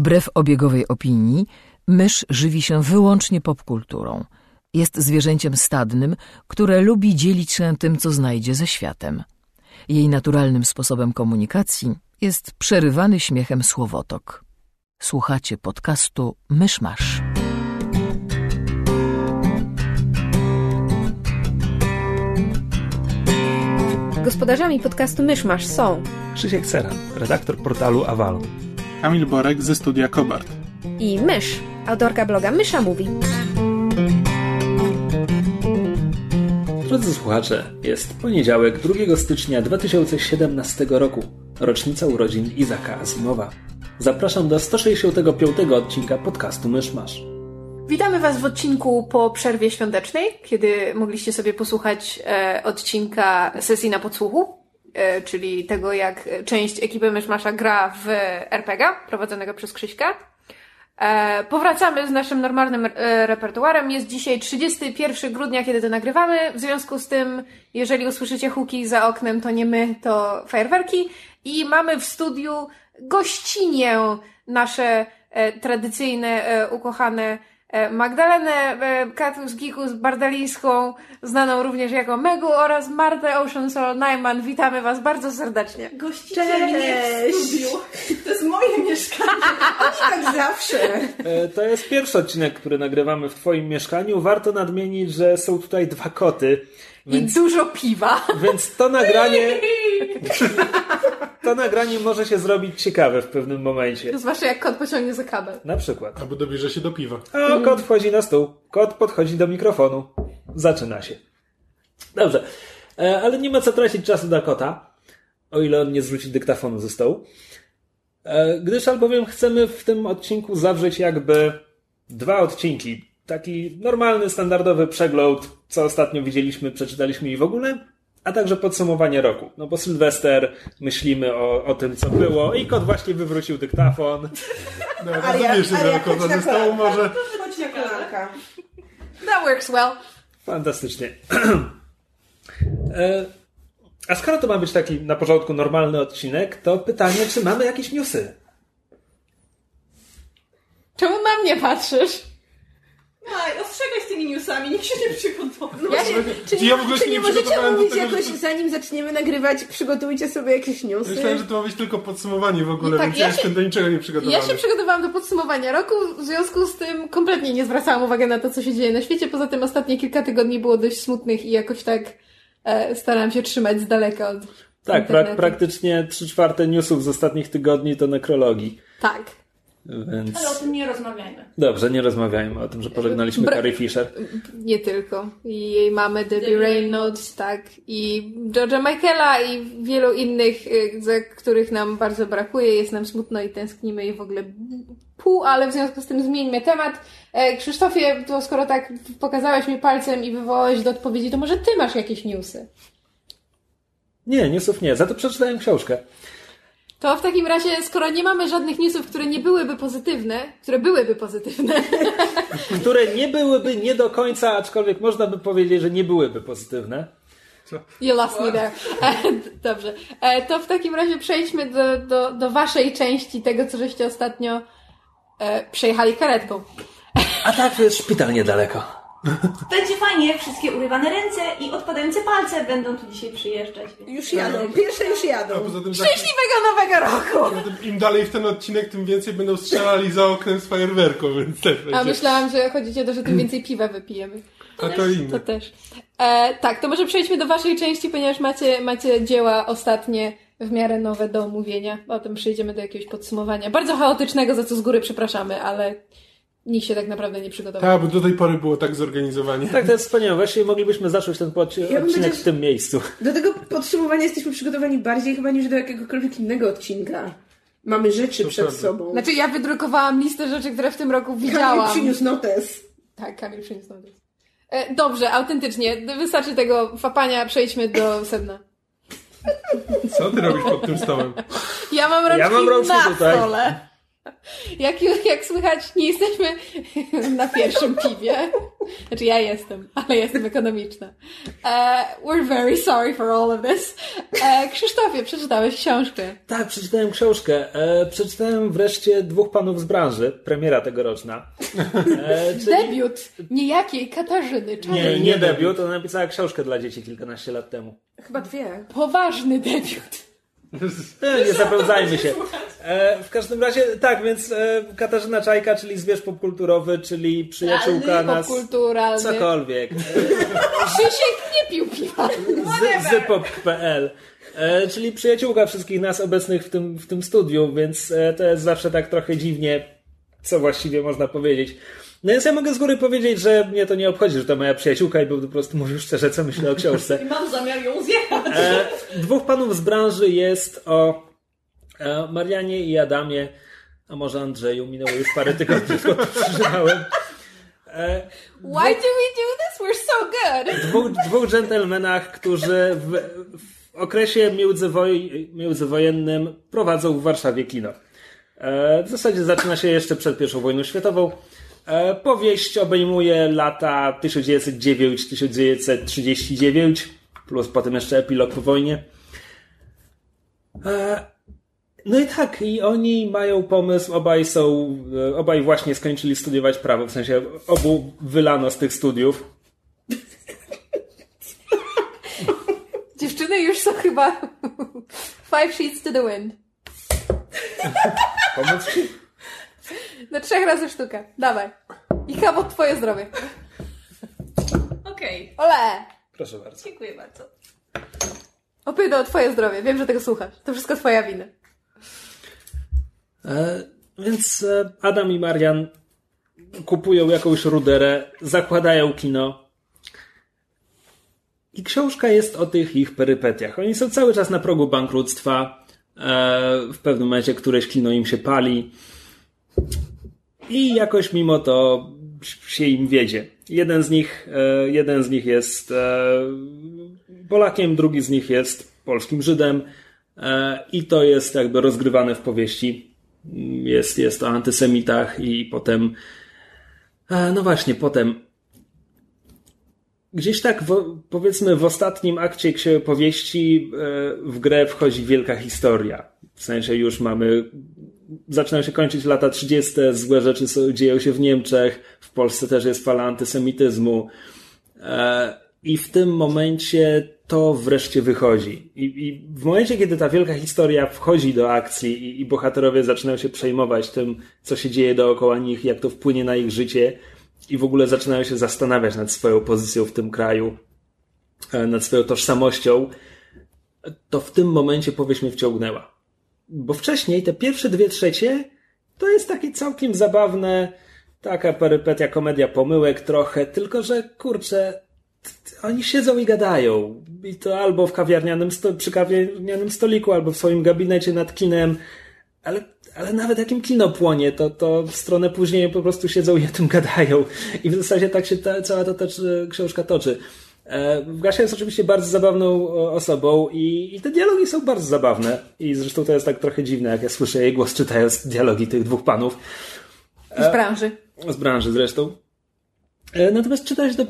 Wbrew obiegowej opinii, mysz żywi się wyłącznie popkulturą. Jest zwierzęciem stadnym, które lubi dzielić się tym, co znajdzie ze światem. Jej naturalnym sposobem komunikacji jest przerywany śmiechem słowotok. Słuchacie podcastu Myszmasz. Gospodarzami podcastu Myszmasz są Krzysiek Sera, redaktor portalu Avalon. Kamil Borek ze studia Kobart. i Mysz, autorka bloga Mysza Mówi. Drodzy słuchacze, jest poniedziałek 2 stycznia 2017 roku, rocznica urodzin Izaka Asimowa. Zapraszam do 165 odcinka podcastu Myszmasz. Witamy Was w odcinku po przerwie świątecznej, kiedy mogliście sobie posłuchać e, odcinka sesji na podsłuchu, czyli tego, jak część ekipy Myszmasza gra w RPG prowadzonego przez Krzyśka. E, powracamy z naszym normalnym e, repertuarem. Jest dzisiaj 31 grudnia, kiedy to nagrywamy. W związku z tym, jeżeli usłyszycie huki za oknem, to nie my, to fajerwerki. I mamy w studiu gościnie nasze e, tradycyjne, e, ukochane e, Magdalenę e, Katus Gikus Bardalijską, znaną również jako Megu oraz Martę Oceansol Najman. Witamy Was bardzo serdecznie. Gościcie mnie w studiu. To jest moje mieszkanie. Oni tak zawsze. E, To jest pierwszy odcinek, który nagrywamy w Twoim mieszkaniu. Warto nadmienić, że są tutaj dwa koty, I więc, dużo piwa. więc to nagranie... To nagranie może się zrobić ciekawe w pewnym momencie. Zwłaszcza jak kot pociągnie za kabel. Na przykład. Albo dobierze się do piwa. O, kot wchodzi na stół. Kot podchodzi do mikrofonu. Zaczyna się. Dobrze. E, ale nie ma co tracić czasu na kota, o ile on nie zrzuci dyktafonu ze stołu. E, gdyż albowiem chcemy w tym odcinku zawrzeć jakby dwa odcinki. Taki normalny, standardowy przegląd, co ostatnio widzieliśmy, przeczytaliśmy i w ogóle, a także podsumowanie roku. No bo Sylwester, myślimy o, o tym, co było i kot właśnie wywrócił dyktafon. No, na ze stołu kolankę. może. Chodź na kolanka. That works well. Fantastycznie. E, A skoro to ma być taki na porządku normalny odcinek, to pytanie, czy mamy jakieś newsy? Czemu na mnie patrzysz? Aj, ostrzegaj z tymi newsami, nikt się nie przygotował. Ja się, Czy Ja w ogóle czy się nie nie możecie przygotowałem mówić tego, jakoś, żeby- zanim zaczniemy nagrywać, przygotujcie sobie jakieś newsy? Myślałem, że to ma być tylko podsumowanie w ogóle, Tak, więc ja ja się- do niczego nie przygotowany. ja się przygotowałam do podsumowania roku, w związku z tym kompletnie nie zwracałam uwagi na to, co się dzieje na świecie. Poza tym ostatnie kilka tygodni było dość smutnych i jakoś tak e, starałam się trzymać z daleka od Tak, praktycznie trzy czwarte newsów z ostatnich tygodni to nekrologii. Tak. Więc Ale o tym nie rozmawiajmy. dobrze, nie rozmawiajmy o tym, że pożegnaliśmy Bra- Carrie Fisher. Nie tylko. I jej mamy Debbie Reynolds, tak. I George'a Michaela i wielu innych, y, za których nam bardzo brakuje. Jest nam smutno i tęsknimy i w ogóle pół, ale w związku z tym zmieńmy temat. E, Krzysztofie, to skoro tak pokazałeś mi palcem i wywołałeś do odpowiedzi, to może ty masz jakieś newsy? Nie, newsów nie, za to przeczytałem książkę. To w takim razie, skoro nie mamy żadnych newsów, które nie byłyby pozytywne, które byłyby pozytywne, Które nie byłyby nie do końca, aczkolwiek można by powiedzieć, że nie byłyby pozytywne. You lost me there. E, Dobrze. E, To w takim razie przejdźmy do, do, do waszej części tego, co żeście ostatnio e, przejechali karetką. A tak, to jest szpital niedaleko. Będzie fajnie, wszystkie urywane ręce i odpadające palce będą tu dzisiaj przyjeżdżać. Więc... Już jadą, pierwsze już A jadą. poza tym, za, Szczęśliwego Nowego Roku! poza tym im dalej w ten odcinek, tym więcej będą strzelali za oknem z fajerwerką, więc też A będzie. myślałam, że chodzi o to, że tym więcej piwa wypijemy. A to To inne. też. E, tak, to może przejdźmy do waszej części, ponieważ macie, macie dzieła ostatnie w miarę nowe do omówienia. Potem przejdziemy do jakiegoś podsumowania. Bardzo chaotycznego, za co z góry przepraszamy, ale nikt się tak naprawdę nie przygotował. Tak, bo do tej pory było tak zorganizowanie. Tak, to jest wspaniałe. Właściwie moglibyśmy zacząć ten bym odcinek w tym miejscu. Do tego podsumowania jesteśmy przygotowani bardziej chyba niż do jakiegokolwiek innego odcinka. Mamy rzeczy przed prawda. sobą. Znaczy, ja wydrukowałam listę rzeczy, które w tym roku Kamil widziałam. przyniósł notes. Tak, Kamil przyniósł notes. E, dobrze, autentycznie. Wystarczy tego fapania, przejdźmy do sedna. Co ty robisz pod tym stołem? Ja mam rączki, Ja mam rączki na tutaj. stole. Jak, jak słychać, nie jesteśmy na pierwszym piwie. Znaczy ja jestem, ale jestem ekonomiczna. Uh, we're very sorry for all of this. Uh, Krzysztofie, przeczytałeś książkę. Tak, przeczytałem książkę. E, przeczytałem wreszcie Dwóch Panów z Branży, premiera tegoroczna. Czyli... Debiut niejakiej Katarzyny Czarnej. Nie, nie debiut, ona napisała książkę dla dzieci kilkanaście lat temu. Chyba dwie. Poważny debiut. Nie zapełzajmy się. E, w każdym razie, tak, więc e, Katarzyna Czajka, czyli zwierz popkulturowy, czyli przyjaciółka nas... Popkulturalny. Cokolwiek. Krzysiek nie pił piwa. Z, zypop.pl e, Czyli przyjaciółka wszystkich nas obecnych w tym, w tym studiu, więc e, to jest zawsze tak trochę dziwnie, co właściwie można powiedzieć. No więc ja mogę z góry powiedzieć, że mnie to nie obchodzi, że to moja przyjaciółka i po prostu mówił szczerze, co myślę o książce. I mam zamiar ją zjechać. E, dwóch panów z branży jest o e, Marianie i Adamie, a może Andrzeju, minęło już parę tygodni, to przeżywałem. E, Why do we do this? We're so good. dwóch, dwóch dżentelmenach, którzy w, w okresie międzywoj, międzywojennym prowadzą w Warszawie kino. E, w zasadzie zaczyna się jeszcze przed I wojną światową. E, powieść obejmuje lata 1909-1939, plus potem jeszcze epilog po wojnie. E, no i tak, i oni mają pomysł, obaj są, e, obaj właśnie skończyli studiować prawo, w sensie obu wylano z tych studiów. Dziewczyny już są chyba five sheets to the wind. Pomóc Na trzech razy sztuka. Dawaj. I chyba twoje zdrowie. Okej, Ole! Proszę bardzo. dziękuję bardzo. Opydo o twoje zdrowie. Wiem, że tego słuchasz. To wszystko twoja wina. E, więc e, Adam i Marian kupują jakąś ruderę, zakładają kino. I książka jest o tych ich perypetiach. Oni są cały czas na progu bankructwa. E, w pewnym momencie któreś kino im się pali. I jakoś mimo to się im wiedzie. Jeden z nich, e, jeden z nich jest e, Polakiem, drugi z nich jest polskim Żydem. E, I to jest jakby rozgrywane w powieści. Jest, jest o antysemitach i potem, no właśnie, potem gdzieś tak w, powiedzmy w ostatnim akcie powieści w grę wchodzi wielka historia. W sensie już mamy, zaczynają się kończyć lata 30., złe rzeczy dzieją się w Niemczech, w Polsce też jest fala antysemityzmu. E, I w tym momencie to wreszcie wychodzi. I, I w momencie, kiedy ta wielka historia wchodzi do akcji i, i bohaterowie zaczynają się przejmować tym, co się dzieje dookoła nich, jak to wpłynie na ich życie i w ogóle zaczynają się zastanawiać nad swoją pozycją w tym kraju, e, nad swoją tożsamością, to w tym momencie powieść mnie wciągnęła. Bo wcześniej te pierwsze dwie trzecie to jest takie całkiem zabawne, taka perypetia, komedia pomyłek trochę, tylko że kurczę, oni siedzą i gadają. I to albo w kawiarnianym sto, przy kawiarnianym stoliku, albo w swoim gabinecie nad kinem. Ale, ale nawet jakim kino płonie, to, to w stronę później po prostu siedzą i o tym gadają. I w zasadzie tak się ta, cała ta, ta książka toczy. E, Gasia jest oczywiście bardzo zabawną o, osobą i, i te dialogi są bardzo zabawne. I zresztą to jest tak trochę dziwne, jak ja słyszę jej głos czytając dialogi tych dwóch panów. Z branży. Z branży zresztą. E, Natomiast czyta się, to,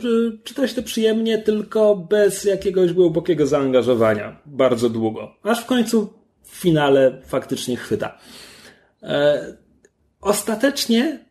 czyta się to przyjemnie, tylko bez jakiegoś głębokiego zaangażowania. Bardzo długo. Aż w końcu w finale faktycznie chwyta. E, Ostatecznie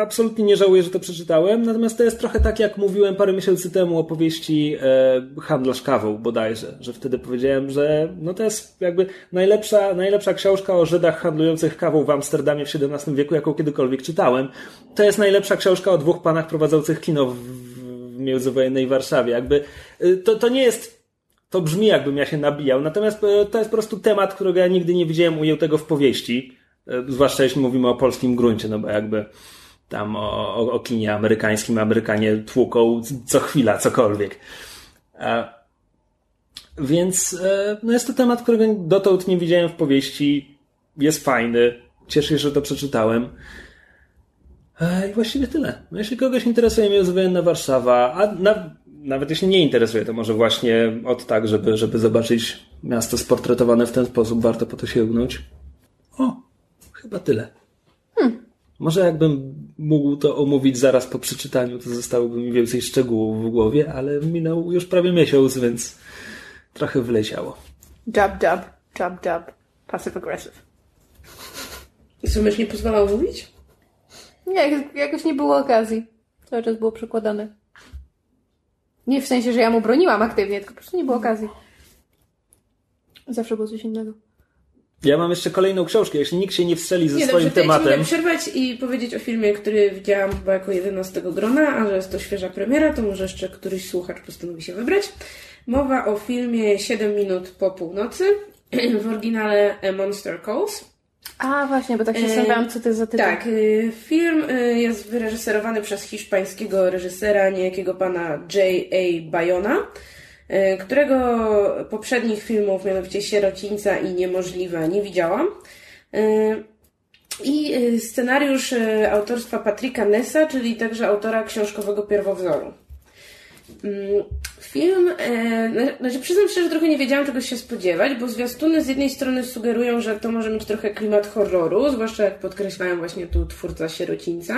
absolutnie nie żałuję, że to przeczytałem, natomiast to jest trochę tak, jak mówiłem parę miesięcy temu o powieści e, Handlarz kawą bodajże, że wtedy powiedziałem, że no to jest jakby najlepsza, najlepsza książka o Żydach handlujących kawą w Amsterdamie w XVII wieku, jaką kiedykolwiek czytałem. To jest najlepsza książka o dwóch panach prowadzących kino w, w międzywojennej Warszawie. Jakby y, to, to nie jest to brzmi jakbym ja się nabijał, natomiast e, to jest po prostu temat, którego ja nigdy nie widziałem ujętego w powieści, E, zwłaszcza jeśli mówimy o polskim gruncie, no bo jakby tam o, o, o kinie amerykańskim Amerykanie tłuką co chwila cokolwiek. E, więc e, no jest to temat, którego dotąd nie widziałem w powieści. Jest fajny. Cieszę się, że to przeczytałem. E, I właściwie tyle. No, jeśli kogoś interesuje międzywojenna Warszawa, a na, nawet jeśli nie interesuje, to może właśnie od tak, żeby, żeby zobaczyć miasto sportretowane w ten sposób, warto po to sięgnąć. O, Chyba tyle. Może jakbym mógł to omówić zaraz po przeczytaniu, to zostałoby mi więcej szczegółów w głowie, ale minął już prawie miesiąc, więc trochę wleciało. Jab, jab, jab, jab. Passive aggressive. I co, mysz nie pozwalał mówić? Nie, jak- jakoś nie było okazji. Cały czas było przekładane. Nie w sensie, że ja mu broniłam aktywnie, tylko po prostu nie było okazji. Zawsze było coś innego. Ja mam jeszcze kolejną książkę, jeśli nikt się nie wstrzeli ze Nie, swoim dobrze, to ja ci mogę tematem. przerwać i powiedzieć o filmie, który widziałam chyba jako 11 grona, a że jest to świeża premiera, to może jeszcze któryś słuchacz postanowi się wybrać. Mowa o filmie 7 minut po północy, w oryginale A Monster Calls. A, właśnie, bo tak się E, zastanawiałam, co to jest za tytuł. Tak, y, film y, jest wyreżyserowany przez hiszpańskiego reżysera, niejakiego pana J.A. Bayona, którego poprzednich filmów, mianowicie Sierocińca i Niemożliwe, nie widziałam. Y, I y, scenariusz autorstwa Patryka Nessa, czyli także autora książkowego pierwowzoru. Mm, Film, e, na- znaczy przyznam szczerze, że trochę nie wiedziałam czego się spodziewać, bo zwiastuny z jednej strony sugerują, że to może mieć trochę klimat horroru, zwłaszcza jak podkreślają właśnie tu twórca Sierocińca.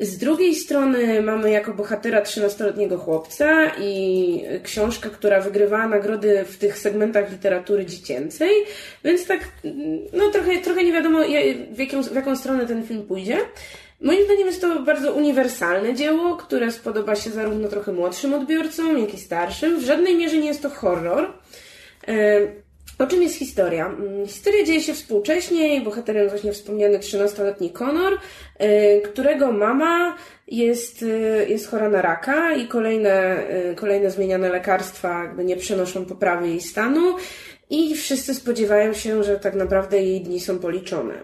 Z drugiej strony mamy jako bohatera 13-letniego chłopca i książkę, która wygrywała nagrody w tych segmentach literatury dziecięcej, więc tak, no trochę, trochę nie wiadomo w jaką, w jaką stronę ten film pójdzie. Moim zdaniem jest to bardzo uniwersalne dzieło, które spodoba się zarówno trochę młodszym odbiorcom, jak i starszym. W żadnej mierze nie jest to horror. O czym jest historia? Mm, Historia dzieje się współcześnie bohaterem jest właśnie wspomniany 13-letni Connor, e, którego mama jest, e, jest chora na raka i kolejne, e, kolejne zmieniane lekarstwa jakby nie przynoszą poprawy jej stanu i wszyscy spodziewają się, że tak naprawdę jej dni są policzone.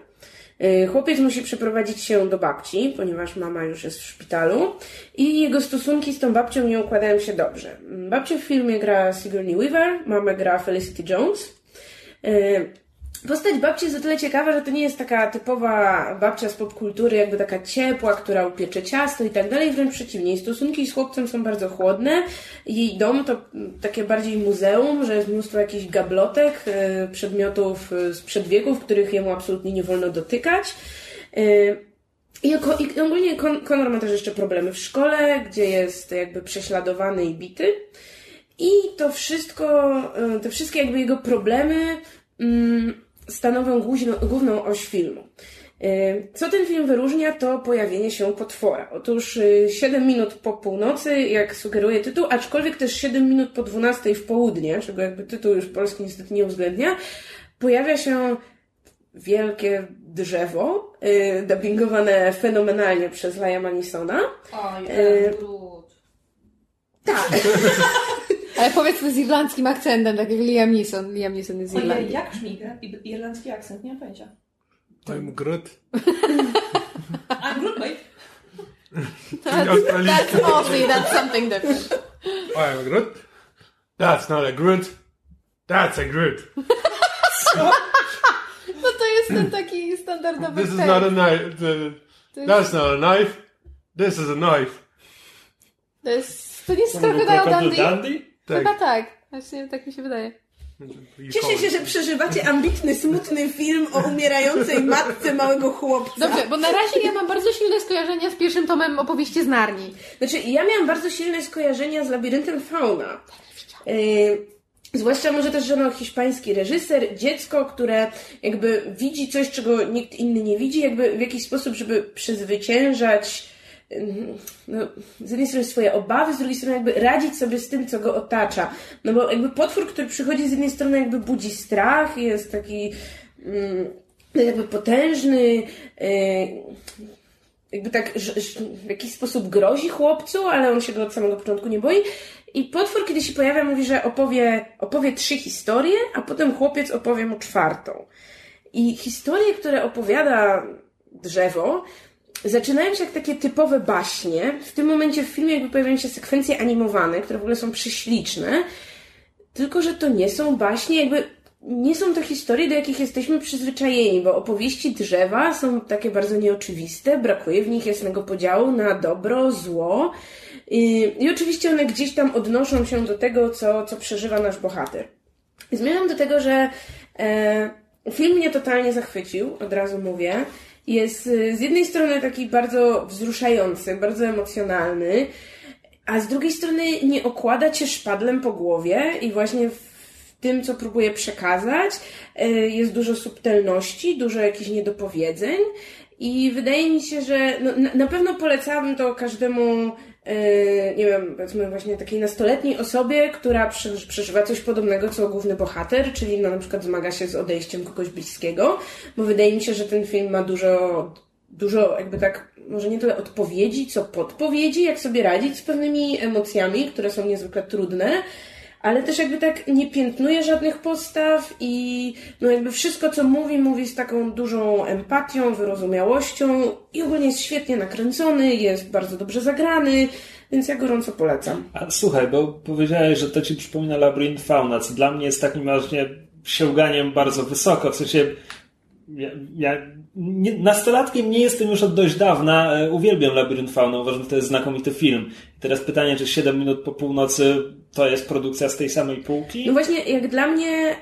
Y, Chłopiec musi przeprowadzić się do babci, ponieważ mama już jest w szpitalu i jego stosunki z tą babcią nie układają się dobrze. Mm, Babcię w filmie gra Sigourney Weaver, mamę gra Felicity Jones. Y, Postać babci jest o tyle ciekawa, że to nie jest taka typowa babcia z popkultury, jakby taka ciepła, która upiecze ciasto i tak dalej, wręcz przeciwnie. Stosunki z chłopcem są bardzo chłodne. Jej dom to takie bardziej muzeum, że jest mnóstwo jakichś gablotek, y, przedmiotów y, sprzed wieków, których jemu absolutnie nie wolno dotykać. Y, I, i ogólnie Conor ma też jeszcze problemy w szkole, gdzie jest jakby prześladowany i bity. I to wszystko, y, te wszystkie jakby jego problemy mm, stanowią główną, oś filmu. Y, Co ten film wyróżnia, to pojawienie się potwora. Otóż y, 7 minut po północy, jak sugeruje tytuł, aczkolwiek też 7 minut po 12 w południe, czego jakby tytuł już polski niestety nie uwzględnia, pojawia się wielkie drzewo, dubbingowane fenomenalnie przez Liama Nisona. Oj, E, Groot. Tak, Ale powiedz to z irlandzkim akcentem, tak jak Liam Neeson. Liam Neeson jest z Ojej, Irlandii. jak brzmi ir- ir- irlandzki akcent? Nie mam pojęcia. I'm Groot. I'm Groot, mate. Australijski. That's mostly, that's something different. I'm Groot. That's not a Groot. That's a Groot. No to jest ten taki standardowy This is not a knife. The, that's not a knife. This is a knife. To jest, to nie jest To był Dundee? Chyba tak. Właśnie tak mi się wydaje. Cieszę się, że przeżywacie ambitny, smutny film o umierającej matce małego chłopca. Dobrze, bo na razie ja mam bardzo silne skojarzenia z pierwszym tomem opowieści z Narni. Znaczy, ja miałam bardzo silne skojarzenia z labiryntem fauna. Yy, zwłaszcza może też, że no, hiszpański reżyser, dziecko, które jakby widzi coś, czego nikt inny nie widzi, jakby w jakiś sposób, żeby przezwyciężać no, z jednej strony swoje obawy, z drugiej strony jakby radzić sobie z tym, co go otacza. No bo jakby potwór, który przychodzi z jednej strony jakby budzi strach, jest taki jakby potężny, jakby tak w jakiś sposób grozi chłopcu, ale on się go od samego początku nie boi. I potwór, kiedy się pojawia, mówi, że opowie, opowie trzy historie, a potem chłopiec opowie mu czwartą. I historie, które opowiada drzewo, zaczynają się jak takie typowe baśnie. W tym momencie w filmie jakby pojawiają się sekwencje animowane, które w ogóle są prześliczne. Tylko, że to nie są baśnie, jakby nie są to historie, do jakich jesteśmy przyzwyczajeni, bo opowieści drzewa są takie bardzo nieoczywiste, brakuje w nich jasnego podziału na dobro, zło. I, i oczywiście one gdzieś tam odnoszą się do tego, co, co przeżywa nasz bohater. Zmierzam do tego, że e, Film mnie totalnie zachwycił, od razu mówię. Jest y, z jednej strony taki bardzo wzruszający, bardzo emocjonalny, a z drugiej strony nie okłada cię szpadlem po głowie i właśnie w tym, co próbuje przekazać, y, jest dużo subtelności, dużo jakichś niedopowiedzeń i wydaje mi się, że no, na, pewno polecałabym to każdemu nie wiem, powiedzmy właśnie takiej nastoletniej osobie, która przeżywa coś podobnego co główny bohater, czyli no, na przykład zmaga się z odejściem kogoś bliskiego, bo wydaje mi się, że ten film ma dużo, dużo jakby tak, może nie tyle odpowiedzi, co podpowiedzi, jak sobie radzić z pewnymi emocjami, które są niezwykle trudne, ale też jakby tak nie piętnuje żadnych postaw i no jakby wszystko, co mówi, mówi z taką dużą empatią, wyrozumiałością i ogólnie jest świetnie nakręcony, jest bardzo dobrze zagrany, więc ja gorąco polecam. A słuchaj, bo powiedziałeś, że to ci przypomina Labyrinth Fauna, co dla mnie jest takim właśnie sięganiem bardzo wysoko, w sensie ja, ja nie, nastolatkiem nie jestem już od dość dawna. E, uwielbiam Labirynt Fauna, uważam, że to jest znakomity film. teraz pytanie, czy 7 minut po północy to jest produkcja z tej samej półki? No właśnie, jak dla mnie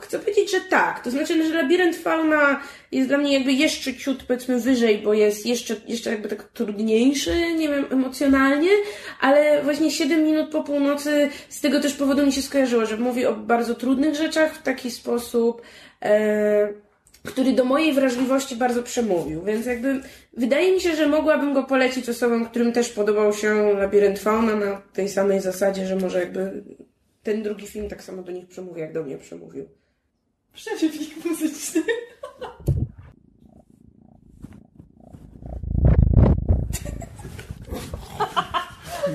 chcę powiedzieć, że tak. To znaczy, że Labirynt Fauna jest dla mnie jakby jeszcze ciut, powiedzmy, wyżej, bo jest jeszcze, jeszcze jakby tak trudniejszy, nie wiem, emocjonalnie, ale właśnie 7 minut po północy z tego też powodu mi się skojarzyło, że mówi o bardzo trudnych rzeczach w taki sposób, e, który do mojej wrażliwości bardzo przemówił, więc jakby wydaje mi się, że mogłabym go polecić osobom, którym też podobał się Labirynt Fauna na tej samej zasadzie, że może jakby ten drugi film tak samo do nich przemówi, jak do mnie przemówił. Przerywnik muzyczny.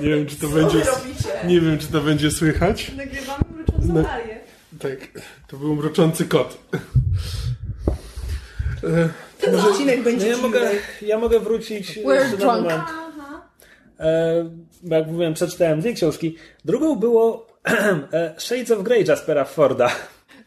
Nie wiem, czy to będzie. Nie wiem, czy to będzie słychać. Nagrywamy mruczącą No. Arię. Tak, to był mroczący kot. E, Ten odcinek będzie No ja, mogę, ja mogę wrócić We're jeszcze na moment. E, bo jak mówiłem, przeczytałem dwie książki. Drugą było e, Shades of Grey Jaspera Forda,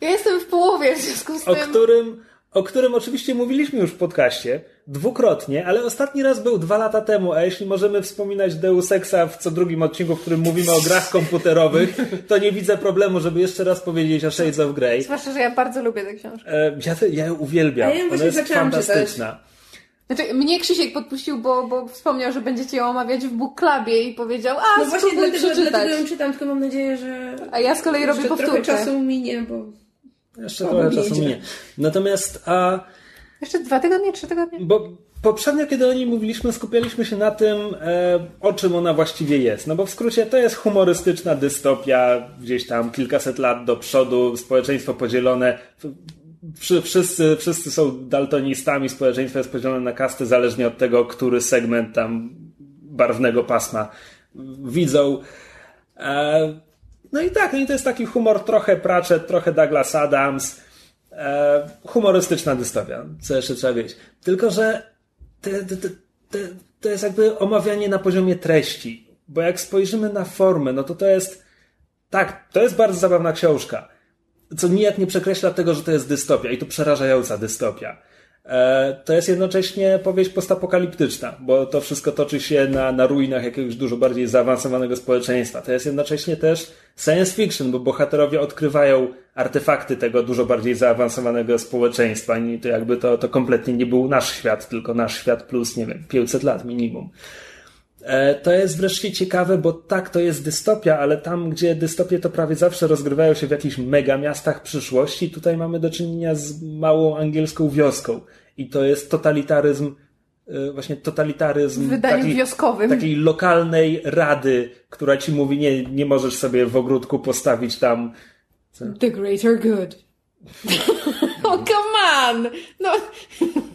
Ja jestem w połowie w związku z o tym. którym, o którym oczywiście mówiliśmy już w podcaście dwukrotnie, ale ostatni raz był dwa lata temu, a jeśli możemy wspominać Deus Exa w co drugim odcinku, w którym mówimy o grach komputerowych, to nie widzę problemu, żeby jeszcze raz powiedzieć o Shades of Grey. Zwłaszcza, że ja bardzo lubię tę książkę. E, ja, ja ją uwielbiam. A ja ją Ona właśnie jest zaczęłam czytać. fantastyczna. Znaczy, mnie Krzysiek podpuścił, bo, bo wspomniał, że będziecie ją omawiać w book clubie i powiedział, a No właśnie dlatego, przeczytać. dlatego ją czytam, tylko mam nadzieję, że A ja z kolei robię jeszcze trochę powtórkę. czasu minie, bo Jeszcze trochę czasu minie. Natomiast, a, Jeszcze dwa tygodnie, trzy tygodnie? bo poprzednio, kiedy o niej mówiliśmy, skupialiśmy się na tym, e, o czym ona właściwie jest. No bo w skrócie to jest humorystyczna dystopia, gdzieś tam kilkaset lat do przodu, społeczeństwo podzielone. Wszy- Wszyscy, wszyscy są daltonistami, społeczeństwo jest podzielone na kasty, zależnie od tego, który segment tam barwnego pasma widzą. E, No i tak, no i to jest taki humor trochę Pratchett, trochę Douglas Adams. E, humorystyczna dystopia, co jeszcze trzeba wiedzieć. Tylko, że te, te, te, to jest jakby omawianie na poziomie treści. Bo jak spojrzymy na formę, no to to jest. Tak, to jest bardzo zabawna książka. Co nijak nie przekreśla tego, że to jest dystopia i to przerażająca dystopia. E, To jest jednocześnie powieść postapokaliptyczna, bo to wszystko toczy się na, na ruinach jakiegoś dużo bardziej zaawansowanego społeczeństwa. To jest jednocześnie też science fiction, bo bohaterowie odkrywają artefakty tego dużo bardziej zaawansowanego społeczeństwa. I to jakby to, to kompletnie nie był nasz świat, tylko nasz świat plus, nie wiem, 500 lat minimum. E, To jest wreszcie ciekawe, bo tak, to jest dystopia, ale tam, gdzie dystopie to prawie zawsze rozgrywają się w jakichś mega miastach przyszłości, tutaj mamy do czynienia z małą angielską wioską. I to jest totalitaryzm, e, właśnie totalitaryzm W wydaniu wioskowym. takiej lokalnej rady, która ci mówi, nie, nie możesz sobie w ogródku postawić tam The greater good. oh, come on! No.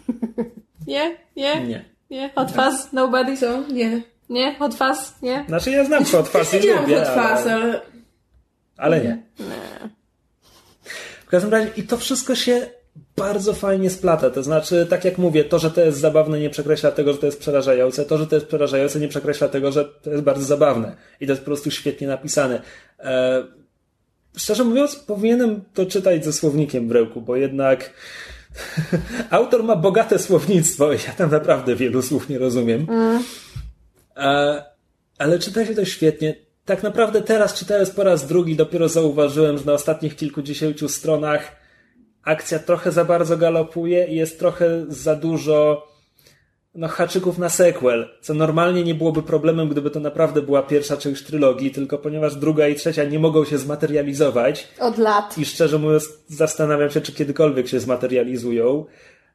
nie? Nie? nie. Nie? Hot fuzz? Nobody? co? Nie. Nie? Hot fuzz? Nie? Znaczy ja znam Hot Fuzz i lubię, Hot Fuzz, ale, ale ale nie. W każdym razie i to wszystko się bardzo fajnie splata. To znaczy, tak jak mówię, to, że to jest zabawne nie przekreśla tego, że to jest przerażające. To, że to jest przerażające nie przekreśla tego, że to jest bardzo zabawne. I to jest po prostu świetnie napisane. E, szczerze mówiąc, powinienem to czytać ze słownikiem w ręku, bo jednak autor ma bogate słownictwo i ja tam naprawdę wielu słów nie rozumiem. E, ale czyta się to świetnie. Tak naprawdę teraz czytając po raz drugi dopiero zauważyłem, że na ostatnich kilkudziesięciu stronach akcja trochę za bardzo galopuje i jest trochę za dużo no, haczyków na sequel, co normalnie nie byłoby problemem, gdyby to naprawdę była pierwsza część trylogii, tylko ponieważ druga i trzecia nie mogą się zmaterializować Od lat. i szczerze mówiąc zastanawiam się, czy kiedykolwiek się zmaterializują,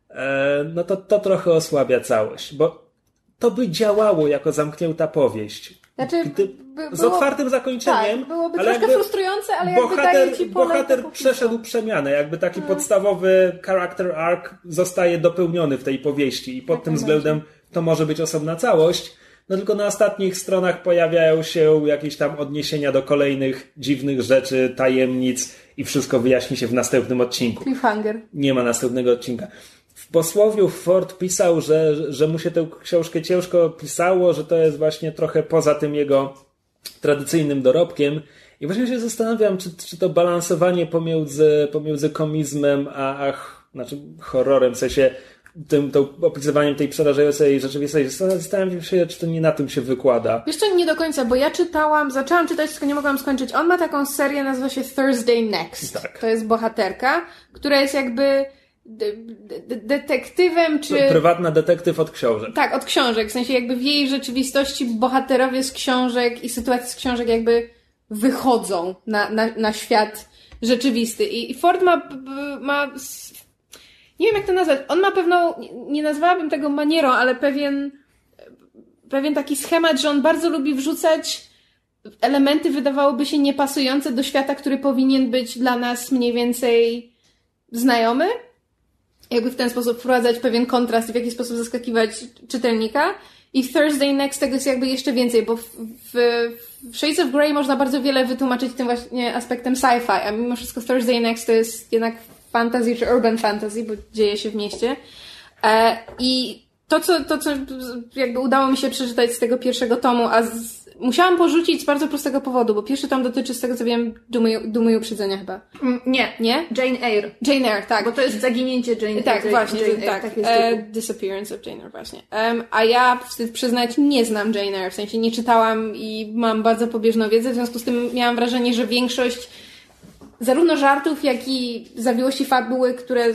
e, no to to trochę osłabia całość, bo to by działało jako zamknięta powieść. Znaczy, Gdy, by- z było- otwartym zakończeniem, Tak, byłoby ale troszkę frustrujące, ale jakby bohater, ci pole bohater przeszedł przemianę, jakby taki podstawowy character arc zostaje dopełniony w tej powieści i pod tym względem to może być osobna całość. No tylko na ostatnich stronach pojawiają się jakieś tam odniesienia do kolejnych dziwnych rzeczy, tajemnic i wszystko wyjaśni się w następnym odcinku Cliffhanger. nie ma następnego odcinka. W posłowiu Ford pisał, że, że mu się tę książkę ciężko pisało, że to jest właśnie trochę poza tym jego tradycyjnym dorobkiem. I właśnie się zastanawiam, czy, czy to balansowanie pomiędzy, pomiędzy komizmem a, a znaczy horrorem, w sensie tym, tą opisywaniem tej przerażającej rzeczywistości. Zastanawiam się, czy to nie na tym się wykłada. Co, nie do końca, bo ja czytałam, zaczęłam czytać, tylko nie mogłam skończyć. On ma taką serię, nazywa się Thursday Next. Tak. To jest bohaterka, która jest jakby de- de- detektywem, czy... Prywatna detektyw od książek. Tak, od książek. W sensie jakby w jej rzeczywistości bohaterowie z książek i sytuacje z książek jakby wychodzą na, na, na świat rzeczywisty. I Ford ma, ma nie wiem jak to nazwać, on ma pewną, nie- nie nazwałabym tego manierą, ale pewien, pewien taki schemat, że on bardzo lubi wrzucać elementy wydawałoby się niepasujące do świata, który powinien być dla nas mniej więcej znajomy jakby w ten sposób wprowadzać pewien kontrast i w jakiś sposób zaskakiwać czytelnika. I w Thursday Next tego jest jakby jeszcze więcej, bo w, w, w Shades of Grey można bardzo wiele wytłumaczyć tym właśnie aspektem sci-fi, a mimo wszystko Thursday Next to jest jednak fantasy czy urban fantasy, bo dzieje się w mieście. E, I to co, to, co jakby udało mi się przeczytać z tego pierwszego tomu, a z, musiałam porzucić z bardzo prostego powodu, bo pierwszy tom dotyczy, z tego co wiem, dumy, dumy i uprzedzenia chyba. Mm, Nie. Nie? Jane Eyre. Jane Eyre, tak. Bo to jest zaginięcie Jane Tak, Jane, właśnie, Jane Eyre, tak. jest E. Disappearance of Jane Eyre, właśnie. Em, a ja, wstyd przyznać, nie znam Jane Eyre, w sensie nie czytałam i mam bardzo pobieżną wiedzę, w związku z tym miałam wrażenie, że większość zarówno żartów, jak i zawiłości fabuły, które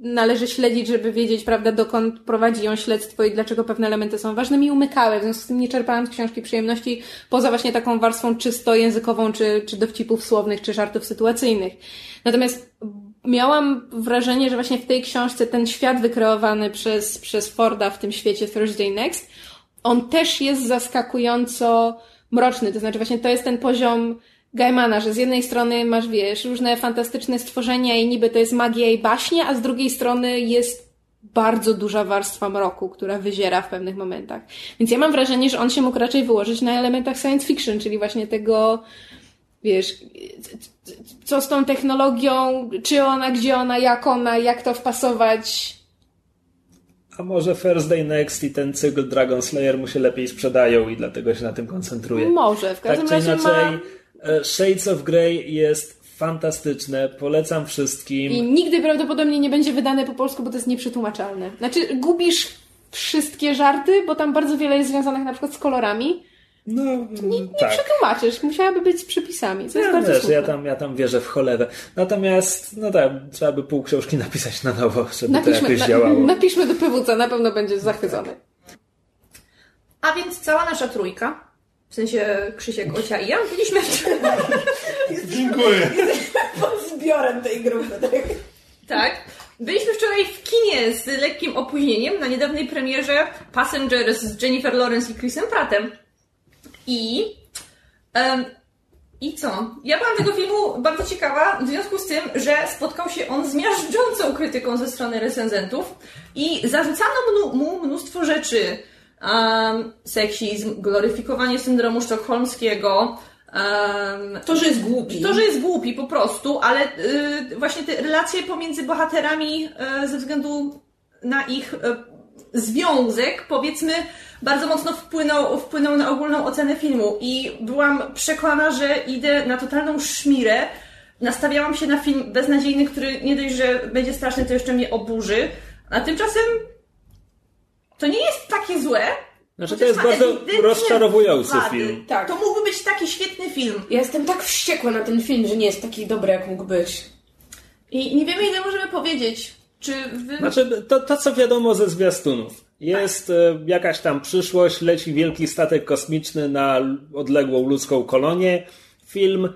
należy śledzić, żeby wiedzieć, prawda, dokąd prowadzi ją śledztwo i dlaczego pewne elementy są ważne, mi umykały, w związku z tym nie czerpałam z książki przyjemności, poza właśnie taką warstwą czysto językową, czy, czy dowcipów słownych, czy żartów sytuacyjnych. Natomiast miałam wrażenie, że właśnie w tej książce ten świat wykreowany przez, przez Forda w tym świecie Thursday Next, on też jest zaskakująco mroczny. To znaczy właśnie to jest ten poziom Gaimana, że z jednej strony masz, wiesz, różne fantastyczne stworzenia i niby to jest magia i baśnie, a z drugiej strony jest bardzo duża warstwa mroku, która wyziera w pewnych momentach. Więc ja mam wrażenie, że on się mógł raczej wyłożyć na elementach science fiction, czyli właśnie tego, wiesz, co z tą technologią, czy ona, gdzie ona, jak ona, jak to wpasować. A może Thursday Next i ten cykl Dragon Slayer mu się lepiej sprzedają i dlatego się na tym koncentruje. Może, w Tak każdym czy razie inaczej, ma... e, Shades of Grey jest fantastyczne, polecam wszystkim. I nigdy prawdopodobnie nie będzie wydane po polsku, bo to jest nieprzetłumaczalne. Znaczy, gubisz wszystkie żarty, bo tam bardzo wiele jest związanych na przykład z kolorami. No, Nie tak. przetłumaczysz, musiałaby być z przypisami, co jest Ja, bardzo wiesz, ja, tam, ja tam wierzę w cholerę. Natomiast, no tak, trzeba by pół książki napisać na nowo, żeby to Napiszmy, jakoś na, działało. napiszmy do PWC, na pewno będzie zachwycony. A więc cała nasza trójka, w sensie Krzysiek, Ocia i ja, byliśmy Dziękuję. Pod zbiorem tej grupy. Tak? Tak. Byliśmy wczoraj w kinie z lekkim opóźnieniem na niedawnej premierze Passengers z Jennifer Lawrence i Chrisem Prattem. I... em, I co? Ja byłam tego filmu bardzo ciekawa w związku z tym, że spotkał się on z miażdżącą krytyką ze strony recenzentów i zarzucano mu mnóstwo rzeczy. Um, seksizm, gloryfikowanie syndromu sztokholmskiego, um, To, że jest głupi. to, że jest głupi po prostu, ale y, właśnie te relacje pomiędzy bohaterami y, ze względu na ich y, związek, powiedzmy, bardzo mocno wpłynął, wpłynął na ogólną ocenę filmu. I byłam przekonana, że idę na totalną szmirę. Nastawiałam się na film beznadziejny, który nie dość, że będzie straszny, to jeszcze mnie oburzy. A tymczasem to nie jest takie złe. Znaczy, to jest bardzo rozczarowujący wady. film. Tak. To mógłby być taki świetny film. Ja jestem tak wściekła na ten film, że nie jest taki dobry, jak mógł być. I nie wiemy, ile możemy powiedzieć. Czy wy... Znaczy, to, to co wiadomo ze zwiastunów. Jest e, jakaś tam przyszłość, leci wielki statek kosmiczny na odległą ludzką kolonię. Film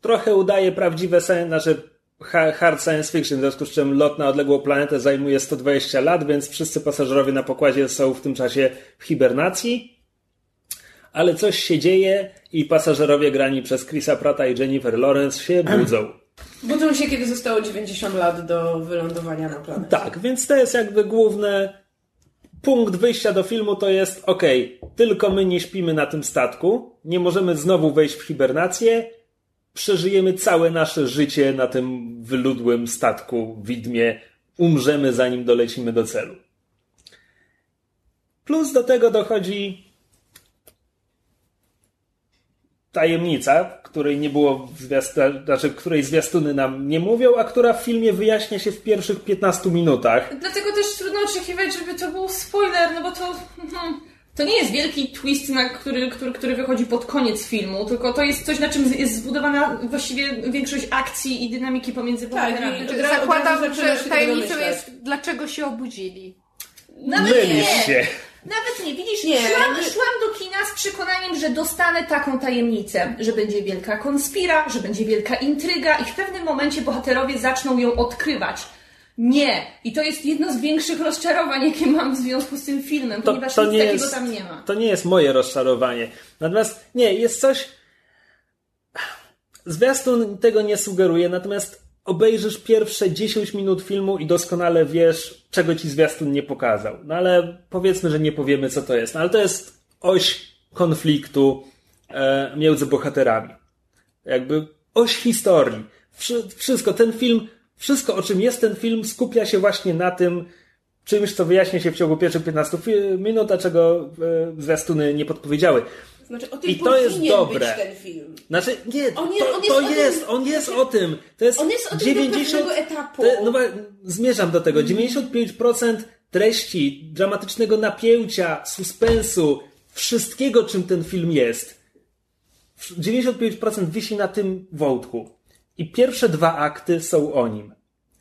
trochę udaje prawdziwe science, znaczy hard science fiction, w związku z czym lot na odległą planetę zajmuje 120 lat, więc wszyscy pasażerowie na pokładzie są w tym czasie w hibernacji. Ale coś się dzieje i pasażerowie grani przez Chrisa Prata i Jennifer Lawrence się budzą. Budzą się, kiedy zostało 90 lat do wylądowania na planecie. Tak, więc to jest jakby główny punkt wyjścia do filmu to jest okej, tylko my nie śpimy na tym statku, nie możemy znowu wejść w hibernację, przeżyjemy całe nasze życie na tym wyludłym statku widmie, umrzemy zanim dolecimy do celu. Plus do tego dochodzi tajemnica, której nie było w zwiast- znaczy, której zwiastuny nam nie mówią, a która w filmie wyjaśnia się w pierwszych 15 minutach. Dlatego też trudno oczekiwać, żeby to był spoiler, no bo to... hmm, To nie jest wielki twist, na który, który, który wychodzi pod koniec filmu, tylko to jest coś, na czym jest zbudowana właściwie większość akcji i dynamiki pomiędzy bohaterami. i- Od razu Zakładam, że tajemnicą jest, dlaczego się obudzili. Nawet Mylisz nie! się. Nawet nie, widzisz, Nie, szłam, szłam do kina z przekonaniem, że dostanę taką tajemnicę, że będzie wielka konspira, że będzie wielka intryga i w pewnym momencie bohaterowie zaczną ją odkrywać. Nie! I to jest jedno z większych rozczarowań, jakie mam w związku z tym filmem, To, ponieważ to, nic nie takiego jest, tam nie ma. to nie jest moje rozczarowanie. Natomiast nie, jest coś. Zwiastun tego nie sugeruje, natomiast obejrzysz pierwsze 10 minut filmu i doskonale wiesz, czego ci zwiastun nie pokazał. No ale powiedzmy, że nie powiemy, co to jest. No ale to jest oś konfliktu e, między bohaterami. Jakby oś historii. Wszy, wszystko, ten film, wszystko o czym jest ten film, skupia się właśnie na tym, czymś, co wyjaśnia się w ciągu pierwszych 15 fi- minut, a czego e, zwiastuny nie podpowiedziały. Znaczy, o tym I to jest dobre. być ten film. Znaczy, nie, On jest- to, on jest to tym- jest, on jest o tym. To jest On jest o tym do pewnego etapu. To, no, zmierzam do tego. 95% treści, dramatycznego napięcia, suspensu, wszystkiego, czym ten film jest. 95% wisi na tym wątku. I pierwsze dwa akty są o nim.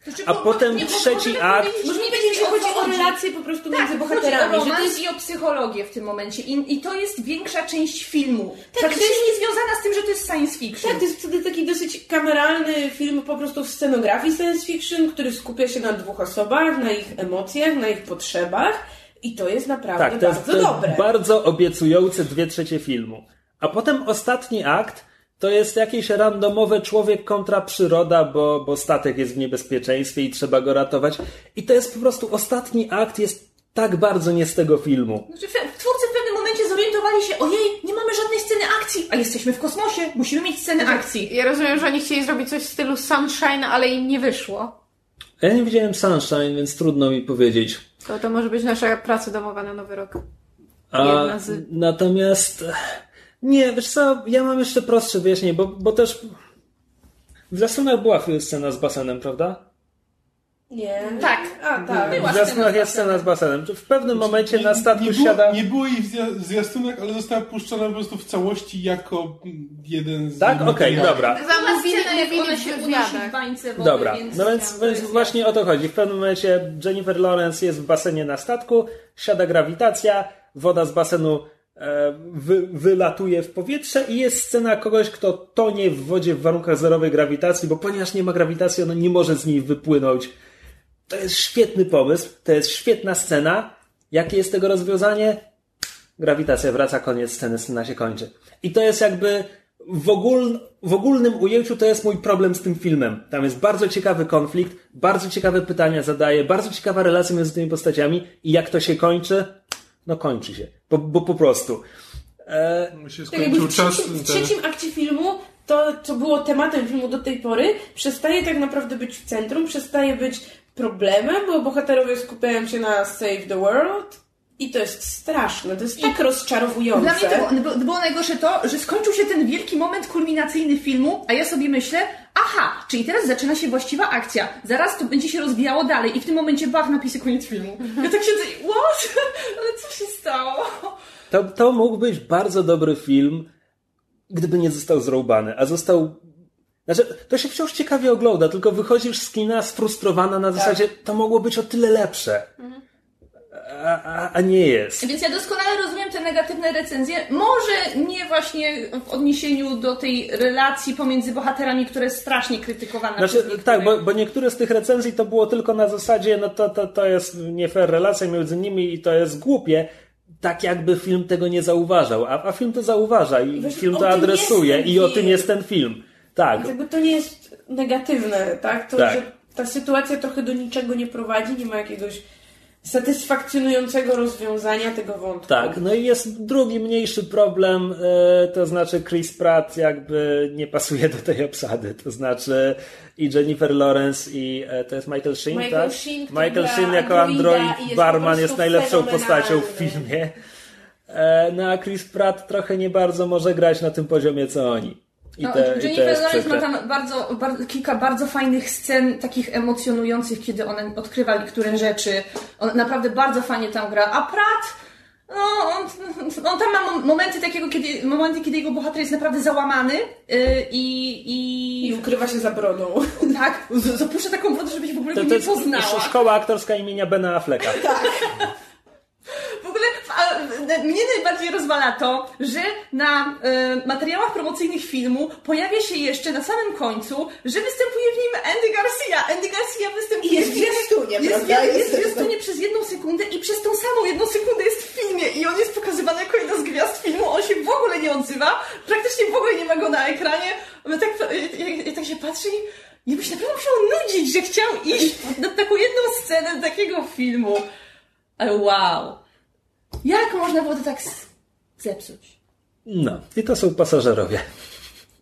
Znaczy, A bo- potem nie, bo trzeci akt- Możemy mniej powiedzieć, że chodzi o relacje po prostu Tak, między bohaterami. o że to jest... i o psychologię w tym momencie. I, I to jest większa część filmu. Tak, Praktycznie to jest- nie związana z tym, że to jest science fiction. Tak, to jest wtedy taki dosyć kameralny film po prostu w scenografii science fiction, który skupia się na dwóch osobach, na ich emocjach, na ich potrzebach i to jest naprawdę Tak, to jest, bardzo to jest dobre. bardzo obiecujące dwie trzecie filmu. A potem ostatni akt to jest jakieś randomowe człowiek kontra przyroda, bo, bo statek jest w niebezpieczeństwie i trzeba go ratować. I to jest po prostu ostatni akt, jest tak bardzo nie z tego filmu. Znaczy, twórcy w pewnym momencie zorientowali się, ojej, nie mamy żadnej sceny akcji, a jesteśmy w kosmosie, musimy mieć scenę akcji. Ja rozumiem, że oni chcieli zrobić coś w stylu Sunshine, ale im nie wyszło. Ja nie widziałem Sunshine, więc trudno mi powiedzieć. To, to może być nasza praca domowa na nowy rok. A, z- Natomiast nie, wiesz co, ja mam jeszcze prostsze wyjaśnienie, bo, bo też w Zasunach była scena z basenem, prawda? Nie. Tak. A, tak. Była W Zasunach scena jest scena z basenem. W pewnym momencie na statku nie było, siada... Nie było jej w zwiastunach, ale została puszczona po prostu w całości jako jeden z Tak? Okej, materiałów. dobra. Była Mówili, w się unosi wywiadach. w bańce wody, Dobra, więc... no więc, więc jest właśnie o to chodzi. W pewnym momencie Jennifer Lawrence jest w basenie na statku, siada grawitacja, woda z basenu wy, wylatuje w powietrze i jest scena kogoś, kto tonie w wodzie w warunkach zerowej grawitacji, bo ponieważ nie ma grawitacji, ono nie może z niej wypłynąć. To jest świetny pomysł, to jest świetna scena. Jakie jest tego rozwiązanie? Grawitacja wraca, koniec sceny, scena się kończy. I to jest jakby w, ogól, w ogólnym ujęciu to jest mój problem z tym filmem. Tam jest bardzo ciekawy konflikt, bardzo ciekawe pytania zadaje, bardzo ciekawa relacja między tymi postaciami i jak to się kończy? No kończy się. Bo, bo po prostu. E, Mi się Tak jakby skończył w czas. trzecim, w ten- trzecim akcie filmu to, co było tematem filmu do tej pory, przestaje tak naprawdę być w centrum, przestaje być problemem, bo bohaterowie skupiają się na save the world i to jest straszne, to jest tak rozczarowujące. Dla mnie to było, było najgorsze to, że skończył się ten wielki moment kulminacyjny filmu, a ja sobie myślę, aha, czyli teraz zaczyna się właściwa akcja. Zaraz to będzie się rozwijało dalej i w tym momencie bach, napisy koniec filmu. Ja tak siedzę i what? Ale co się stało? to, to mógł być bardzo dobry film, gdyby nie został zrąbany, a został Znaczy, to się wciąż ciekawie ogląda, tylko wychodzisz z kina sfrustrowana na zasadzie, to mogło być o tyle lepsze. A, a, a nie jest. Więc ja doskonale rozumiem te negatywne recenzje. Może nie właśnie w odniesieniu do tej relacji pomiędzy bohaterami, która jest strasznie krytykowana Znaczy, przez niektórych. tak, bo, bo niektóre z tych recenzji to było tylko na zasadzie, no to, to, to jest nie fair relacja między nimi i to jest głupie. Tak jakby film tego nie zauważał, a, a film to zauważa i Wiesz, film to adresuje i o tym jest ten film. Tak. Jakby to nie jest negatywne, tak? To, Tak. że ta sytuacja trochę do niczego nie prowadzi, nie ma jakiegoś satysfakcjonującego rozwiązania tego wątku. Tak, no i jest drugi mniejszy problem, e, to znaczy Chris Pratt jakby nie pasuje do tej obsady, to znaczy i Jennifer Lawrence i e, to jest Michael Sheen, Michael tak? Sheen, Michael Sheen jako android jest barman jest najlepszą postacią w filmie. E, No a Chris Pratt trochę nie bardzo może grać na tym poziomie co oni. I, No, te, to Jennifer jest Lawrence ma tam bardzo, bardzo, kilka bardzo fajnych scen, takich emocjonujących, kiedy ona odkrywa niektóre rzeczy. On naprawdę bardzo fajnie tam gra. A Pratt, no, on, on tam ma mom- momenty takiego, kiedy, momenty, kiedy jego bohater jest naprawdę załamany yy, i, i, I ukrywa się za brodą. tak, zapuszcza taką brodę, żebyś w ogóle To, to nie jest poznała. szkoła aktorska imienia Bena Afflecka. A, mnie najbardziej rozwala to, że na e, materiałach promocyjnych filmu pojawia się jeszcze na samym końcu, że występuje w nim Andy Garcia. Andy Garcia występuje I jest w zwiastunie, jest, prawda? jest, Jest jest zwiastunie przez jedną sekundę i przez tą samą jedną sekundę jest w filmie i on jest pokazywany jako jedna z gwiazd filmu, on się w ogóle nie odzywa, praktycznie w ogóle nie ma go na ekranie. My tak, ja, ja tak się patrzę i ja byś naprawdę musiał nudzić, że chciał iść na taką jedną scenę takiego filmu. Ale wow. Jak można to tak zepsuć? No, i to są pasażerowie.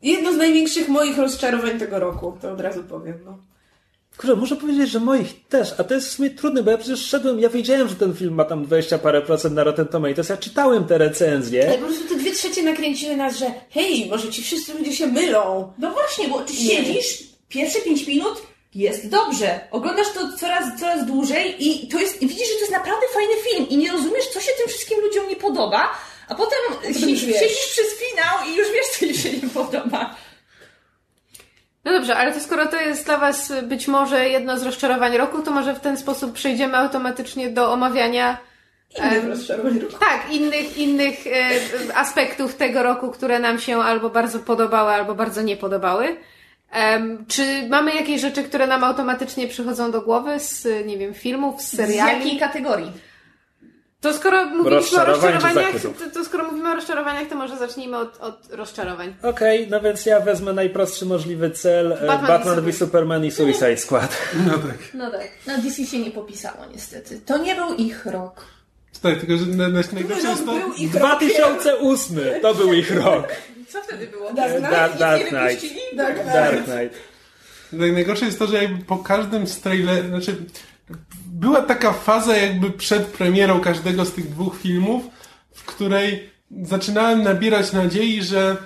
Jedno z największych moich rozczarowań tego roku, to od razu powiem. No. Kurczę, muszę powiedzieć, że moich też, a to jest w sumie trudne, bo ja przecież szedłem, ja wiedziałem, że ten film ma tam 20 parę procent na Rotten Tomatoes, ja czytałem te recenzje. Ale po prostu te dwie trzecie nakręciły nas, że hej, może ci wszyscy ludzie się mylą. No właśnie, bo ty Nie. siedzisz, pierwsze 5 minut jest dobrze. Oglądasz to coraz, coraz dłużej i to jest, i widzisz, że to jest naprawdę fajny film i nie rozumiesz, co się tym wszystkim ludziom nie podoba, a potem si- siedzisz przez finał i już wiesz, co im się nie podoba. No dobrze, ale to skoro to jest dla Was być może jedno z rozczarowań roku, to może w ten sposób przejdziemy automatycznie do omawiania Innych rozczarowań roku. tak, innych, innych e, aspektów tego roku, które nam się albo bardzo podobały, albo bardzo nie podobały. Em, czy mamy jakieś rzeczy, które nam automatycznie przychodzą do głowy z, nie wiem, filmów, z Z seriali? jakiej kategorii? To skoro mówiliśmy o rozczarowaniach, to, to skoro mówimy o rozczarowaniach, to może zacznijmy od, od rozczarowań. Okej, no więc ja wezmę najprostszy możliwy cel, e, Batman Batman, i v Superman i Suicide Squad. No tak. No tak. No DC się nie popisało niestety. To nie był ich rok. Tak, tylko że na, na, najgorsze jest to... Był ich 2008 to był ich rok. Co wtedy było? Dark Knight? Dark, Dark Knight. Dark Knight. Dark Knight. Tak, najgorsze jest to, że jakby po każdym z trailerów, znaczy była taka faza jakby przed premierą każdego z tych dwóch filmów, w której zaczynałem nabierać nadziei, że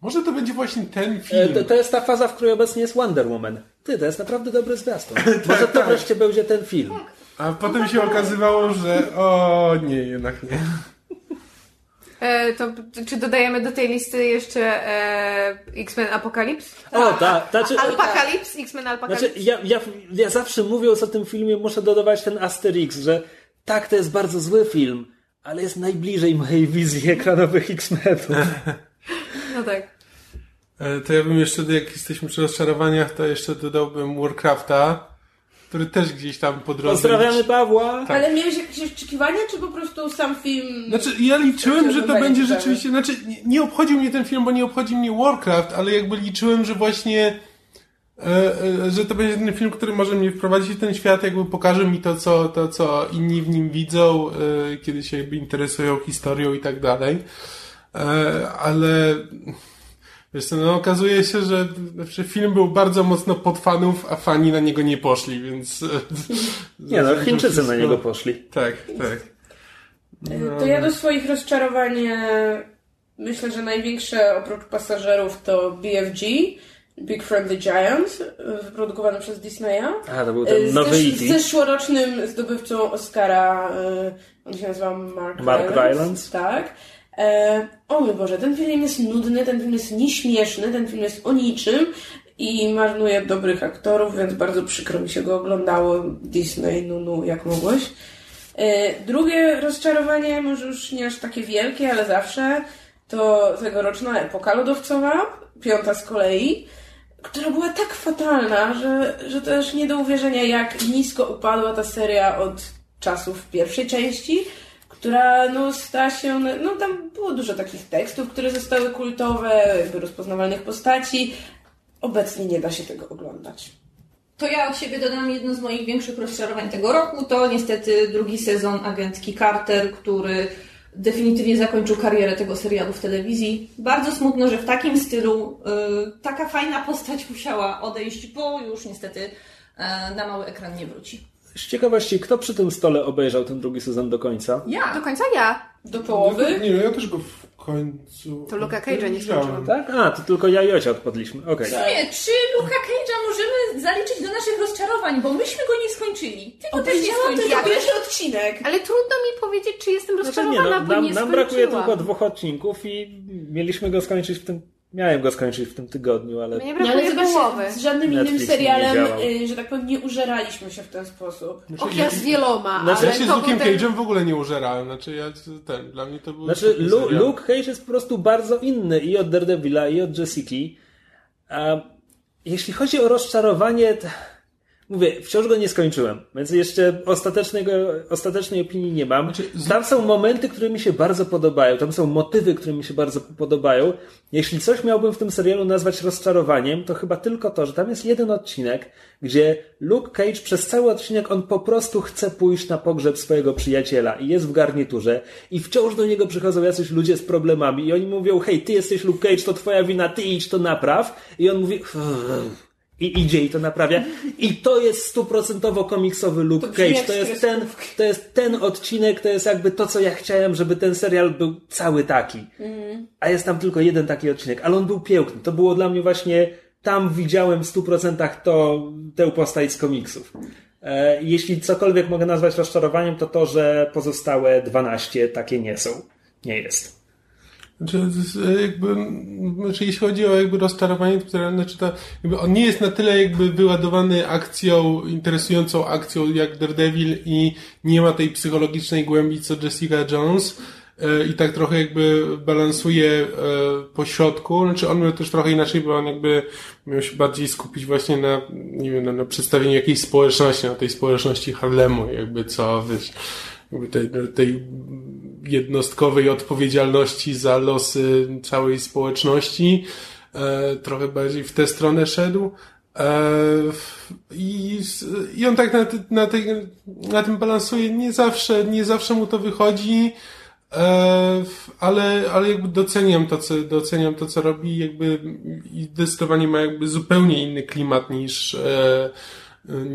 może to będzie właśnie ten E, film. To, to jest ta faza, w której obecnie jest Wonder Woman. Ty, to jest naprawdę dobry zwiastun. Może to tak. wreszcie będzie ten film. A potem się okazywało, że o nie, jednak nie. E, to czy dodajemy do tej listy jeszcze e, X-Men Apocalypse? O, tak. Znaczy, Alpakalips? X-Men Alpakalips? znaczy ja, ja, ja zawsze mówiąc o tym filmie muszę dodawać ten Asterix, że tak, to jest bardzo zły film, ale jest najbliżej mojej wizji ekranowych X-Menów. No tak. E, To ja bym jeszcze, jak jesteśmy przy rozczarowaniach, to jeszcze dodałbym Warcrafta, który też gdzieś tam po drodze... Pozdrawiamy Pawła. Ale miałeś jakieś oczekiwania, czy po prostu sam film... Znaczy, ja liczyłem, że to będzie ciekawe. rzeczywiście, znaczy, nie, nie obchodził mnie ten film, bo nie obchodzi mnie Warcraft, ale jakby liczyłem, że właśnie, e, e, że to będzie ten film, który może mnie wprowadzić w ten świat, jakby pokaże mi to, co, to, co inni w nim widzą, e, kiedy się jakby interesują historią i tak dalej. Ale, wiesz co, no okazuje się, że znaczy, film był bardzo mocno pod fanów, a fani na niego nie poszli, więc... e, Nie no, Chińczycy na niego poszli. Tak, tak. To ja do swoich rozczarowań e, myślę, że największe oprócz pasażerów to BFG, Big Friendly Giant, e, wyprodukowany przez Disneya. A, to był E, ten Z nowy zesz- E.T. zeszłorocznym zdobywcą Oscara, e, on się nazywa Mark, Mark Rylance. Rylance. Tak. E, o mój Boże, ten film jest nudny, ten film jest nieśmieszny, ten film jest o niczym i marnuje dobrych aktorów, więc bardzo przykro mi się go oglądało. Disney, nunu, jak mogłeś. E, drugie rozczarowanie, może już nie aż takie wielkie, ale zawsze, to tegoroczna epoka lodowcowa, piąta z kolei, która była tak fatalna, że, że też nie do uwierzenia, jak nisko upadła ta seria od czasów pierwszej części, która no, stała się, no tam było dużo takich tekstów, które zostały kultowe, jakby rozpoznawalnych postaci. Obecnie nie da się tego oglądać. To ja od siebie dodam jedno z moich większych rozczarowań tego roku. To niestety drugi sezon agentki Carter, który definitywnie zakończył karierę tego serialu w telewizji. Bardzo smutno, że w takim stylu y, taka fajna postać musiała odejść, bo już niestety y, na mały ekran nie wróci. Z ciekawości, kto przy tym stole obejrzał ten drugi sezon do końca? Ja! Do końca ja. Do połowy? Nie, no ja też go w końcu... To Luka Cage'a nie skończyłam. Tak? A, to tylko ja i Ocia odpadliśmy. Okej. Nie, czy Luka Cage'a możemy zaliczyć do naszych rozczarowań, bo myśmy go nie skończyli. Ty go też nie Obejrzałam tylko pierwszy odcinek. Ale trudno mi powiedzieć, czy jestem Znaczy rozczarowana, nie, no, bo nam, nie nam brakuje tylko dwóch odcinków i mieliśmy go skończyć w tym... Miałem go skończyć w tym tygodniu, ale... Mnie No, ale brakuje z żadnym Netflix innym serialem, y, że tak powiem, nie użeraliśmy się w ten sposób. Och, ja z wieloma, Znaczy, ale Ja się z Luke'em ten... Cage'em w ogóle nie użerałem. Znaczy ja ten, dla mnie to był... Znaczy, Lu- serial. Luke Cage jest po prostu bardzo inny i od Daredevila, i od Jessica. A jeśli chodzi o rozczarowanie, to... mówię, wciąż go nie skończyłem, więc jeszcze ostatecznego, ostatecznej opinii nie mam. Tam są momenty, które mi się bardzo podobają, tam są motywy, które mi się bardzo podobają. Jeśli coś miałbym w tym serialu nazwać rozczarowaniem, to chyba tylko to, że tam jest jeden odcinek, gdzie Luke Cage przez cały odcinek on po prostu chce pójść na pogrzeb swojego przyjaciela i jest w garniturze i wciąż do niego przychodzą jacyś ludzie z problemami i oni mówią, hej, ty jesteś Luke Cage, to twoja wina, ty idź to napraw i on mówi i idzie i to naprawia i to jest stuprocentowo komiksowy Luke To Cage, to jest, ten, to jest ten odcinek, to jest jakby to, co ja chciałem, żeby ten serial był cały taki. A jest tam tylko jeden taki odcinek, ale on był piękny. To było dla mnie właśnie, tam widziałem w 100% to, tę postać z komiksów. E, jeśli cokolwiek mogę nazwać rozczarowaniem, to to, że pozostałe 12 takie nie są. Nie jest. Znaczy, z- jakby, znaczy, jeśli chodzi o jakby rozczarowanie, to, znaczy to, jakby on nie jest na tyle jakby wyładowany akcją, interesującą akcją jak Daredevil i nie ma tej psychologicznej głębi co Jessica Jones e, i tak trochę jakby balansuje e, po środku. Znaczy on miał też trochę inaczej, bo on jakby miał się bardziej skupić właśnie na, nie wiem, na, na przedstawieniu jakiejś społeczności, na tej społeczności Harlemu, jakby co, wiesz, jakby tej, tej jednostkowej odpowiedzialności za losy całej społeczności. E, trochę bardziej w tę stronę szedł. E, i, I on tak na, na, tej, na tym balansuje. Nie zawsze, nie zawsze mu to wychodzi. E, ale, ale jakby doceniam to, co, doceniam to, co robi, jakby i zdecydowanie ma jakby zupełnie inny klimat niż,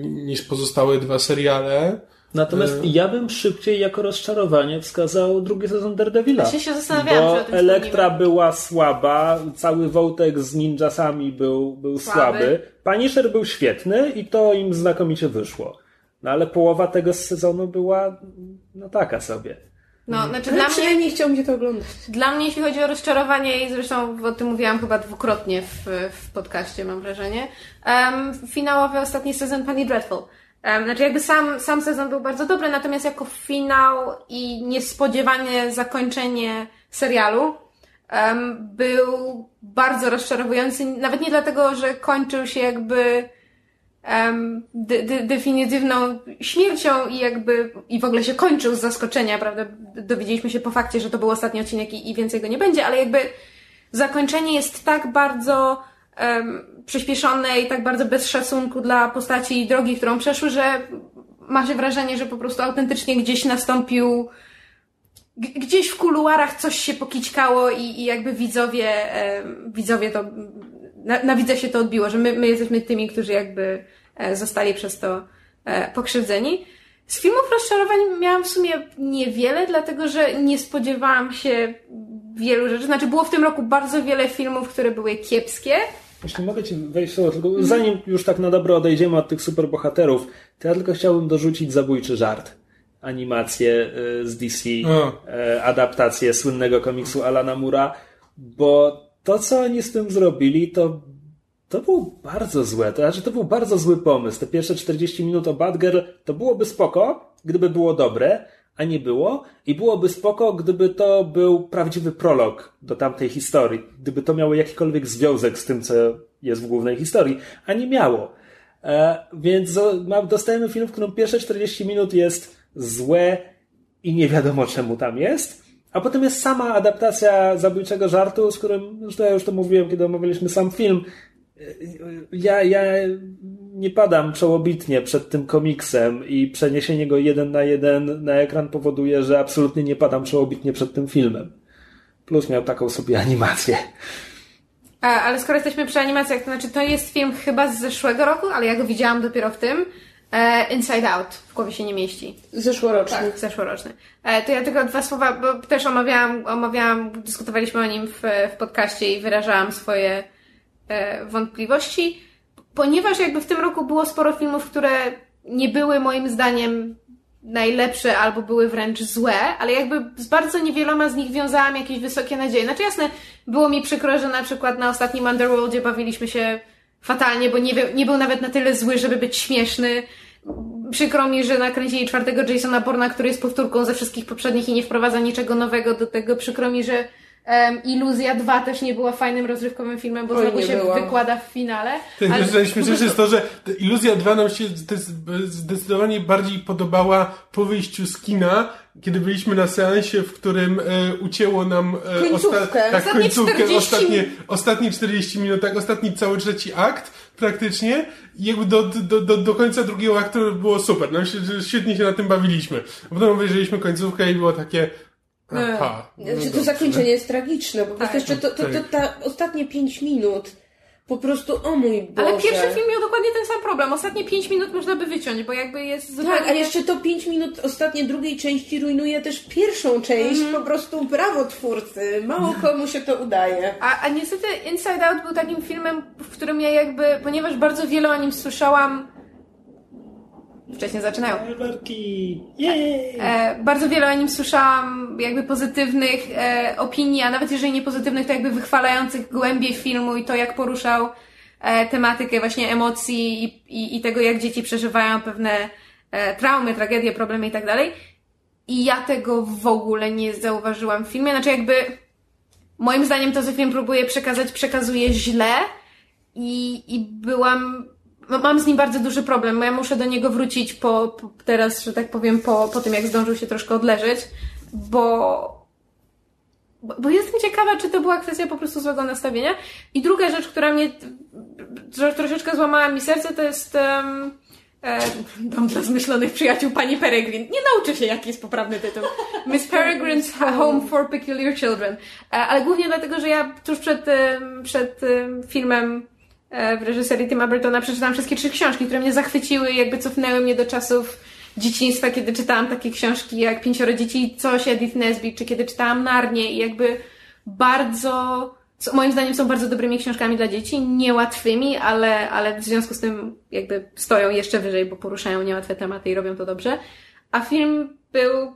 niż pozostałe dwa seriale. Natomiast E. ja bym szybciej jako rozczarowanie wskazał drugi sezon Daredevila. Właśnie się zastanawiałam, bo czy o tym Elektra była słaba, cały wątek z ninjasami był, był Słaby. słaby. Punisher był świetny i to im znakomicie wyszło. No ale połowa tego sezonu była no taka sobie. No, znaczy Ale dla mnie, przynajmniej chciał mnie to oglądać. dla mnie, jeśli chodzi o rozczarowanie, i zresztą o tym mówiłam chyba dwukrotnie w, w podcaście, mam wrażenie, um, finałowy ostatni sezon Penny Dreadful. Um, znaczy jakby sam, sam sezon był bardzo dobry, natomiast jako finał i niespodziewanie zakończenie serialu um, był bardzo rozczarowujący. Nawet nie dlatego, że kończył się jakby em, de, de, definitywną śmiercią i jakby i w ogóle się kończył z zaskoczenia, prawda? Dowiedzieliśmy się po fakcie, że to był ostatni odcinek i, i więcej go nie będzie, ale jakby zakończenie jest tak bardzo em, przyspieszone i tak bardzo bez szacunku dla postaci i drogi, którą przeszły, że ma się wrażenie, że po prostu autentycznie gdzieś nastąpił gdzieś w kuluarach coś się pokićkało i, i jakby widzowie, em, widzowie to, na, na widze się to odbiło, że my, my jesteśmy tymi, którzy jakby e, zostali przez to e, pokrzywdzeni. Z filmów rozczarowań miałam w sumie niewiele, dlatego że nie spodziewałam się wielu rzeczy. Znaczy było w tym roku bardzo wiele filmów, które były kiepskie. Jeśli mogę ci wejść słowo, tylko zanim już tak na dobre odejdziemy od tych superbohaterów, to ja tylko chciałbym dorzucić zabójczy żart. Animację y, z DC, O. e, adaptację słynnego komiksu Alana Mura, bo to, co oni z tym zrobili, to to był bardzo złe. To znaczy, to był bardzo zły pomysł. Te pierwsze 40 minut o Badger to byłoby spoko, gdyby było dobre, a nie było. I byłoby spoko, gdyby to był prawdziwy prolog do tamtej historii. Gdyby to miało jakikolwiek związek z tym, co jest w głównej historii, a nie miało. E, więc dostajemy film, w którym pierwsze 40 minut jest złe i nie wiadomo czemu tam jest. A potem jest sama adaptacja zabójczego żartu, z którym, zresztą ja już to mówiłem, kiedy omawialiśmy sam film. Ja, ja nie padam czołobitnie przed tym komiksem i przeniesienie go jeden na jeden na ekran powoduje, że absolutnie nie padam czołobitnie przed tym filmem. Plus miał taką sobie animację. A, ale skoro jesteśmy przy animacjach, to znaczy to jest film chyba z zeszłego roku, ale ja go widziałam dopiero w tym. E, Inside Out w głowie się nie mieści. Zeszłoroczny. Tak, zeszłoroczny. E, to ja tylko dwa słowa, bo też omawiałam, omawiałam dyskutowaliśmy o nim w, w podcaście i wyrażałam swoje e, wątpliwości, ponieważ jakby w tym roku było sporo filmów, które nie były moim zdaniem najlepsze albo były wręcz złe, ale jakby z bardzo niewieloma z nich wiązałam jakieś wysokie nadzieje. Znaczy jasne, było mi przykro, że na przykład na ostatnim Underworldzie bawiliśmy się fatalnie, bo nie, nie był nawet na tyle zły, żeby być śmieszny. Przykro mi, że nakręcili czwartego Jasona Borna, który jest powtórką ze wszystkich poprzednich i nie wprowadza niczego nowego do tego. Przykro mi, że Um, Iluzja 2 też nie była fajnym rozrywkowym filmem, bo znowu się była. wykłada w finale. Tak, ale... jest to, że Iluzja 2 nam się zdecydowanie bardziej podobała po wyjściu z kina, kiedy byliśmy na seansie, w którym e, ucięło nam e, osta tak, końcówkę, ostatnie, ostatnie 40 minut, tak, ostatni cały trzeci akt praktycznie jakby do, do, do, do końca drugiego aktu było super. Nam się, świetnie się na tym bawiliśmy. Potem obejrzeliśmy końcówkę i było takie Aha. No znaczy, to zakończenie jest tragiczne, bo tak. jeszcze to, to, to, to, ta ostatnie pięć minut po prostu, o mój Boże. Ale pierwszy film miał dokładnie ten sam problem. Ostatnie 5 minut można by wyciąć, bo jakby jest zupełnie... Tak, a jeszcze to 5 minut ostatnie drugiej części rujnuje też pierwszą część. Mm. Po prostu brawo twórcy. Mało komu się to udaje. A, a niestety Inside Out był takim filmem, w którym ja jakby, ponieważ bardzo wiele o nim słyszałam wcześniej zaczynają. E, bardzo wiele o nim słyszałam, jakby pozytywnych e, opinii, a nawet jeżeli nie pozytywnych, to jakby wychwalających głębiej filmu i to, jak poruszał e, tematykę właśnie emocji i, i, i, tego, jak dzieci przeżywają pewne e, traumy, tragedie, problemy i tak dalej. I ja tego w ogóle nie zauważyłam w filmie. Znaczy jakby moim zdaniem to, co film próbuje przekazać, przekazuje źle i, i byłam mam z nim bardzo duży problem. Ja muszę do niego wrócić po, po, teraz, że tak powiem, po, po tym, jak zdążył się troszkę odleżeć, bo, bo jestem ciekawa, czy to była kwestia po prostu złego nastawienia. I druga rzecz, która mnie troszeczkę złamała mi serce, to jest um, e, Dom dla zmyślonych przyjaciół pani Peregrin. Nie nauczę się, jaki jest poprawny tytuł. Miss Peregrine's Home for Peculiar Children. E, ale głównie dlatego, że ja tuż przed, przed filmem w reżyserii Tima Burtona przeczytałam wszystkie trzy książki, które mnie zachwyciły i jakby cofnęły mnie do czasów dzieciństwa, kiedy czytałam takie książki jak Pięcioro dzieci, coś Edith Nesbit, czy kiedy czytałam Narnię i jakby bardzo, moim zdaniem są bardzo dobrymi książkami dla dzieci, niełatwymi, ale, ale w związku z tym jakby stoją jeszcze wyżej, bo poruszają niełatwe tematy i robią to dobrze. A film był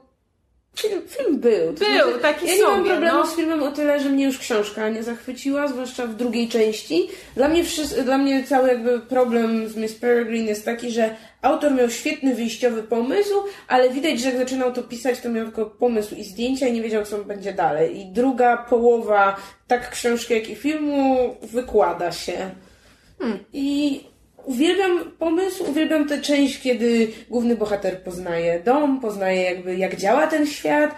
Film, film był. To był, znaczy, taki Ja nie mam problemu no. z filmem o tyle, że mnie już książka nie zachwyciła, zwłaszcza w drugiej części. Dla mnie, dla mnie cały jakby problem z Miss Peregrine jest taki, że autor miał świetny wyjściowy pomysł, ale widać, że jak zaczynał to pisać, to miał tylko pomysł i zdjęcia i nie wiedział, co będzie dalej. I druga połowa tak książki, jak i filmu wykłada się. Hmm. I Uwielbiam pomysł, uwielbiam tę część, kiedy główny bohater poznaje dom, poznaje jakby jak działa ten świat.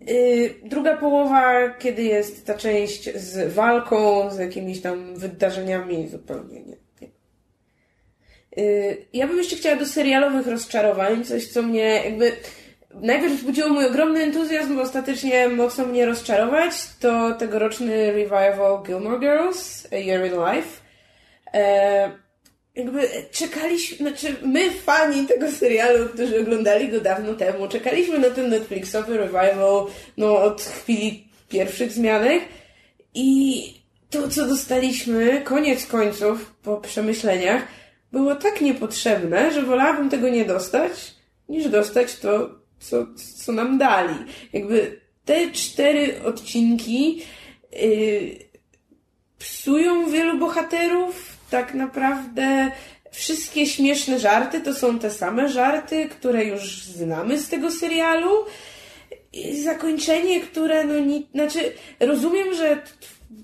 Yy, druga połowa, kiedy jest ta część z walką, z jakimiś tam wydarzeniami, zupełnie nie. Yy, ja bym jeszcze chciała do serialowych rozczarowań, coś co mnie jakby najpierw wzbudziło mój ogromny entuzjazm, bo ostatecznie mocno mnie rozczarować, to tegoroczny revival Gilmore Girls, A Year in Life. Yy, jakby czekaliśmy, znaczy my fani tego serialu, którzy oglądali go dawno temu, czekaliśmy na ten Netflixowy revival no, od chwili pierwszych zmianek i to, co dostaliśmy, koniec końców, po przemyśleniach, było tak niepotrzebne, że wolałabym tego nie dostać, niż dostać to, co, co nam dali. Jakby te cztery odcinki yy, psują wielu bohaterów, tak naprawdę wszystkie śmieszne żarty to są te same żarty, które już znamy z tego serialu. I zakończenie, które no nie, znaczy rozumiem, że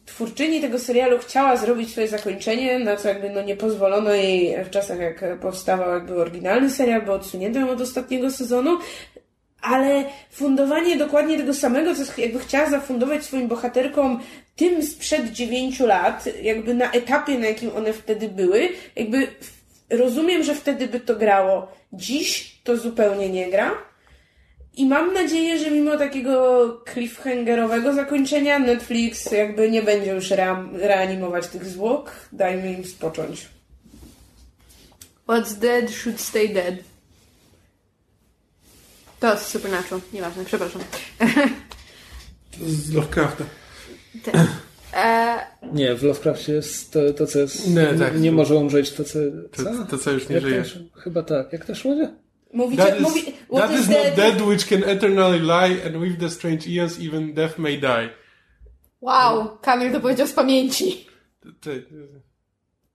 twórczyni tego serialu chciała zrobić swoje zakończenie, na co jakby no nie pozwolono jej w czasach jak powstawał jakby oryginalny serial, bo odsunięto ją od ostatniego sezonu, ale fundowanie dokładnie tego samego, co jakby chciała zafundować swoim bohaterkom tym sprzed dziewięciu lat, jakby na etapie, na jakim one wtedy były, jakby rozumiem, że wtedy by to grało. Dziś to zupełnie nie gra. I mam nadzieję, że mimo takiego cliffhangerowego zakończenia Netflix jakby nie będzie już rea- reanimować tych zwłok. Dajmy im spocząć. What's dead should stay dead. To jest Supernatural. Nieważne, przepraszam. Z Lovecrafta. Ten. E, Nie, w Lovecraftie jest to, to co jest. Nie, tak. nie może umrzeć to, co. To, co? to co już nie Jak żyje. też- Chyba tak. Jak też ludzie? Mówicie, That is, mówi, what that is is not dead? dead which can eternally lie, and with the strange eons even death may die. wow, Kamil to powiedział z pamięci. Ty,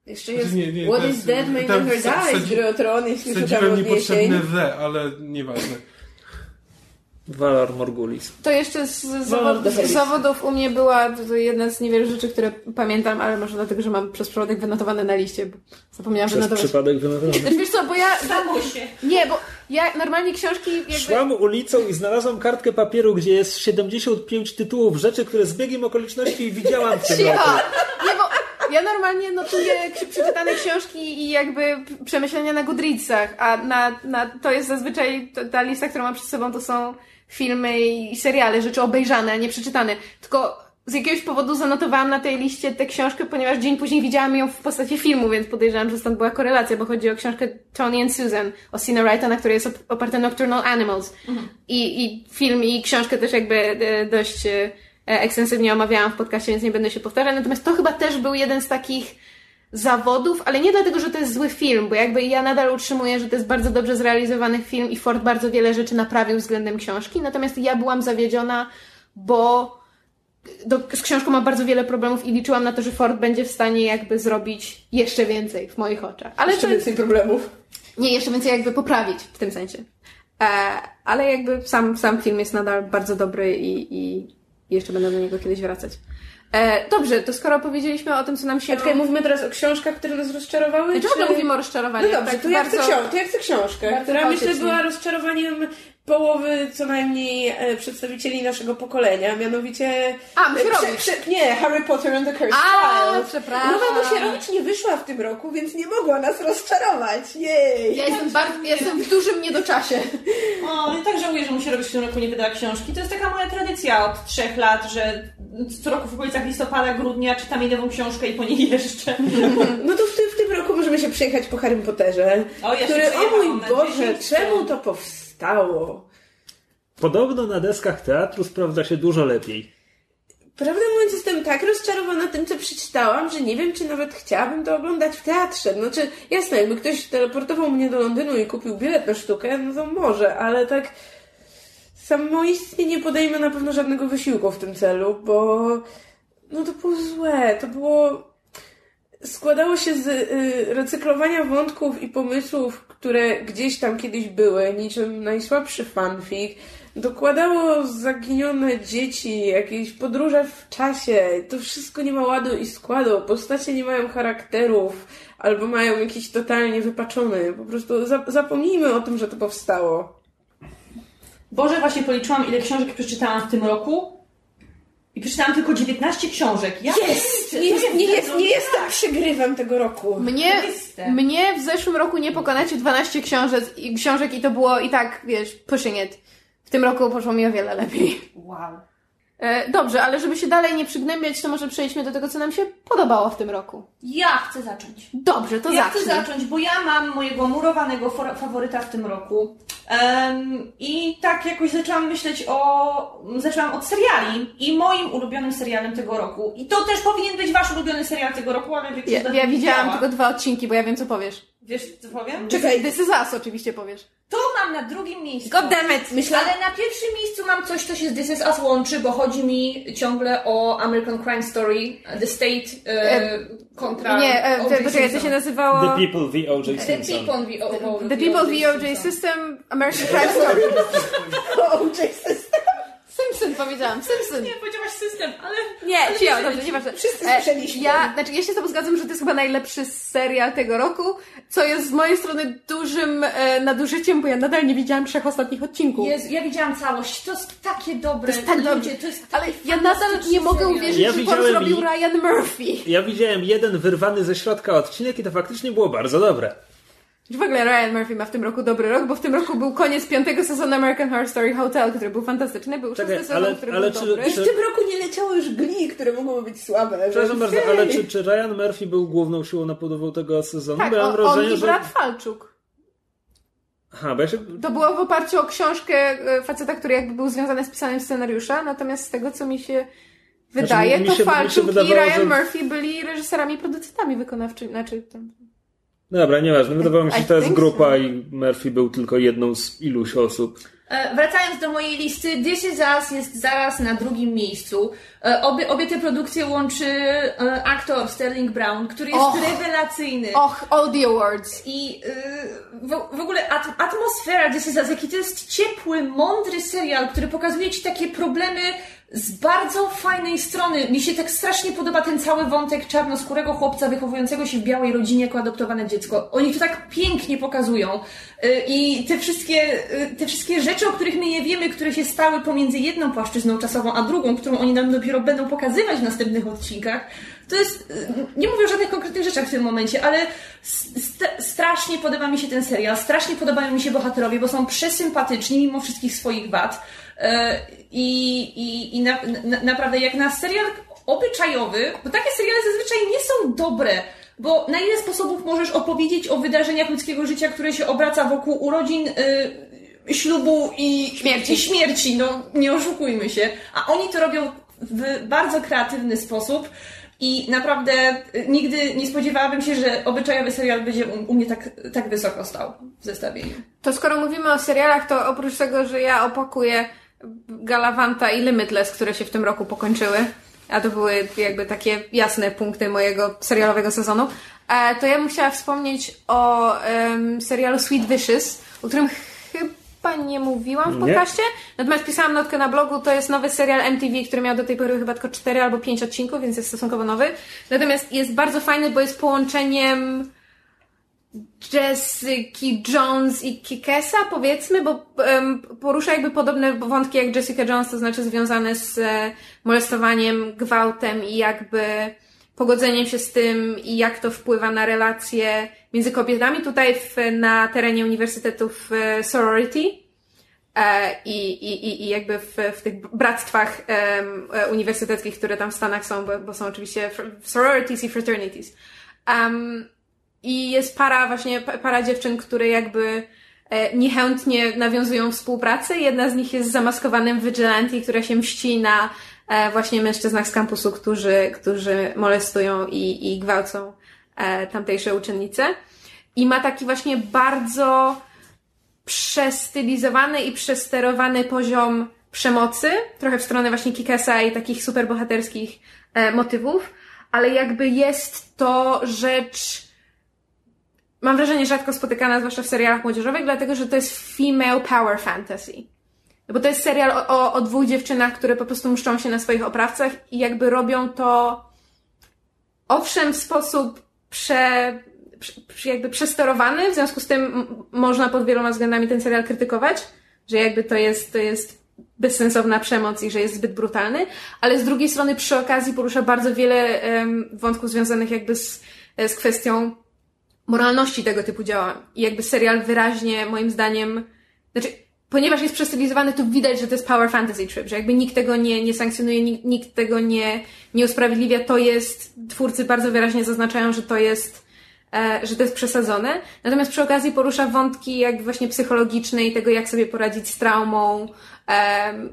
Jeszcze jest Nie, nie, What is dead may never die z gry o tron, jeśli szukamy odniesień. niepotrzebne the, ale nieważne. Valor Morgulis. To jeszcze z, z, zawod, z zawodów u mnie była to jedna z niewielu rzeczy, które pamiętam, ale może dlatego, że mam przez przypadek wynotowane na liście, bo zapomniałam Przez wynotować. przypadek wynotowany. Znaczy, wiesz co, bo ja... Stało się. Nie, bo ja normalnie książki jakby... Szłam ulicą i znalazłam kartkę papieru, gdzie jest 75 tytułów rzeczy, które z biegiem okoliczności widziałam w tym roku. Cicho! Nie, bo ja normalnie notuję przeczytane książki i jakby przemyślenia na Goodreadsach, a na, na, to jest zazwyczaj, ta lista, którą mam przed sobą, to są filmy i seriale, rzeczy obejrzane, a nie przeczytane. Tylko z jakiegoś powodu zanotowałam na tej liście tę książkę, ponieważ dzień później widziałam ją w postaci filmu, więc podejrzewam, że stąd była korelacja, bo chodzi o książkę Tony and Susan Osina Wrighta, na której jest op- oparte Nocturnal Animals. I, I film i książkę też jakby e, dość e, ekstensywnie omawiałam w podcaście, więc nie będę się powtarzać. Natomiast to chyba też był jeden z takich zawodów, ale nie dlatego, że to jest zły film, bo jakby ja nadal utrzymuję, że to jest bardzo dobrze zrealizowany film i Ford bardzo wiele rzeczy naprawił względem książki, natomiast ja byłam zawiedziona, bo do, z książką ma bardzo wiele problemów i liczyłam na to, że Ford będzie w stanie jakby zrobić jeszcze więcej w moich oczach. Ale Jeszcze to, więcej problemów. nie, jeszcze więcej jakby poprawić w tym sensie. E, ale jakby sam, sam film jest nadal bardzo dobry i, i jeszcze będę do niego kiedyś wracać. E, dobrze, to skoro powiedzieliśmy o tym, co nam się... Czekaj, mówimy teraz o książkach, które nas rozczarowały? Znaczy, w ogóle mówimy o rozczarowaniu. No dobrze, tak to, ja chcę bardzo- książ- to ja chcę książkę, która myślę była rozczarowaniem połowy co najmniej e, przedstawicieli naszego pokolenia, mianowicie... A, musi e, prze- robić. prze- Nie, Harry Potter and the Cursed A, Child. przepraszam. Nowa Musierowicz nie wyszła w tym roku, więc nie mogła nas rozczarować. Jej! Ja jestem, bardzo, ja jestem w dużym niedoczasie. O, ja tak żałuję, że robić w tym roku nie wydała książki. To jest taka moja tradycja od trzech lat, że co roku w okolicach listopada, grudnia czytam jej nową książkę i po niej jeszcze. No to w tym, w tym roku możemy się przejechać po Harrym Potterze, O, ja się który, o mój Boże, 10 czemu to powstało? Podobno na deskach teatru sprawdza się dużo lepiej. Prawdę mówiąc, jestem tak rozczarowana tym, co przeczytałam, że nie wiem, czy nawet chciałabym to oglądać w teatrze. Znaczy, jasne, jakby ktoś teleportował mnie do Londynu i kupił bilet na sztukę, no to może, ale tak samoistnie nie podejmę na pewno żadnego wysiłku w tym celu, bo no to było złe, to było... Składało się z y, recyklowania wątków i pomysłów, które gdzieś tam kiedyś były, niczym najsłabszy fanfic. Dokładało zaginione dzieci, jakieś podróże w czasie. To wszystko nie ma ładu i składu. Postacie nie mają charakterów, albo mają jakiś totalnie wypaczony. Po prostu za- zapomnijmy o tym, że to powstało. Boże, właśnie policzyłam, ile książek przeczytałam w tym roku. I przeczytałam tylko 19 książek. Ja Jest! Nie, jest, nie, jest, nie jestem przegrywem tego roku. Mnie, mnie w zeszłym roku nie pokonacie 12 książek, i- książek i to było i tak, wiesz, pushing it. W tym roku poszło mi o wiele lepiej. Wow. E, dobrze, ale żeby się dalej nie przygnębiać, to może przejdźmy do tego, co nam się podobało w tym roku. Ja chcę zacząć. Dobrze, to ja zacznij. chcę zacząć, bo ja mam mojego murowanego faworyta w tym roku. Em, I tak jakoś zaczęłam myśleć o. Zaczęłam od seriali i moim ulubionym serialem tego roku. I to też powinien być wasz ulubiony serial tego roku, ale wiecie, Ja, ja widziałam tylko dwa odcinki, bo ja wiem, co powiesz. Wiesz, co powiem? Czekaj, This is Us oczywiście powiesz. To mam na drugim miejscu. God damn it! Myślę- Ale na pierwszym miejscu mam coś, co się z This Is Us łączy, bo chodzi mi ciągle o American Crime Story, The State e, kontra Nie, e, O.J. poczekaj, to się nazywało... The People, the O.J. The Simpson. People, the, o, o, The People, the O.J. System, American Crime Story. O.J. System. Simpson powiedziałam, Simpson. Nie, powiedziałaś system, ale... Nie, ale cio, nie dobrze, nieważne. Wszyscy E, słyszeliśmy. Ja, znaczy ja się z tobą zgadzam, że to jest chyba najlepszy serial tego roku, co jest z mojej strony dużym e, nadużyciem, bo ja nadal nie widziałam trzech ostatnich odcinków. Jezu, ja widziałam całość, to jest takie dobre. To jest tak ludzie, jest Ale ja nadal nie mogę uwierzyć, Ja że to zrobił i- Ryan Murphy. Ja widziałem jeden wyrwany ze środka odcinek i to faktycznie było bardzo dobre. W ogóle Ryan Murphy ma w tym roku dobry rok, bo w tym roku był koniec piątego sezonu American Horror Story Hotel, który był fantastyczny, był szósty Czekaj, sezon, ale- który ale był czy- dobry. I w tym roku nie leciało już gli, które mogą być słabe. Przepraszam bardzo, ale czy, czy Ryan Murphy był główną siłą napływową tego sezonu? Tak, mam on, on wrażenie, i że... brat Falczuk. Aha, bo ja się... To było w oparciu o książkę e, faceta, który jakby był związany z pisaniem scenariusza, natomiast z tego, co mi się wydaje, Znaczy, mi się- to mi się Falczuk i wydawało, Ryan że- Murphy byli reżyserami i producentami wykonawczymi. Znaczy, tam... Dobra, nieważne. Wydawało mi się, że to jest grupa so. i Murphy był tylko jedną z iluś osób. E, Wracając do mojej listy, This Is Us jest zaraz na drugim miejscu. E, Obie, obie te produkcje łączy e, aktor Sterling Brown, który jest Och. rewelacyjny. Och, All the Awards. I y, w, w ogóle at, atmosfera This Is Us, jaki to jest ciepły, mądry serial, który pokazuje ci takie problemy z bardzo fajnej strony. Mi się tak strasznie podoba ten cały wątek czarnoskórego chłopca wychowującego się w białej rodzinie jako adoptowane dziecko. Oni to tak pięknie pokazują. I te wszystkie, te wszystkie rzeczy, o których my nie wiemy, które się stały pomiędzy jedną płaszczyzną czasową, a drugą, którą oni nam dopiero będą pokazywać w następnych odcinkach, to jest, y, nie mówię o żadnych konkretnych rzeczach w tym momencie, ale st- strasznie podoba mi się ten serial, strasznie podobają mi się bohaterowie, bo są przesympatyczni mimo wszystkich swoich wad. E, I, i, i na, na, naprawdę jak na serial obyczajowy, bo takie seriale zazwyczaj nie są dobre, bo na ile sposobów możesz opowiedzieć o wydarzeniach ludzkiego życia, które się obraca wokół urodzin, y, ślubu i Śmierci. i śmierci, no nie oszukujmy się. A oni to robią w bardzo kreatywny sposób. I naprawdę y, nigdy nie spodziewałabym się, że obyczajowy serial będzie u, mnie tak, tak wysoko stał w zestawieniu. To skoro mówimy o serialach, to oprócz tego, że ja opakuję Galavanta i Limitless, które się w tym roku pokończyły, a to były jakby takie jasne punkty mojego serialowego sezonu, e, to ja chciała wspomnieć o em, serialu Sweet Vicious, o którym chyba nie mówiłam w Nie. podcaście, natomiast pisałam notkę na blogu, to jest nowy serial MTV, który miał do tej pory chyba tylko 4 albo 5 odcinków, więc jest stosunkowo nowy. Natomiast jest bardzo fajny, bo jest połączeniem Jessica Jones i Kikesa, powiedzmy, bo em, porusza jakby podobne wątki jak Jessica Jones, to znaczy związane z e, molestowaniem, gwałtem i jakby pogodzeniem się z tym i jak to wpływa na relacje między kobietami. Tutaj w, na terenie Uniwersytetu w e, Sorority e, i, i, i- jakby w, w tych bractwach e, uniwersyteckich, które tam w Stanach są, bo, bo są oczywiście sororities i fraternities. Um, i jest para właśnie, pa- para dziewczyn, które jakby niechętnie nawiązują współpracę. Jedna z nich jest zamaskowanym vigilante, która się mści na właśnie mężczyznach z kampusu, którzy, którzy molestują i, i gwałcą e, tamtejsze uczennice. I ma taki właśnie bardzo przestylizowany i przesterowany poziom przemocy, trochę w stronę właśnie Kikesa i takich superbohaterskich e, motywów, ale jakby jest to rzecz mam wrażenie, rzadko spotykana, zwłaszcza w serialach młodzieżowych, dlatego że to jest female power fantasy. No Bo to jest serial o, o, o dwóch dziewczynach, które po prostu mszczą się na swoich oprawcach i jakby robią to owszem w sposób prze, prze, jakby przesterowany, w związku z tym można pod wieloma względami ten serial krytykować, że jakby to jest, to jest bezsensowna przemoc i że jest zbyt brutalny, ale z drugiej strony przy okazji porusza bardzo wiele em, wątków związanych jakby z, z kwestią moralności tego typu działań. I jakby serial wyraźnie, moim zdaniem, znaczy, ponieważ jest przestylizowany, to widać, że to jest power fantasy trip, że jakby nikt tego nie, nie sankcjonuje, nikt, nikt tego nie, nie usprawiedliwia. To jest, twórcy bardzo wyraźnie zaznaczają, że to jest, e, że to jest przesadzone. Natomiast przy okazji porusza wątki jak właśnie psychologiczne i tego, jak sobie poradzić z traumą, em,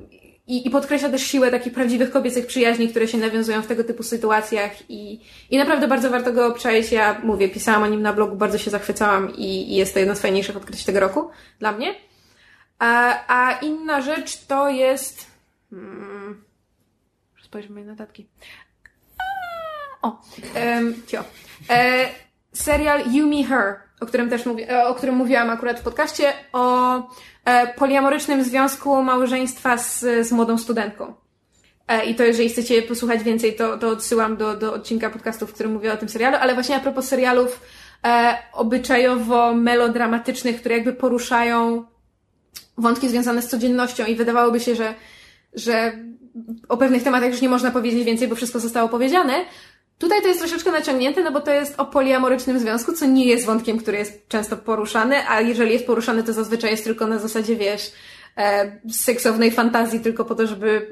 i, i podkreśla też siłę takich prawdziwych kobiecych przyjaźni, które się nawiązują w tego typu sytuacjach i, i naprawdę bardzo warto go obczaić. Ja mówię, pisałam o nim na blogu, bardzo się zachwycałam i, i jest to jedno z fajniejszych odkryć tego roku dla mnie. A, a inna rzecz to jest... Hmm, spojrzymy moje notatki. O, um, cio. E, serial You Me Her, o którym też mówi, e, o którym mówiłam akurat w podcaście, o e, poliamorycznym związku małżeństwa z, z młodą studentką. E, I to jeżeli chcecie posłuchać więcej, to, to odsyłam do, do odcinka podcastu, w którym mówię o tym serialu, ale właśnie a propos serialów e, obyczajowo-melodramatycznych, które jakby poruszają wątki związane z codziennością i wydawałoby się, że, że o pewnych tematach już nie można powiedzieć więcej, bo wszystko zostało powiedziane. Tutaj to jest troszeczkę naciągnięte, no bo to jest o poliamorycznym związku, co nie jest wątkiem, który jest często poruszany, a jeżeli jest poruszany, to zazwyczaj jest tylko na zasadzie, wiesz, e, seksownej fantazji, tylko po to, żeby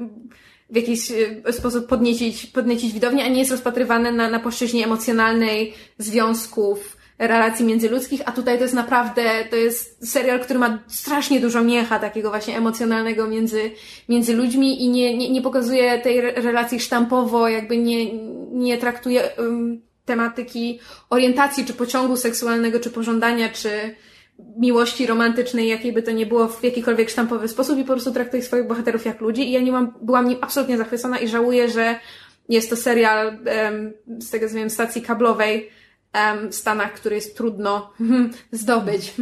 w jakiś e, sposób podniecić, podniecić widownię, a nie jest rozpatrywany na, na płaszczyźnie emocjonalnej związków, relacji międzyludzkich, a tutaj to jest naprawdę, to jest serial, który ma strasznie dużo miecha takiego właśnie emocjonalnego między, między ludźmi i nie, nie, nie pokazuje tej relacji sztampowo, jakby nie, nie traktuje um, tematyki orientacji, czy pociągu seksualnego, czy pożądania, czy miłości romantycznej, jakiej by to nie było w jakikolwiek sztampowy sposób i po prostu traktuje swoich bohaterów jak ludzi. I ja nie mam, byłam nim absolutnie zachwycona i żałuję, że jest to serial um, z tego co wiem, stacji kablowej, w Stanach, który jest trudno zdobyć.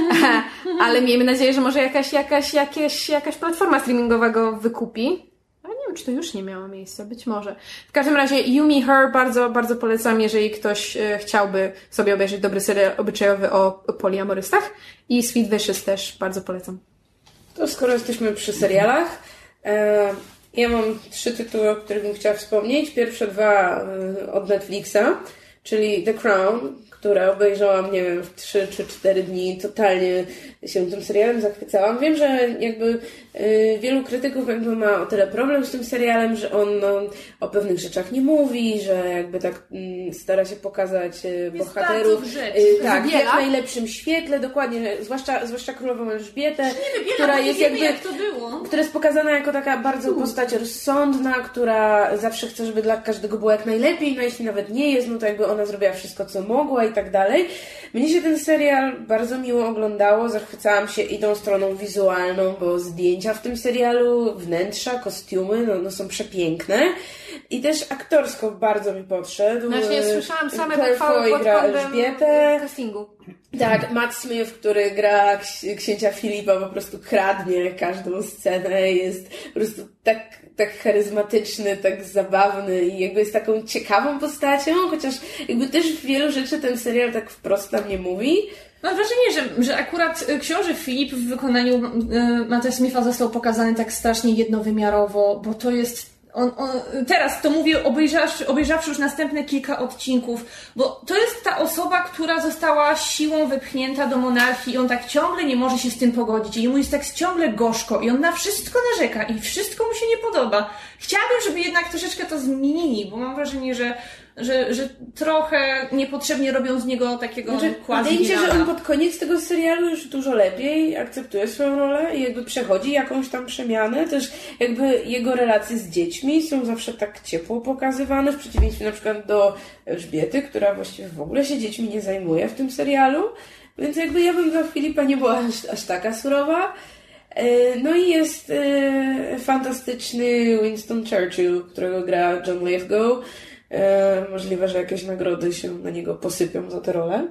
Ale miejmy nadzieję, że może jakaś, jakaś, jakaś, jakaś platforma streamingowa go wykupi. Ale nie wiem, czy to już nie miało miejsca, być może. W każdym razie Yumi Her bardzo, bardzo polecam, jeżeli ktoś e, chciałby sobie obejrzeć dobry serial obyczajowy o poliamorystach. I Sweet Vicious też bardzo polecam. To skoro jesteśmy przy serialach, e, ja mam trzy tytuły, o których bym chciała wspomnieć. Pierwsze dwa e, od Netflixa czyli The Crown, które obejrzałam, nie wiem, w 3 czy 4 dni. Totalnie się tym serialem zachwycałam. Wiem, że jakby y, wielu krytyków jakby ma o tyle problem z tym serialem, że on no, o pewnych rzeczach nie mówi, że jakby tak y, stara się pokazać y, bohaterów y, tak, w jak najlepszym świetle, dokładnie, zwłaszcza, zwłaszcza królową Elżbietę, nie która jest wiemy, jakby, jak to było. która jest pokazana jako taka bardzo postać rozsądna, która zawsze chce, żeby dla każdego było jak najlepiej, no jeśli nawet nie jest, no to jakby ona zrobiła wszystko, co mogła i tak dalej. Mnie się ten serial bardzo miło oglądało, zachwycałam się i tą stroną wizualną, bo zdjęcia w tym serialu, wnętrza, kostiumy, no, no są przepiękne. I też aktorsko bardzo mi podszedł. Właśnie słyszałam same pochwały pod gra Elżbietę. castingu. Tak, Matt Smith, który gra księcia Filipa, po prostu kradnie każdą scenę, jest po prostu tak, tak charyzmatyczny, tak zabawny i jakby jest taką ciekawą postacią, chociaż jakby też wielu rzeczy ten serial tak wprost nam nie mówi. Mam wrażenie, że, że akurat książę Filip w wykonaniu Matta Smitha został pokazany tak strasznie jednowymiarowo, bo to jest on, on, teraz to mówię, obejrzawszy, obejrzawszy już następne kilka odcinków, bo to jest ta osoba, która została siłą wypchnięta do monarchii i on tak ciągle nie może się z tym pogodzić i mu jest tak ciągle gorzko i on na wszystko narzeka i wszystko mu się nie podoba. Chciałabym, żeby jednak troszeczkę to zmienili, bo mam wrażenie, że że, że trochę niepotrzebnie robią z niego takiego znaczy, quasi Wydaje mi się, że on pod koniec tego serialu już dużo lepiej akceptuje swoją rolę i jakby przechodzi jakąś tam przemianę. Też jakby jego relacje z dziećmi są zawsze tak ciepło pokazywane, w przeciwieństwie na przykład do Elżbiety, która właściwie w ogóle się dziećmi nie zajmuje w tym serialu. Więc jakby ja bym dla Filipa nie była aż, aż taka surowa. E, no i jest e, fantastyczny Winston Churchill, którego gra John Lithgow możliwe, że jakieś nagrody się na niego posypią za tę rolę.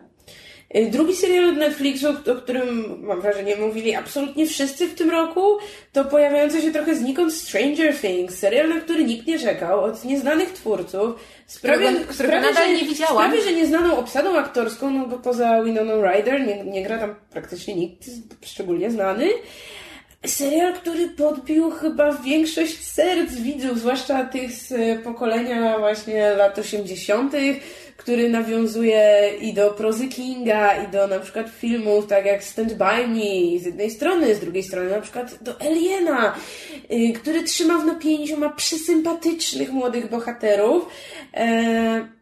E, drugi serial od Netflixu, o którym mam wrażenie mówili absolutnie wszyscy w tym roku, to pojawiający się trochę znikąd Stranger Things, serial, na który nikt nie czekał, od nieznanych twórców. Sprawie, którego, sprawie, nadal że, nie widziałam. Sprawie, że nieznaną obsadą aktorską, no bo poza Winona Ryder nie, nie gra tam praktycznie nikt szczególnie znany. Serial, który podbił chyba większość serc widzów, zwłaszcza tych z pokolenia właśnie lat 80., który nawiązuje i do prozy Kinga, i do na przykład filmów, tak jak Stand By Me z jednej strony, z drugiej strony na przykład do Aliena, y, który trzyma w napięciu, ma przesympatycznych młodych bohaterów. E,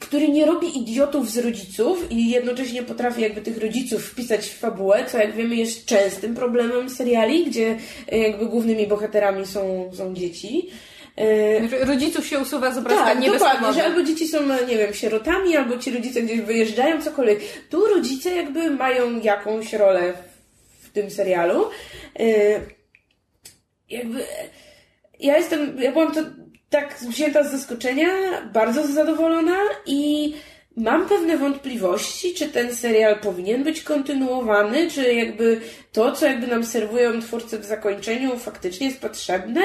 który nie robi idiotów z rodziców i jednocześnie potrafi jakby tych rodziców wpisać w fabułę, co jak wiemy jest częstym problemem seriali, gdzie e, jakby głównymi bohaterami są, są dzieci. E, Znaczy, Rodziców się usuwa z obrazka tak, dokładnie, że albo dzieci są, nie wiem, sierotami, albo ci rodzice gdzieś wyjeżdżają, cokolwiek. Tu rodzice jakby mają jakąś rolę w tym serialu. E, Jakby ja jestem, ja byłam to tak wzięta z zaskoczenia, bardzo zadowolona i mam pewne wątpliwości, czy ten serial powinien być kontynuowany, czy jakby to, co jakby nam serwują twórcy w zakończeniu faktycznie jest potrzebne,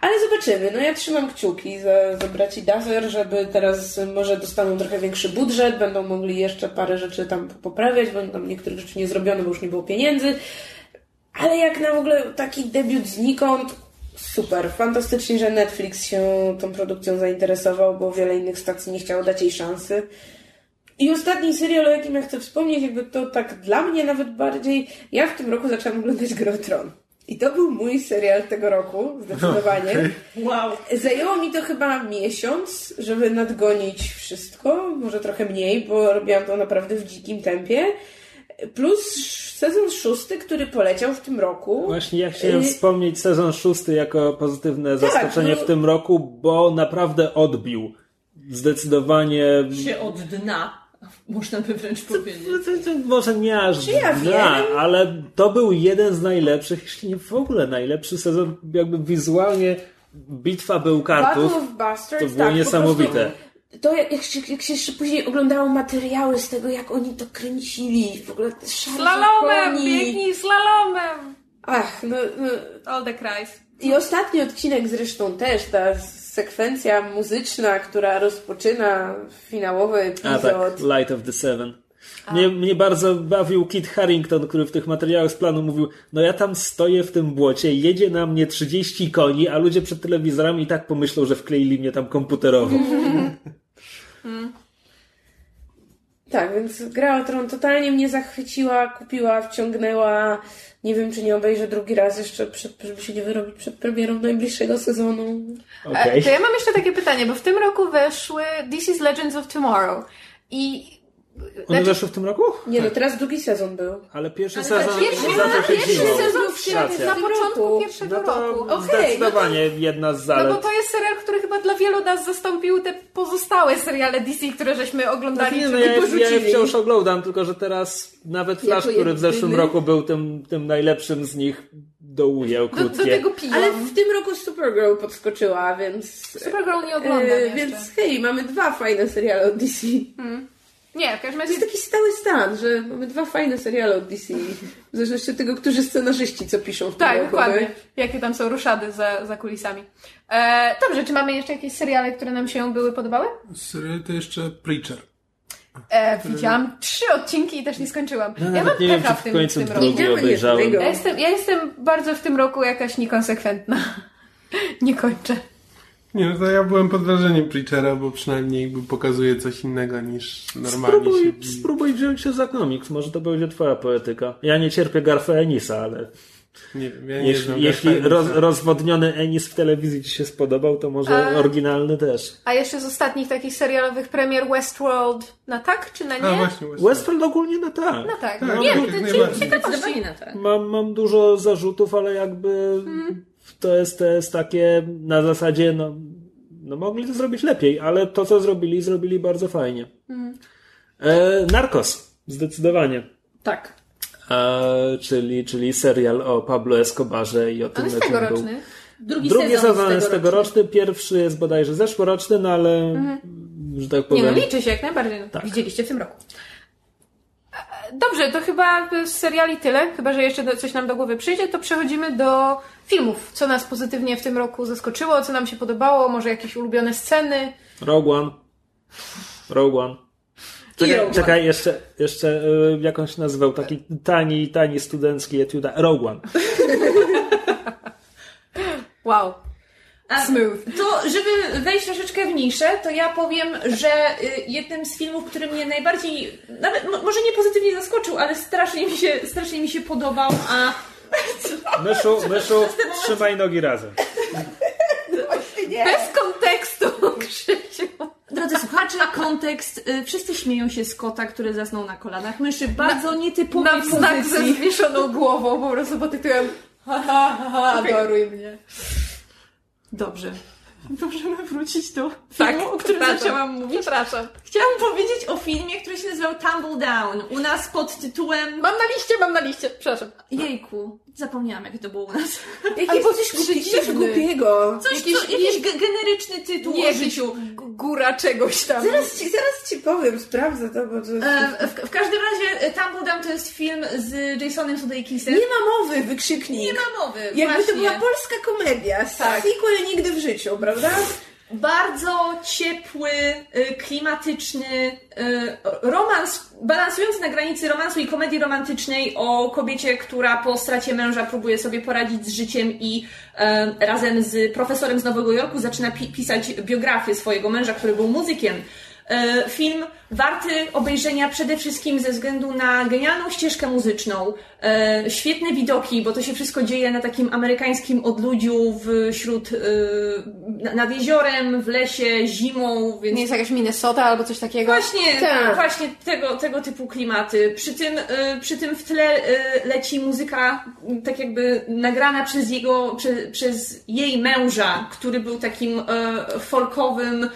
ale zobaczymy. No ja trzymam kciuki za, za braci Dazer, żeby teraz może dostaną trochę większy budżet, będą mogli jeszcze parę rzeczy tam poprawiać, bo tam niektórych rzeczy nie zrobiono, bo już nie było pieniędzy. Ale jak na w ogóle taki debiut znikąd, super. Fantastycznie, że Netflix się tą produkcją zainteresował, bo wiele innych stacji nie chciało dać jej szansy. I ostatni serial, o jakim ja chcę wspomnieć, jakby to tak dla mnie nawet bardziej. Ja w tym roku zaczęłam oglądać Gry o Tron. I to był mój serial tego roku, zdecydowanie. Wow. Zajęło mi to chyba miesiąc, żeby nadgonić wszystko, może trochę mniej, bo robiłam to naprawdę w dzikim tempie. Plus sezon szósty, który poleciał w tym roku. Właśnie ja chciałem Y, wspomnieć sezon szósty jako pozytywne zaskoczenie bo- w tym roku, bo naprawdę odbił. Zdecydowanie. Się od dna, można by wręcz powiedzieć. No to- to Może nie aż ja dna, wiem? ale to był jeden z najlepszych, jeśli nie w ogóle najlepszy sezon, jakby wizualnie bitwa był kartów. Battle of Bastards, To było tak, po niesamowite. prostu To jak, jak, się, jak się jeszcze później oglądało materiały z tego, jak oni to kręcili, w ogóle Slalomem, koni. biegnij slalomem! Ach, no, no. All the cries. I ostatni odcinek zresztą też, ta sekwencja muzyczna, która rozpoczyna finałowy A epizod. tak, Light of the Seven. Mnie, mnie bardzo bawił Kit Harrington, który w tych materiałach z planu mówił, no ja tam stoję w tym błocie, jedzie na mnie 30 koni, a ludzie przed telewizorami i tak pomyślą, że wkleili mnie tam komputerowo. Tak, więc gra o Tron totalnie mnie zachwyciła, kupiła, wciągnęła. Nie wiem, czy nie obejrzę drugi raz jeszcze, przed, żeby się nie wyrobić przed premierą najbliższego sezonu. Okej. E, To ja mam jeszcze takie pytanie, bo w tym roku weszły This is Legends of Tomorrow. I One znaczy, weszły w tym roku? Nie no, teraz drugi sezon był. Ale pierwszy Ale sezon pierwszy, zaczął się pierwszy zimą. sezon w sierpniu, Racja. na początku roku. pierwszego No to roku. Okej, zdecydowanie jedna z No zalet. bo to jest serial, który chyba dla wielu nas zastąpił te pozostałe seriale DC, które żeśmy oglądali. Nie, no czy ja, ja wciąż oglądam, tylko że teraz nawet Flash, Jako który w zeszłym jedyny? roku był tym, tym najlepszym z nich, doujał do, do krótkie. tego piłam. Ale w tym roku Supergirl podskoczyła, więc... Supergirl nie oglądam E, jeszcze. więc hej, mamy dwa fajne seriale od DC. Nie, w każdym To razie... jest taki stały stan, że mamy dwa fajne seriale od DC. W zależności od tego, którzy scenarzyści co piszą w tym Tak, roku. dokładnie. nie? Jakie tam są ruszady za, za kulisami. E, dobrze, czy mamy jeszcze jakieś seriale, które nam się były podobały? Serial to jeszcze Preacher. E, widziałam trzy odcinki i też nie skończyłam. No, ja mam nie wiem, w w tym, końcu w tym roku. Idziemy obejrzałem. Ja jestem, ja jestem bardzo w tym roku jakaś niekonsekwentna. nie kończę. Nie, no to ja byłem pod wrażeniem Preachera, bo przynajmniej jakby pokazuje coś innego niż normalnie Spróbuj, się... spróbuj wziąć się za komiks, może to będzie twoja poetyka. Ja nie cierpię Garfa Enisa, ale Nie wiem, ja nie jeśli, jeśli roz, rozwodniony Enis w telewizji ci się spodobał, to może A- oryginalny też. A jeszcze z ostatnich takich serialowych premier Westworld na tak czy na nie? A właśnie, właśnie. Westworld ogólnie na tak. No tak. Tak, nie, tak, to, jak czyli najbardziej. ciekawości. Zdecydowanie na tak. Mam, mam dużo zarzutów, ale jakby to, jest, to jest takie na zasadzie, no, no mogli to zrobić lepiej, ale to, co zrobili, zrobili bardzo fajnie. E, Narcos, zdecydowanie. Tak. E, czyli, czyli serial o Pablo Escobarze i o tym, On jest jakim był. Drugi, Drugi sezon, sezon jest tegoroczny, pierwszy jest bodajże zeszłoroczny, no ale, że tak Nie no, powiem... liczy się jak najbardziej. No. Tak. Widzieliście w tym roku. Dobrze, to chyba z seriali tyle. Chyba, że jeszcze coś nam do głowy przyjdzie, to przechodzimy do filmów. Co nas pozytywnie w tym roku zaskoczyło, co nam się podobało, może jakieś ulubione sceny. Rogue One. Rogue One. Czekaj, czekaj jeszcze, jeszcze jak on się nazywał, taki tani, tani studencki etiuda. Rogue One. Wow. A, Smooth. To, żeby wejść troszeczkę w niszę, to ja powiem, że y, jednym z filmów, który mnie najbardziej, nawet mo- może nie pozytywnie zaskoczył, ale strasznie mi się, strasznie mi się podobał, a Myszu, myszu, trzymaj nogi razem. Bez kontekstu, Krzysiu. drodzy słuchacze, kontekst kontekst. Y, Wszyscy śmieją się z kota, który zasnął na kolanach myszy. Bardzo nietypowej Na znak ze zwieszoną głową, po prostu pod tytułem ha, ha, ha, ha, adoruj mnie. Dobrze. Możemy wrócić do Tak, filmu, o którym zaczęłam mówić. Przepraszam. Chciałam powiedzieć o filmie, który się nazywał Tumble Down. U nas pod tytułem... Mam na liście, mam na liście. Przepraszam. Jejku, zapomniałam jak to było u nas. Jakie Ale coś, coś głupi, coś głupiego. Coś, Jakiś- co, jakiś ge- generyczny tytuł Nie, o życiu. góra czegoś tam. Zaraz ci, zaraz ci powiem, sprawdzę to, bo to... E, w, w każdym razie e, Tumble Down to jest film z Jasonem Sudeikisem. Nie ma mowy, wykrzyknik. Nie ma mowy, Jakby właśnie. to była polska komedia. Tak. Sequel nigdy w życiu, prawda? Bardzo ciepły, y, klimatyczny y, romans, balansujący na granicy romansu i komedii romantycznej o kobiecie, która po stracie męża próbuje sobie poradzić z życiem i e, razem z profesorem z Nowego Jorku zaczyna pi- pisać biografię swojego męża, który był muzykiem. E, Film warty obejrzenia przede wszystkim ze względu na genialną ścieżkę muzyczną, e, świetne widoki, bo to się wszystko dzieje na takim amerykańskim odludziu wśród, e, na- nad jeziorem, w lesie, zimą, więc Nie jest jakaś Minnesota albo coś takiego? Właśnie, Tak. właśnie tego, tego typu klimaty. Przy tym, przy tym w tle leci muzyka tak jakby nagrana przez jego, prze, przez jej męża, który był takim folkowym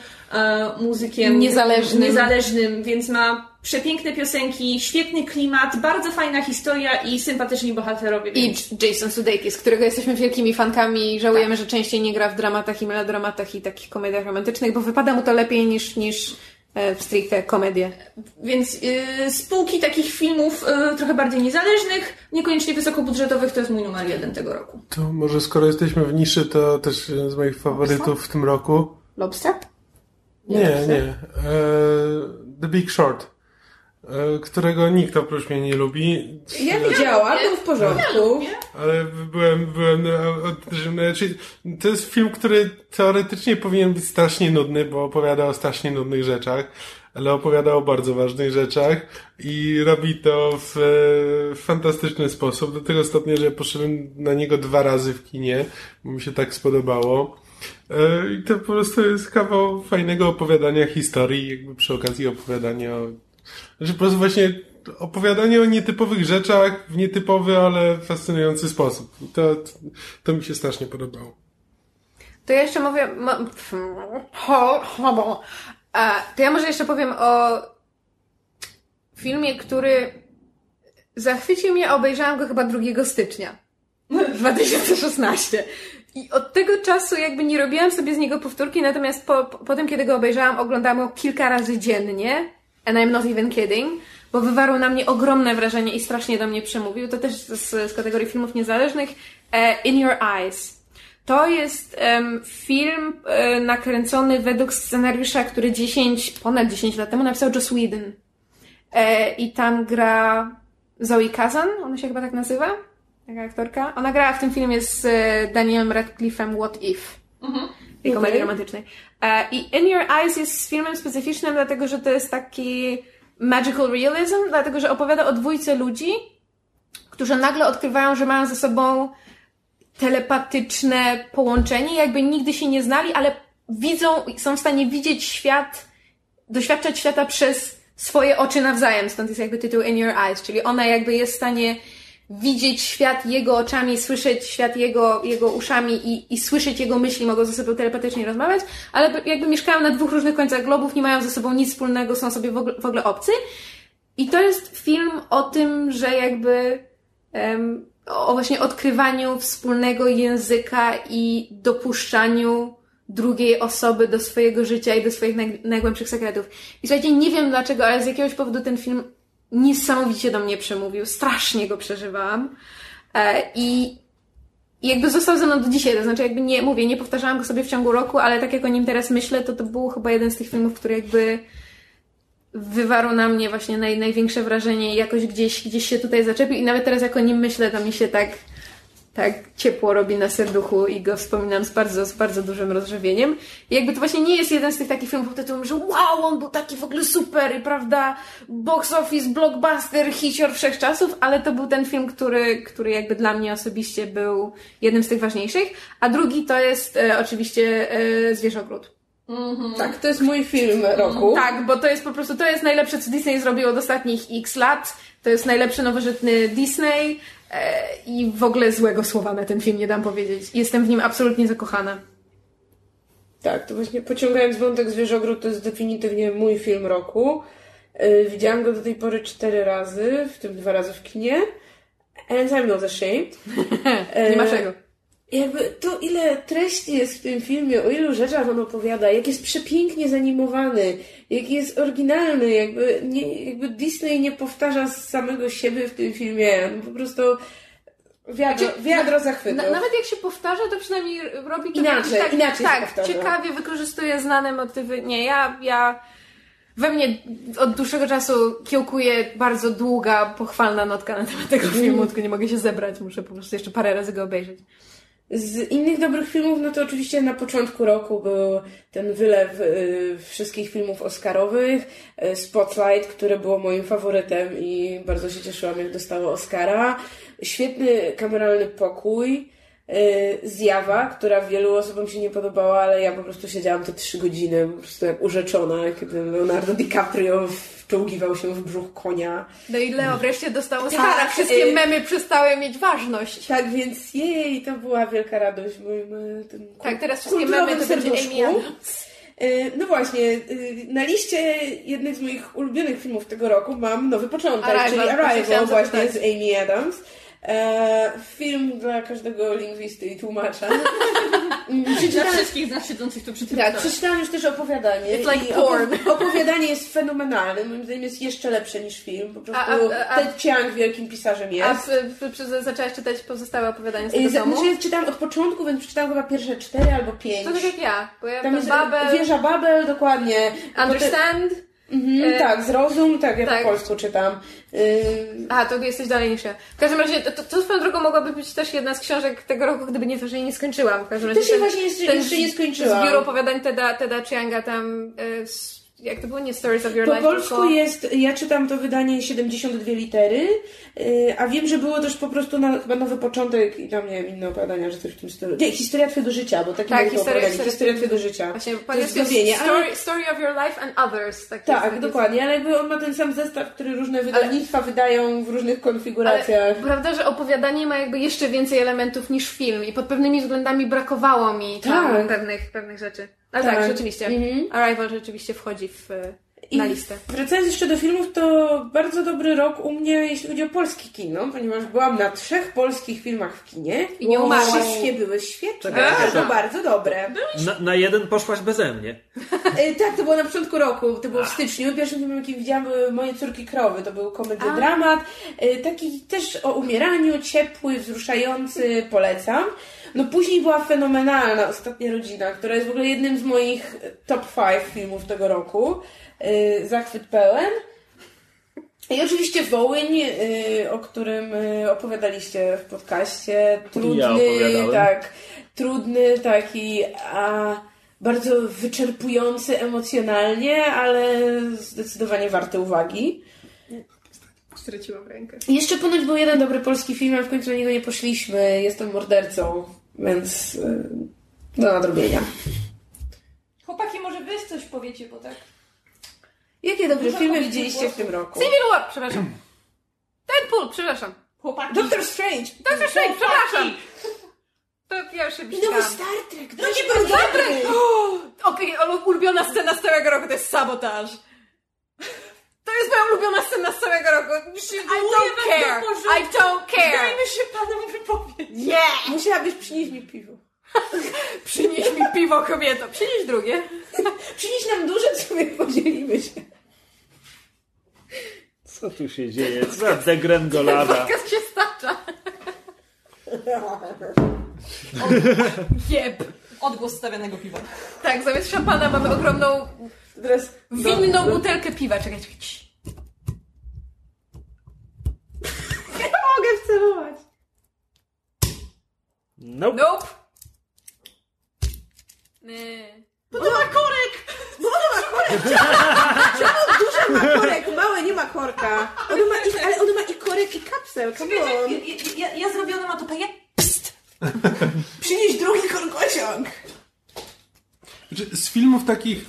muzykiem. Niezależnym. Niezależnym, więc ma przepiękne piosenki, świetny klimat, bardzo fajna historia i sympatyczni bohaterowie. I więc- Jason Sudeikis, którego jesteśmy wielkimi fankami i żałujemy, że częściej nie gra w dramatach i melodramatach i takich komediach romantycznych, bo wypada mu to lepiej niż, niż e, w stricte komedie. Więc y, spółki takich filmów y, trochę bardziej niezależnych, niekoniecznie wysokobudżetowych, to jest mój numer jeden tego roku. To może skoro jesteśmy w niszy, to też jeden z moich faworytów w tym roku. Lobster? Nie, nie. E, The Big Short. E, którego nikt oprócz mnie nie lubi. Ja widziałam, był w porządku. Ale byłem, byłem, e, znaczy, to jest film, który teoretycznie powinien być strasznie nudny, bo opowiada o strasznie nudnych rzeczach, ale opowiada o bardzo ważnych rzeczach i robi to w, e, fantastyczny sposób, do tego stopnia, że poszedłem na niego dwa razy w kinie, bo mi się tak spodobało. I to po prostu jest kawał fajnego opowiadania historii, jakby przy okazji opowiadania o znaczy po prostu właśnie opowiadanie o nietypowych rzeczach w nietypowy, ale fascynujący sposób. I to, to mi się strasznie podobało. To ja jeszcze mówię... To ja może jeszcze powiem o filmie, który zachwycił mnie, obejrzałam go chyba 2 stycznia 2016. I od tego czasu jakby nie robiłam sobie z niego powtórki, natomiast po, po, po tym, kiedy go obejrzałam, oglądałam go kilka razy dziennie. And I'm not even kidding. Bo wywarł na mnie ogromne wrażenie i strasznie do mnie przemówił. To też z, z kategorii filmów niezależnych. E, In Your Eyes. To jest em, film e, nakręcony według scenariusza, który 10, ponad 10 lat temu napisał Joss Whedon. E, I tam gra Zoe Kazan, ona się chyba tak nazywa, taka aktorka. Ona grała w tym filmie z e, Danielem Radcliffe'em What If. I komedii Okej. romantycznej. E, I In Your Eyes jest filmem specyficznym, dlatego że to jest taki magical realism, dlatego że opowiada o dwójce ludzi, którzy nagle odkrywają, że mają ze sobą telepatyczne połączenie, jakby nigdy się nie znali, ale widzą, są w stanie widzieć świat, doświadczać świata przez swoje oczy nawzajem, stąd jest jakby tytuł In Your Eyes, czyli ona jakby jest w stanie widzieć świat jego oczami, słyszeć świat jego, jego uszami i, i słyszeć jego myśli, mogą ze sobą telepatycznie rozmawiać, ale jakby mieszkają na dwóch różnych końcach globów, nie mają ze sobą nic wspólnego, są sobie w ogóle, w ogóle obcy. I to jest film o tym, że jakby em, o właśnie odkrywaniu wspólnego języka i dopuszczaniu drugiej osoby do swojego życia i do swoich naj, najgłębszych sekretów. I słuchajcie, nie wiem dlaczego, ale z jakiegoś powodu ten film niesamowicie do mnie przemówił. Strasznie go przeżywałam. E, I jakby został ze mną do dzisiaj, to znaczy jakby nie, mówię, nie powtarzałam go sobie w ciągu roku, ale tak jak o nim teraz myślę, to to był chyba jeden z tych filmów, który jakby wywarł na mnie właśnie naj, największe wrażenie i jakoś gdzieś, gdzieś się tutaj zaczepił i nawet teraz jak o nim myślę, to mi się tak, tak ciepło robi na serduchu i go wspominam z bardzo, z bardzo dużym rozżywieniem. I jakby to właśnie nie jest jeden z tych takich filmów pod tytułem, że wow, on był taki w ogóle super i prawda, box office, blockbuster, hicior wszechczasów, ale to był ten film, który, który jakby dla mnie osobiście był jednym z tych ważniejszych. A drugi to jest e, oczywiście e, Zwierzogród. Tak, to jest mój film roku. Tak, bo to jest po prostu, to jest najlepsze, co Disney zrobiło od ostatnich x lat. To jest najlepszy nowożytny Disney i w ogóle złego słowa na ten film nie dam powiedzieć. Jestem w nim absolutnie zakochana. Tak, to właśnie pociągając wątek Zwierzogród, to jest definitywnie mój film roku. Yy, widziałam go do tej pory cztery razy, w tym dwa razy w kinie. And I'm not ashamed. Nie ma E, czego. Jakby to, ile treści jest w tym filmie, o ilu rzeczach on opowiada, jak jest przepięknie zanimowany, jak jest oryginalny, jakby, nie, jakby Disney nie powtarza samego siebie w tym filmie. No po prostu wiadro, Znaczy, wiadro zachwytów. Na, nawet jak się powtarza, to przynajmniej robi to Inaczej, tak, inaczej tak, ciekawie wykorzystuje znane motywy. Nie, ja, ja we mnie od dłuższego czasu kiełkuje bardzo długa, pochwalna notka na temat tego filmu, tylko nie mogę się zebrać, muszę po prostu jeszcze parę razy go obejrzeć. Z innych dobrych filmów, no to oczywiście na początku roku był ten wylew y, wszystkich filmów Oscarowych, y, Spotlight, które było moim faworytem i bardzo się cieszyłam, jak dostało Oscara. Świetny kameralny pokój, y, Zjawa, która wielu osobom się nie podobała, ale ja po prostu siedziałam te trzy godziny po prostu jak urzeczona, kiedy Leonardo DiCaprio wczołgiwał się w brzuch konia. No i Leo wreszcie dostał Tak, Oscara, wszystkie y- memy przestały mieć ważność. Tak więc jej, to była wielka radość w moim tym Tak, teraz wszystkie memy to będzie serduszku. Amy Adams. Y, No właśnie, y, na liście jednych z moich ulubionych filmów tego roku mam Nowy Początek, Arrival, czyli Arrival właśnie zapytać. z Amy Adams. E, film dla każdego lingwisty i tłumacza. Mm, Dla Przeczytałam, wszystkich z nas siedzących tu przy tym tak, przeczytałam już też opowiadanie. It's like porn. opowiadanie jest fenomenalne. Moim zdaniem jest jeszcze lepsze niż film. Po prostu A- a- a- Ted Chiang wielkim pisarzem jest. A w, w, zaczęłaś czytać pozostałe opowiadania z tego domu? Znaczy, czytałam od początku, więc przeczytałam chyba pierwsze cztery albo pięć. To tak jak ja, bo ja Tam tam jest Babel, wieża Babel, dokładnie. Understand. Mhm, E, tak, zrozum, tak, ja tak. po polsku czytam. Y, Aha, to jesteś dalej niż ja. W każdym razie, to, to, swoją drogą mogłaby być też jedna z książek tego roku, gdyby nie to, że jej nie skończyłam. W każdym razie Też jej właśnie jeszcze- jeszcze nie skończyłam. Zbiór opowiadań Teda, Teda Chianga tam, e, s- jak to było, nie Stories of Your po Life, polsku tylko... jest, ja czytam to wydanie 72 litery, y, a wiem, że było też po prostu na, chyba nowy początek i tam, nie wiem, inne opowiadania, że coś w tym stylu. Nie, historia twojego życia, bo takie Tak, historia- opowiadanie, historia twojego życia. Właśnie, po to jest jest zbawienie, ale... story, story of Your Life and Others. Tak, Tak, dokładnie, ale jakby on ma ten sam zestaw, który różne wydawnictwa wydają w różnych konfiguracjach. Ale prawda, że opowiadanie ma jakby jeszcze więcej elementów niż film i pod pewnymi względami brakowało mi Tak. pewnych, pewnych rzeczy. Ale Tak. tak, rzeczywiście. Mhm. Arrival rzeczywiście wchodzi w, e, na listę. Wracając jeszcze do filmów, to bardzo dobry rok u mnie, jeśli chodzi o polskie kino, ponieważ byłam na trzech polskich filmach w kinie. I nie umarłaś. Wszystkie były świetne, Czekaj, czekaj. bardzo dobre. Na, na jeden poszłaś beze mnie. E, tak, to było na początku roku, to było w styczniu. Pierwszym filmem, jaki widziałam, były Moje córki krowy. To był komediodramat, e, taki też o umieraniu, ciepły, wzruszający, polecam. No później była fenomenalna Ostatnia Rodzina, która jest w ogóle jednym z moich top 5 filmów tego roku. E, Zachwyt pełen. I oczywiście Wołyń, y, o którym y, opowiadaliście w podcaście. Trudny, opowiadałem. tak, trudny, taki, a bardzo wyczerpujący emocjonalnie, ale zdecydowanie warty uwagi. Straciłam rękę. Jeszcze ponoć był jeden dobry polski film, a w końcu na niego nie poszliśmy. Jestem mordercą, więc y, do nadrobienia. Chłopaki, może wy coś powiecie, bo tak... Jakie dobre Dużo filmy widzieliście w tym roku? Civil War, przepraszam. Deadpool, przepraszam. Chłopaki... Doctor Strange! Doctor Strange, przepraszam. To ja już się I nowy. Star Trek! To nie był dobry! Okej, okay, ulubiona scena z całego roku to jest sabotaż. To jest moja ulubiona scena z całego roku. I don't was care. I don't care. Dajmy się panom wypowiedzieć. Nie! Musiałabyś przynieść mi piwo. Przynieś mi piwo, kobieto. Przynieś drugie. Przynieś nam duże, sobie podzielimy się. Co tu się dzieje? Co za degrengolada? Podcast się stacza. Jeb. Odgłos stawianego piwa. Tak, zamiast szampana mamy ogromną, Teraz winną do- butelkę piwa. Czekaj, czekaj. Nie mogę wcelować. Nope. Nope. Nie. Bo to ma korek! Bo ono ma korek! Czemu duże ma korek, małe nie ma korka? Ono ma i, ale ono ma i korek i kapsel, come on. Ja, ja, ja zrobię onomatopeję. Psst! Przynieś drugi korkociąg. Znaczy, z filmów takich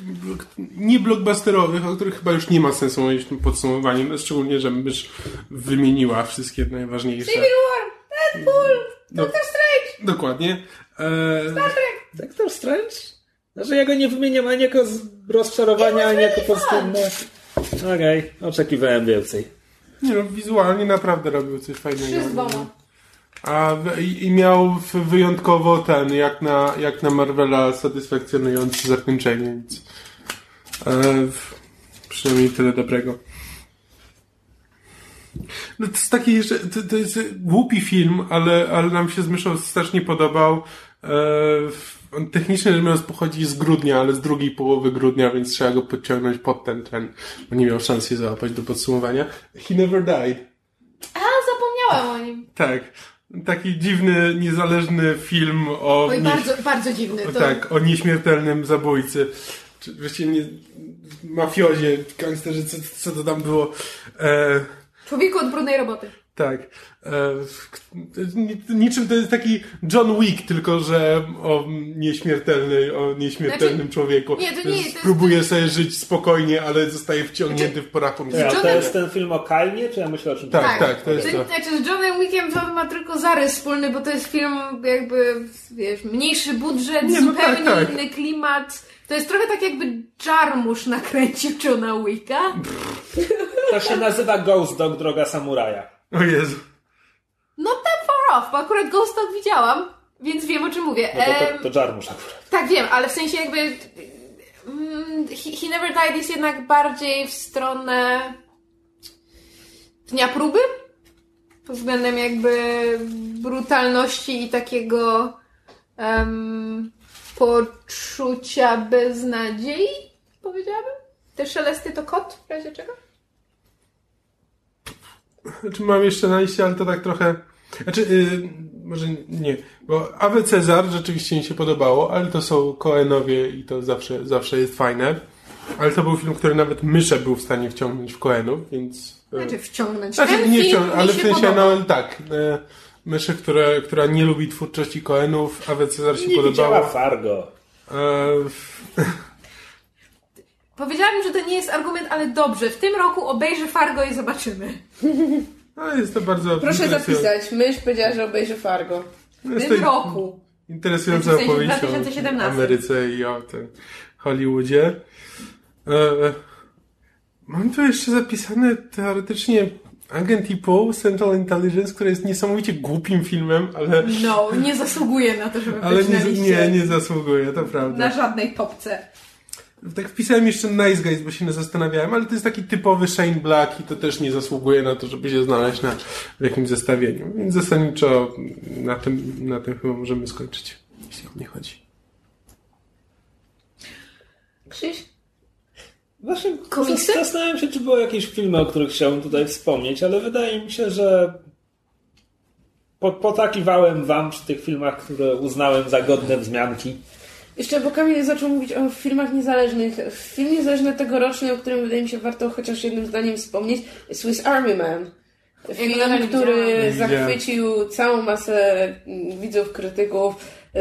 nie blockbusterowych, o których chyba już nie ma sensu mówić tym podsumowaniu, no, szczególnie, że mysz wymieniła wszystkie najważniejsze. Civil War, Deadpool, No. Doctor Strange. Dokładnie. E, Doctor Strange? Znaczy ja go nie wymieniam ani jako z rozczarowania, ani jako pozytywne. Okej, oczekiwałem więcej. nie no, wizualnie naprawdę robił coś fajnego. Trzy z dwoma. A i, miał wyjątkowo ten, jak na, jak na Marvela, satysfakcjonujące zakończenie, więc e, w- przynajmniej tyle dobrego. No to jest taki jeszcze, to, to jest głupi film, ale, ale nam się z myszą strasznie podobał. E, technicznie rzecz biorąc pochodzi z grudnia, ale z drugiej połowy grudnia, więc trzeba go podciągnąć pod ten tren, bo nie miał szans się załapać do podsumowania. He Never Died. A, zapomniałam o nim. Tak. Taki dziwny, niezależny film o. Oj, bardzo, bardzo dziwny. To... Tak, o nieśmiertelnym zabójcy. Czy właściwie nie. Mafiozie, gangsterzy, co, co to tam było? E, Człowieku od brudnej roboty. Tak. E, ni- niczym to jest taki John Wick, tylko że o nieśmiertelnej, o nieśmiertelnym Znaczy, człowieku. nie, to nie, to jest- Próbuje sobie żyć spokojnie, ale zostaje wciągnięty w porachu. Ja, to jest ten film o Kainie, czy ja myślę o czym Tak, tak, to jest to. Znaczy z Johnem Wickiem to ma tylko zarys wspólny, bo to jest film jakby, wiesz, mniejszy budżet, Nie, no zupełnie tak, tak. inny klimat. To jest trochę tak jakby Jarmusz nakręcił Johna Wicka. To się nazywa Ghost Dog, Droga Samuraja. O Jezu. No that far off, bo akurat Ghost Dog widziałam, więc wiem o czym mówię. No to, to, to Jarmusz akurat. Tak, wiem, ale w sensie jakby mm, He, He Never Died jest jednak bardziej w stronę dnia próby? Pod względem jakby brutalności i takiego em, poczucia beznadziei, powiedziałabym. Te szelesty to kot, w razie czego? Znaczy mam jeszcze na liście, ale to tak trochę... Znaczy, yy, może nie, bo Awe Cezar rzeczywiście mi się podobało, ale to są Koenowie i to zawsze, zawsze jest fajne. Ale to był film, który nawet myszę był w stanie wciągnąć w Koenów, więc... yy, Znaczy wciągnąć. Znaczy, Ten nie film wciąg- mi ale w się sensie, no tak, yy, myszy, które, która nie lubi twórczości Koenów, Awe Cezar się Nie podobało. widziała Fargo. Yy, Powiedziałabym, że to nie jest argument, ale dobrze. W tym roku obejrzę Fargo i zobaczymy. no jest to bardzo Proszę interesujące- zapisać. Mysz powiedziała, że obejrzy Fargo. W jest tym to roku. Interesująca Znaczy w sensie opowieść o 2017. Ameryce i o tym Hollywoodzie. E, mam tu jeszcze zapisane teoretycznie Agent i pół Central Intelligence, który jest niesamowicie głupim filmem, ale, No, nie zasługuje na to, żeby ale być na nie, liście. nie, nie zasługuje, to prawda. Na żadnej topce. Tak wpisałem jeszcze Nice Guys, bo się nie zastanawiałem, ale to jest taki typowy Shane Black i to też nie zasługuje na to, żeby się znaleźć na, w jakimś zestawieniu. Więc zasadniczo na tym, na tym chyba możemy skończyć, jeśli o mnie chodzi. Krzyś? Właśnie Komiksy? zas- Zastanawiam się, czy były jakieś filmy, o których chciałbym tutaj wspomnieć, ale wydaje mi się, że po, potakiwałem wam przy tych filmach, które uznałem za godne wzmianki. Jeszcze, bo Kamil zaczął mówić o filmach niezależnych. Film niezależny tegoroczny, o którym wydaje mi się warto chociaż jednym zdaniem wspomnieć, Swiss Army Man. Film, który zachwycił całą masę widzów, krytyków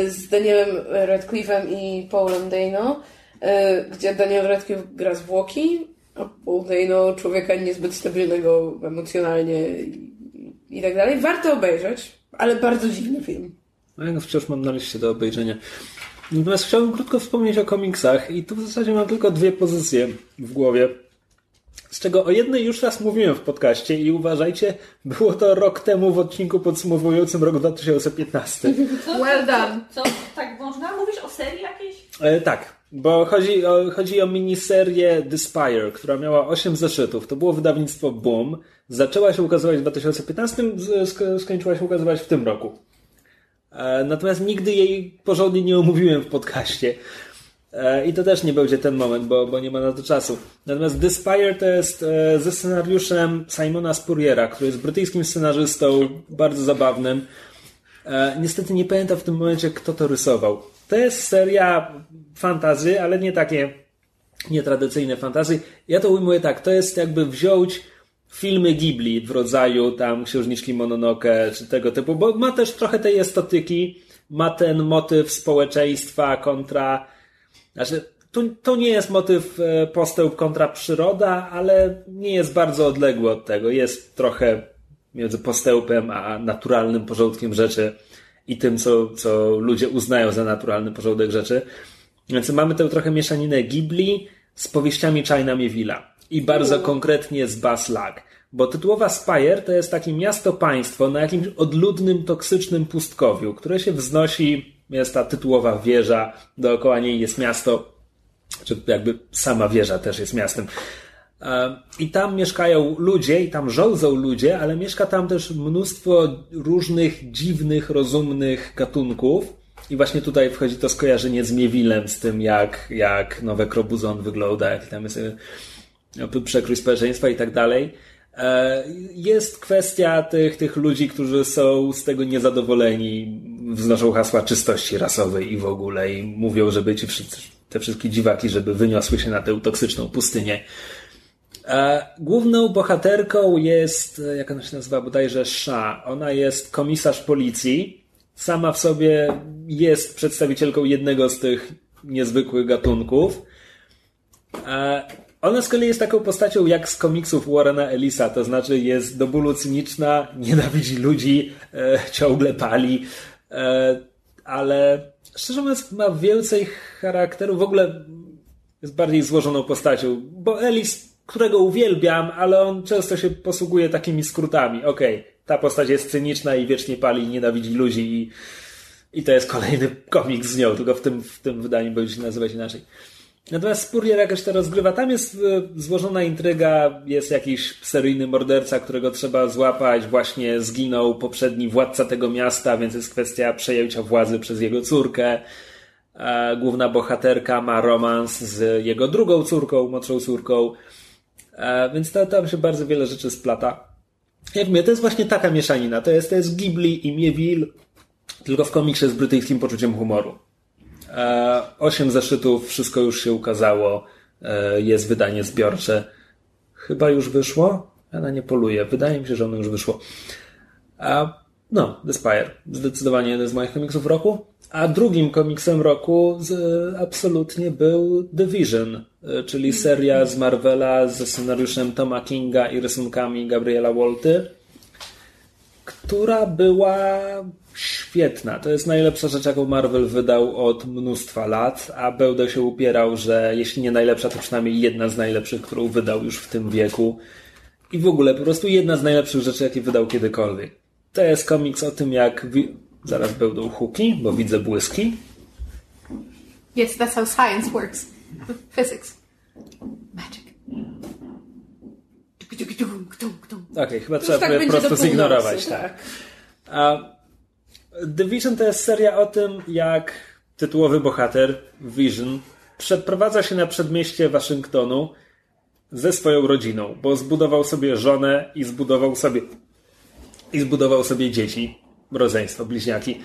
z Danielem Radcliffe'em i Paulem Dano, e, gdzie Daniel Radcliffe gra zwłoki, a Paul Dano człowieka niezbyt stabilnego emocjonalnie i, i tak dalej. Warto obejrzeć, ale bardzo dziwny film. No ja go wciąż mam na liście do obejrzenia. Natomiast chciałbym krótko wspomnieć o komiksach i tu w zasadzie mam tylko dwie pozycje w głowie. Z czego o jednej już raz mówiłem w podcaście i uważajcie, było to rok temu w odcinku podsumowującym rok 2015. Well done. Co? Tak można? Mówisz o serii jakiejś? E, tak, bo chodzi o, chodzi o miniserię The Spire, która miała 8 zeszytów. To było wydawnictwo Boom. Zaczęła się ukazywać w 2015, z- sk- skończyła się ukazywać w tym roku. E, natomiast nigdy jej porządnie nie omówiłem w podcaście. E, I to też nie będzie ten moment, bo, bo nie ma na to czasu. Natomiast The Spire to jest e, ze scenariuszem Simona Spurriera, który jest brytyjskim scenarzystą, bardzo zabawnym. Niestety nie pamiętam w tym momencie, kto to rysował. To jest seria fantazy, ale nie takie nietradycyjne fantazy. Ja to ujmuję tak, to jest jakby wziąć filmy Ghibli w rodzaju tam Księżniczki Mononoke czy tego typu, bo ma też trochę tej estetyki, ma ten motyw społeczeństwa kontra Znaczy, tu, to nie jest motyw e, postęp kontra przyroda, ale nie jest bardzo odległy od tego. Jest trochę między postępem a naturalnym porządkiem rzeczy i tym, co, co ludzie uznają za naturalny porządek rzeczy. Więc mamy tę trochę mieszaninę Ghibli z powieściami China Mieville'a i bardzo konkretnie z Buzz Lag. Bo tytułowa Spire to jest takie miasto-państwo na jakimś odludnym, toksycznym pustkowiu, które się wznosi, jest ta tytułowa wieża, dookoła niej jest miasto, czy jakby sama wieża też jest miastem. E, I tam mieszkają ludzie, i tam żołdzą ludzie, ale mieszka tam też mnóstwo różnych dziwnych, rozumnych gatunków. I właśnie tutaj wchodzi to skojarzenie z Miewilem, z tym jak, jak nowe Krobuzon wygląda, jak tam jest e, przekrój społeczeństwa i tak dalej. E, jest kwestia tych, tych ludzi, którzy są z tego niezadowoleni, wznoszą hasła czystości rasowej i w ogóle i mówią, żeby ci wszyscy, te wszystkie dziwaki, żeby wyniosły się na tę toksyczną pustynię. E, główną bohaterką jest, jak ona się nazywa, bodajże Sha. Ona jest komisarz policji. Sama w sobie jest przedstawicielką jednego z tych niezwykłych gatunków. Ona z kolei jest taką postacią jak z komiksów Warrena Ellisa, to znaczy jest do bólu cyniczna, nienawidzi ludzi, e, ciągle pali, e, ale szczerze mówiąc ma więcej charakteru, w ogóle jest bardziej złożoną postacią, bo Ellis, którego uwielbiam, ale on często się posługuje takimi skrótami. Okej, okay, ta postać jest cyniczna i wiecznie pali, nienawidzi ludzi i, i to jest kolejny komiks z nią, tylko w tym, w tym wydaniu będzie się nazywać inaczej. Natomiast Spurrier jakoś to rozgrywa. Tam jest e, złożona intryga, jest jakiś seryjny morderca, którego trzeba złapać. Właśnie zginął poprzedni władca tego miasta, więc jest kwestia przejęcia władzy przez jego córkę. Główna bohaterka ma romans z jego drugą córką, młodszą córką. Więc to, tam się bardzo wiele rzeczy splata. Jak mówię, to jest właśnie taka mieszanina. To jest, to jest Ghibli i Mieville, tylko w komiksie z brytyjskim poczuciem humoru. E, osiem zeszytów, wszystko już się ukazało. E, jest wydanie zbiorcze. Chyba już wyszło? Ja na nie poluję. Wydaje mi się, że ono już wyszło. A, no, The Spire. Zdecydowanie jeden z moich komiksów roku. A drugim komiksem roku z, absolutnie był The Vision, e, czyli seria z Marvela ze scenariuszem Toma Kinga i rysunkami Gabriela Wolty, która była świetna. To jest najlepsza rzecz, jaką Marvel wydał od mnóstwa lat, a będę się upierał, że jeśli nie najlepsza, to przynajmniej jedna z najlepszych, którą wydał już w tym wieku. I w ogóle po prostu jedna z najlepszych rzeczy, jakie wydał kiedykolwiek. To jest komiks o tym, jak. Zaraz będą huki, bo widzę błyski. Yes, that's how science works. Physics. Magic. Okej, okay, chyba trzeba tak po prostu zignorować. Tak. tak. A Division to jest seria o tym, jak tytułowy bohater Vision przeprowadza się na przedmieście Waszyngtonu ze swoją rodziną, bo zbudował sobie żonę i zbudował sobie i zbudował sobie dzieci, rodzeństwo, bliźniaki.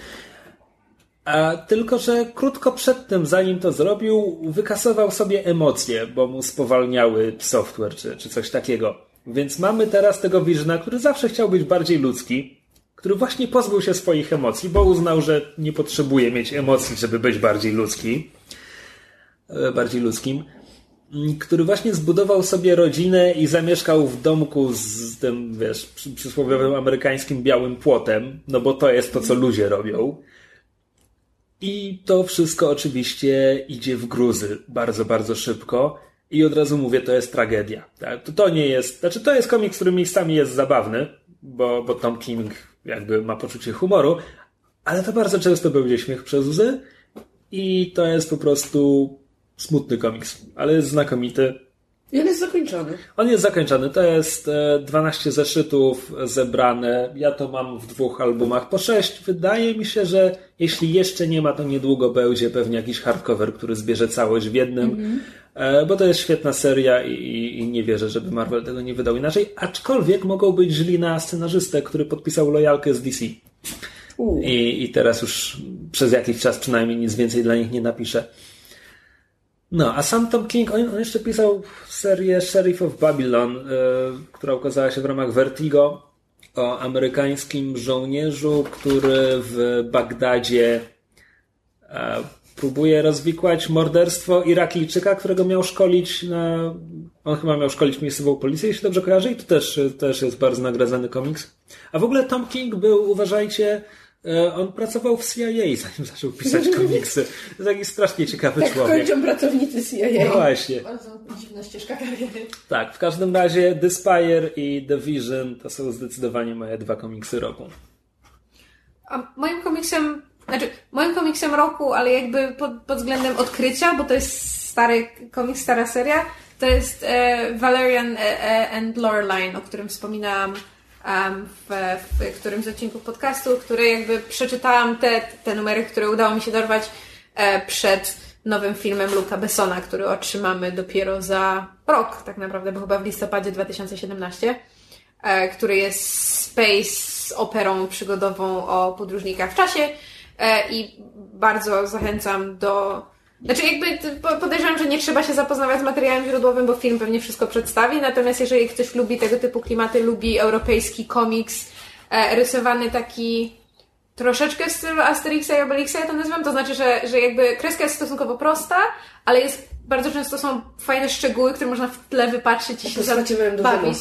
A tylko, że krótko przed tym, zanim to zrobił, wykasował sobie emocje, bo mu spowalniały software czy, czy coś takiego. Więc mamy teraz tego Visiona, który zawsze chciał być bardziej ludzki, który właśnie pozbył się swoich emocji, bo uznał, że nie potrzebuje mieć emocji, żeby być bardziej ludzki, e, bardziej ludzkim, mm, który właśnie zbudował sobie rodzinę i zamieszkał w domku z tym, wiesz, przysłowiowym amerykańskim białym płotem, no bo to jest to, co ludzie robią. I to wszystko oczywiście idzie w gruzy bardzo, bardzo szybko. I od razu mówię, to jest tragedia. Tak? To, to nie jest, znaczy to jest komik, który miejscami jest zabawny, bo, bo Tom King jakby ma poczucie humoru, ale to bardzo często będzie śmiech przez łzy i to jest po prostu smutny komiks, ale jest znakomity. I on jest zakończony. On jest zakończony. To jest 12 e, zeszytów zebrane. Ja to mam w dwóch albumach po 6. Wydaje mi się, że jeśli jeszcze nie ma, to niedługo będzie pewnie jakiś hardcover, który zbierze całość w jednym. Mm -hmm. Bo to jest świetna seria i, i, nie wierzę, żeby Marvel tego nie wydał inaczej. Aczkolwiek mogą być źli na scenarzystę, który podpisał lojalkę z DC. I, I teraz już przez jakiś czas przynajmniej nic więcej dla nich nie napisze. No, a sam Tom King, on, on jeszcze pisał serię Sheriff of Babylon, y, która ukazała się w ramach Vertigo o amerykańskim żołnierzu, który w Bagdadzie y, próbuje rozwikłać morderstwo Iraklijczyka, którego miał szkolić na... On chyba miał szkolić miejscową policję, jeśli dobrze kojarzę, i to też, też jest bardzo nagradzany komiks. A w ogóle Tom King był, uważajcie, e, on pracował w CIA, zanim zaczął pisać komiksy. To taki strasznie ciekawy Tak człowiek. kończą pracownicy CIA. No właśnie. Bardzo dziwna ścieżka kariery. Tak, w każdym razie The Spire i The Vision to są zdecydowanie moje dwa komiksy roku. A moim komiksem, znaczy moim komiksem roku, ale jakby pod, pod względem odkrycia, bo to jest stary komiks, stara seria, to jest e, Valerian e, e, and Loreline, o którym wspominałam em, w, w którymś z odcinków podcastu, który jakby przeczytałam te, te numery, które udało mi się dorwać e, przed nowym filmem Luca Bessona, który otrzymamy dopiero za rok, tak naprawdę, bo chyba w listopadzie 2017 e, który jest space operą przygodową o podróżnikach w czasie i bardzo zachęcam do... Znaczy jakby podejrzewam, że nie trzeba się zapoznawać z materiałem źródłowym, bo film pewnie wszystko przedstawi, natomiast jeżeli ktoś lubi tego typu klimaty, lubi europejski komiks e, rysowany taki troszeczkę w stylu Asterixa i Obelixa, ja to nazywam, to znaczy, że, że jakby kreska jest stosunkowo prosta, ale jest bardzo często są fajne szczegóły, które można w tle wypatrzyć i się zabawić.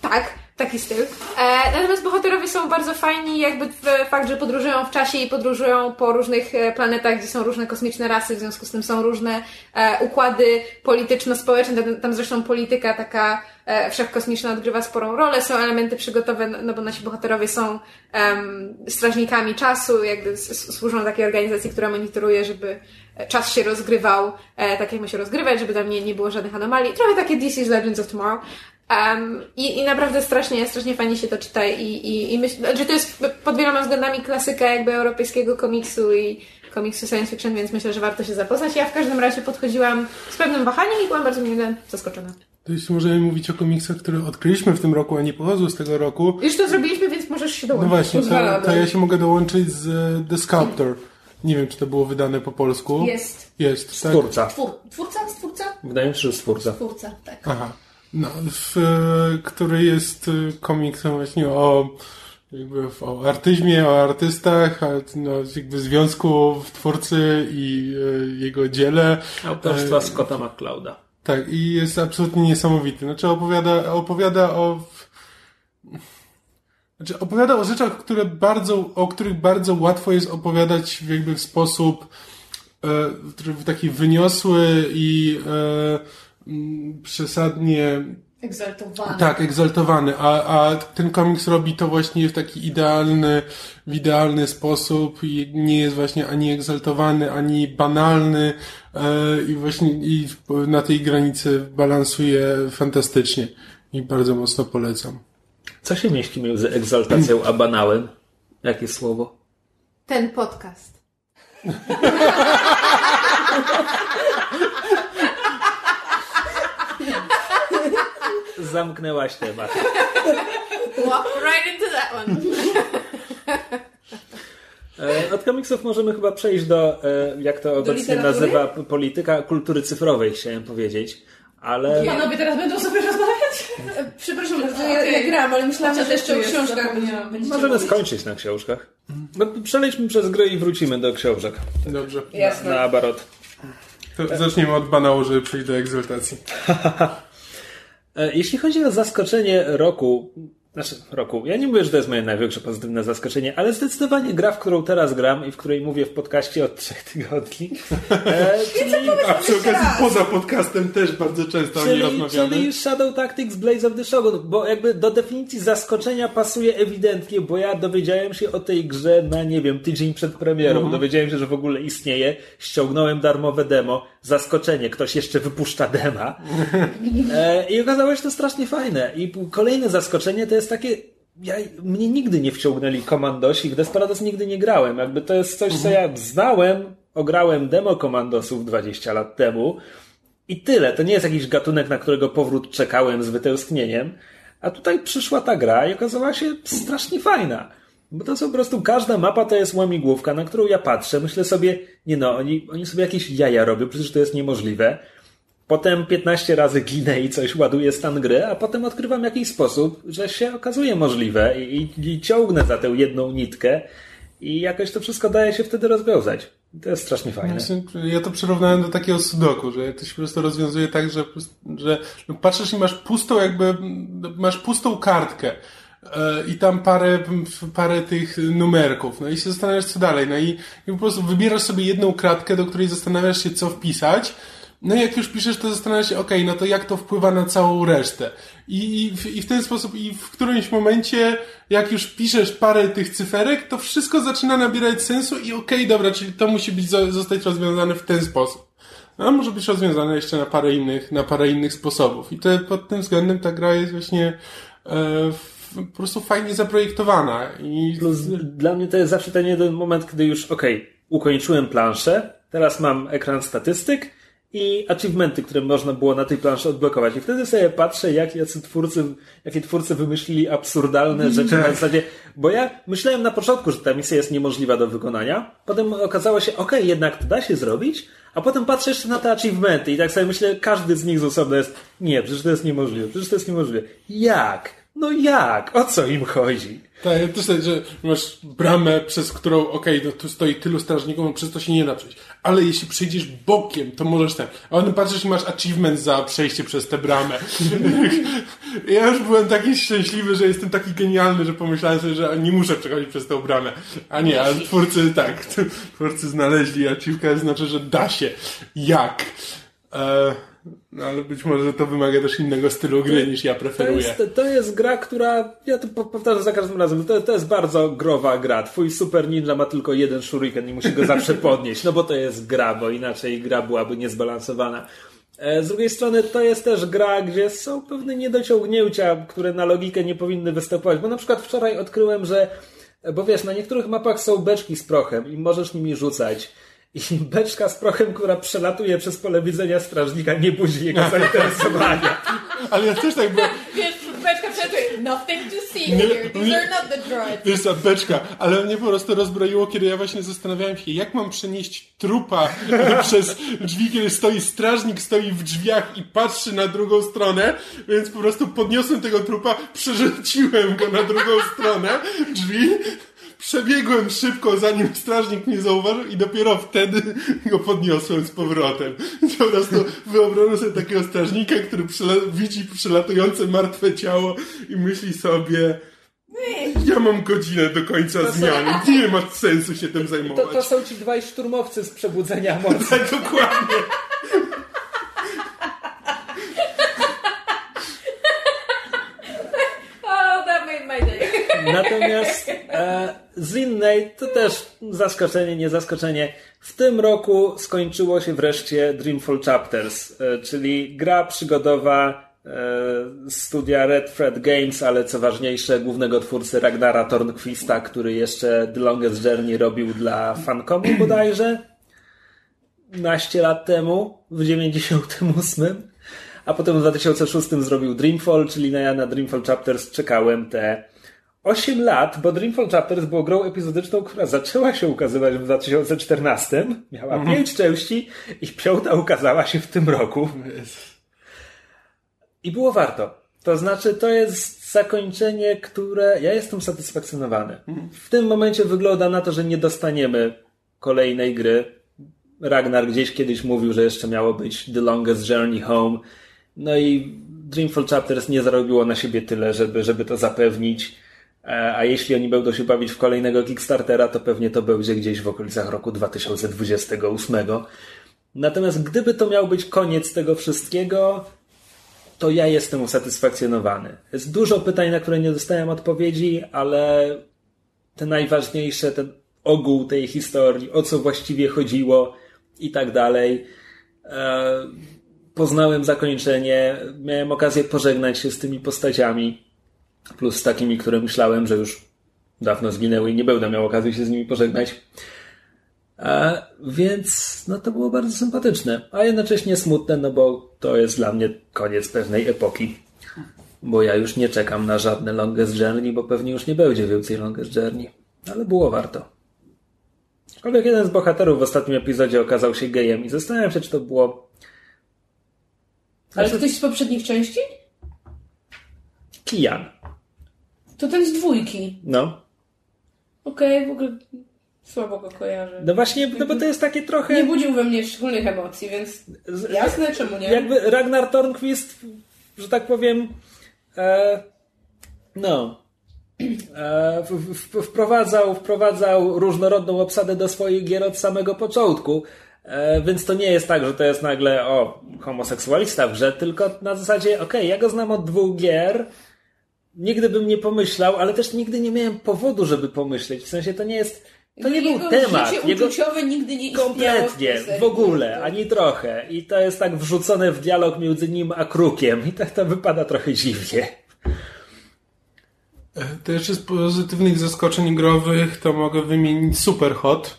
Tak, taki styl. E, natomiast bohaterowie są bardzo fajni, jakby fakt, że podróżują w czasie i podróżują po różnych e, planetach, gdzie są różne kosmiczne rasy, w związku z tym są różne e, układy polityczno-społeczne, tam, tam zresztą polityka taka e, wszechkosmiczna odgrywa sporą rolę, są elementy przygotowe, no- no bo nasi bohaterowie są em, strażnikami czasu, jakby służą takiej organizacji, która monitoruje, żeby e, czas się rozgrywał e, tak, jak ma się rozgrywać, żeby tam nie, nie było żadnych anomalii. Trochę takie DC's Legends of Tomorrow. Um, i, I naprawdę strasznie, strasznie fajnie się to czyta i, i, i myślę, że to jest pod wieloma względami klasyka jakby europejskiego komiksu i komiksu science fiction, więc myślę, że warto się zapoznać. Ja w każdym razie podchodziłam z pewnym wahaniem i byłam bardzo mile zaskoczona. To jeśli możemy mówić o komiksach, które odkryliśmy w tym roku, a nie pochodzą z tego roku, Już to zrobiliśmy, więc możesz się no dołączyć. właśnie, to, to ja się mogę dołączyć z e, The Sculptor. Nie wiem, czy to było wydane po polsku. Jest. Jest, tak? Twórca. Twór, twórca? Stwórca? Wydaje mi się, że stwórca. Twórca, tak. Aha. No, w, e, który jest e, komiksem właśnie o jakby o artyzmie, o artystach, a, no, jakby związku w twórcy i e, jego dziele. Autorstwa E, Scotta McClouda. Tak, i jest absolutnie niesamowity. Znaczy opowiada, opowiada o... Znaczy opowiada o rzeczach, które bardzo, o których bardzo łatwo jest opowiadać w jakby w sposób e, w taki wyniosły i e, przesadnie Egzaltowany. tak, egzaltowany, a, a ten komiks robi to właśnie w taki idealny, w idealny sposób i nie jest właśnie ani egzaltowany, ani banalny e, i właśnie i na tej granicy balansuje fantastycznie i bardzo mocno polecam. Co się mieści między egzaltacją a banałem? Jakie słowo? Ten podcast. Zamknęłaś temat. Walk right into that one. E, Od komiksów możemy chyba przejść do, e, jak to obecnie nazywa polityka kultury cyfrowej, chciałem powiedzieć. Ale Panowie teraz będą sobie rozmawiać? Przepraszam, że ja, ja gram, ale myślałam, że jeszcze o książkach będziecie możemy mówić. skończyć na książkach. No, przelejdźmy przez gry i wrócimy do książek. Dobrze. Jasne. Na abarot. To zaczniemy od banału, żeby przejść do egzaltacji. E, Jeśli chodzi o zaskoczenie roku, znaczy roku, ja nie mówię, że to jest moje największe pozytywne zaskoczenie, ale zdecydowanie gra, w którą teraz gram i w której mówię w podcaście od trzech tygodni. E, czyli, A przy okazji poza podcastem też bardzo często o niej czyli, rozmawiamy. czyli Shadow Tactics Blaze of the Shogun, bo jakby do definicji zaskoczenia pasuje ewidentnie, bo ja dowiedziałem się o tej grze na, nie wiem, tydzień przed premierą. Dowiedziałem się, że w ogóle istnieje, ściągnąłem darmowe demo, zaskoczenie, ktoś jeszcze wypuszcza dema. E, I okazało się to strasznie fajne. I kolejne zaskoczenie to jest takie. Ja, mnie nigdy nie wciągnęli komandosi, w Desperados nigdy nie grałem. Jakby to jest coś, co ja znałem, ograłem demo komandosów 20 lat temu i tyle. To nie jest jakiś gatunek, na którego powrót czekałem z wytęsknieniem. A tutaj przyszła ta gra i okazała się strasznie fajna. Bo to są po prostu, każda mapa to jest łamigłówka, na którą ja patrzę, myślę sobie, nie no, oni, oni sobie jakieś jaja robią, przecież to jest niemożliwe. Potem 15 razy ginę i coś ładuje stan gry, a potem odkrywam jakiś sposób, że się okazuje możliwe i, i, i ciągnę za tę jedną nitkę i jakoś to wszystko daje się wtedy rozwiązać. To jest strasznie fajne. Właśnie, Ja to przyrównałem do takiego sudoku, że to się po prostu rozwiązuje tak, że, że patrzysz i masz pustą jakby, masz pustą kartkę i tam parę, parę tych numerków, no i się zastanawiasz co dalej, no i, i po prostu wybierasz sobie jedną kratkę, do której zastanawiasz się co wpisać, no i jak już piszesz, to zastanawiasz się, okej, no to jak to wpływa na całą resztę. I, i, w, I w ten sposób, i w którymś momencie, jak już piszesz parę tych cyferek, to wszystko zaczyna nabierać sensu i okej, dobra, czyli to musi być, zostać rozwiązane w ten sposób. A może być rozwiązane jeszcze na parę innych, na parę innych sposobów. I to, pod tym względem ta gra jest właśnie e, po prostu fajnie zaprojektowana. I Plus dla mnie to jest zawsze ten jeden moment, kiedy już, okej, okay, ukończyłem planszę, teraz mam ekran statystyk, i achievementy, które można było na tej planszy odblokować. I wtedy sobie patrzę, jak jacy twórcy, jakie twórcy wymyślili absurdalne rzeczy na zasadzie, bo ja myślałem na początku, że ta misja jest niemożliwa do wykonania, potem okazało się, okej, okay, jednak to da się zrobić, a potem patrzę jeszcze na te achievementy i tak sobie myślę, każdy z nich z osobna jest, nie, przecież to jest niemożliwe, przecież to jest niemożliwe. Jak? No jak? O co im chodzi? Tak, ja też tak, że masz bramę, przez którą, okej, okay, no tu stoi tylu strażników, no przez to się nie da przejść. Ale jeśli przejdziesz bokiem, to możesz ten. A on patrzysz i masz achievement za przejście przez tę bramę. ja już byłem taki szczęśliwy, że jestem taki genialny, że pomyślałem sobie, że nie muszę przechodzić przez tę bramę. A nie, ale twórcy, tak, twórcy znaleźli achievement, znaczy, że da się. Jak? E no ale być może to wymaga też innego stylu gry niż ja preferuję. To jest, to jest gra, która, ja to powtarzam za każdym razem, to, to jest bardzo growa gra. Twój Super Ninja ma tylko jeden shuriken i musi go zawsze podnieść, no bo to jest gra, bo inaczej gra byłaby niezbalansowana. E, z drugiej strony to jest też gra, gdzie są pewne niedociągnięcia, które na logikę nie powinny występować, bo na przykład wczoraj odkryłem, że bo wiesz, na niektórych mapach są beczki z prochem i możesz nimi rzucać i beczka z prochem, która przelatuje przez pole widzenia strażnika, nie budzi jego zainteresowania. Ale ja też tak byłem... Wiesz, beczka przelatuje, nothing to see here, these are not the droids. Jest ta beczka, ale mnie po prostu rozbroiło, kiedy ja właśnie zastanawiałem się, jak mam przenieść trupa przez drzwi, kiedy stoi strażnik, stoi w drzwiach i patrzy na drugą stronę, więc po prostu podniosłem tego trupa, przerzuciłem go na drugą stronę drzwi, Przebiegłem szybko, zanim strażnik mnie zauważył i dopiero wtedy go podniosłem z powrotem. Po prostu wyobrażam sobie takiego strażnika, który widzi przelatujące martwe ciało i myśli sobie ja mam godzinę do końca to zmiany. Są... Nie ma sensu się tym zajmować. To, to są ci dwaj szturmowcy z przebudzenia mocy. Tak, dokładnie. Natomiast e, z innej to też zaskoczenie, nie zaskoczenie. W tym roku skończyło się wreszcie Dreamfall Chapters, e, czyli gra przygodowa e, studia Red Thread Games, ale co ważniejsze, głównego twórcy Ragnara Tornquista, który jeszcze The Longest Journey robił dla Fancomu bodajże naście lat temu, w 98. A potem w 2006 zrobił Dreamfall, czyli na ja na Dreamfall Chapters czekałem te 8 lat, bo Dreamfall Chapters było grą epizodyczną, która zaczęła się ukazywać w 2014, miała mm. 5 części i piąta ukazała się w tym roku. I było warto. To znaczy, to jest zakończenie, które ja jestem satysfakcjonowany. Mhm. W tym momencie wygląda na to, że nie dostaniemy kolejnej gry. Ragnar gdzieś kiedyś mówił, że jeszcze miało być The Longest Journey Home. No i Dreamfall Chapters nie zarobiło na siebie tyle, żeby, żeby to zapewnić. E, a jeśli oni będą się bawić w kolejnego Kickstartera, to pewnie to będzie gdzieś w okolicach roku 2028. Natomiast gdyby to miał być koniec tego wszystkiego, to ja jestem usatysfakcjonowany. Jest dużo pytań, na które nie dostałem odpowiedzi, ale te najważniejsze, ten ogół tej historii, o co właściwie chodziło i tak dalej. E, poznałem zakończenie, miałem okazję pożegnać się z tymi postaciami plus z takimi, które myślałem, że już dawno zginęły i nie będę miał okazji się z nimi pożegnać. A, więc no to było bardzo sympatyczne, a jednocześnie smutne, no bo to jest dla mnie koniec pewnej epoki. Bo ja już nie czekam na żadne Longest Journey, bo pewnie już nie będzie więcej Longest Journey. Ale było warto. Aczkolwiek jeden z bohaterów w ostatnim epizodzie okazał się gejem i zastanawiam się, czy to było... Ale to ktoś z poprzednich części? Kijan. To ten z dwójki. No. Okej, okay, w ogóle Słabo go kojarzę. No właśnie, no bo to jest takie trochę... Nie budził we mnie szczególnych emocji, więc jasne, czemu nie? Jakby Ragnar Tornquist, że tak powiem, e, no, e, w, w, wprowadzał, wprowadzał różnorodną obsadę do swoich gier od samego początku. E, więc to nie jest tak, że to jest nagle o homoseksualista w grze, tylko na zasadzie, okej, okay, ja go znam od dwóch gier, nigdy bym nie pomyślał, ale też nigdy nie miałem powodu, żeby pomyśleć. W sensie to nie jest. To nie jego był temat. Życie Jego uczuciowe nigdy nie kompletnie, serii. w ogóle, ani trochę. I to jest tak wrzucone w dialog między nim a krukiem. I tak to wypada trochę dziwnie. To jeszcze z pozytywnych zaskoczeń growych to mogę wymienić Superhot.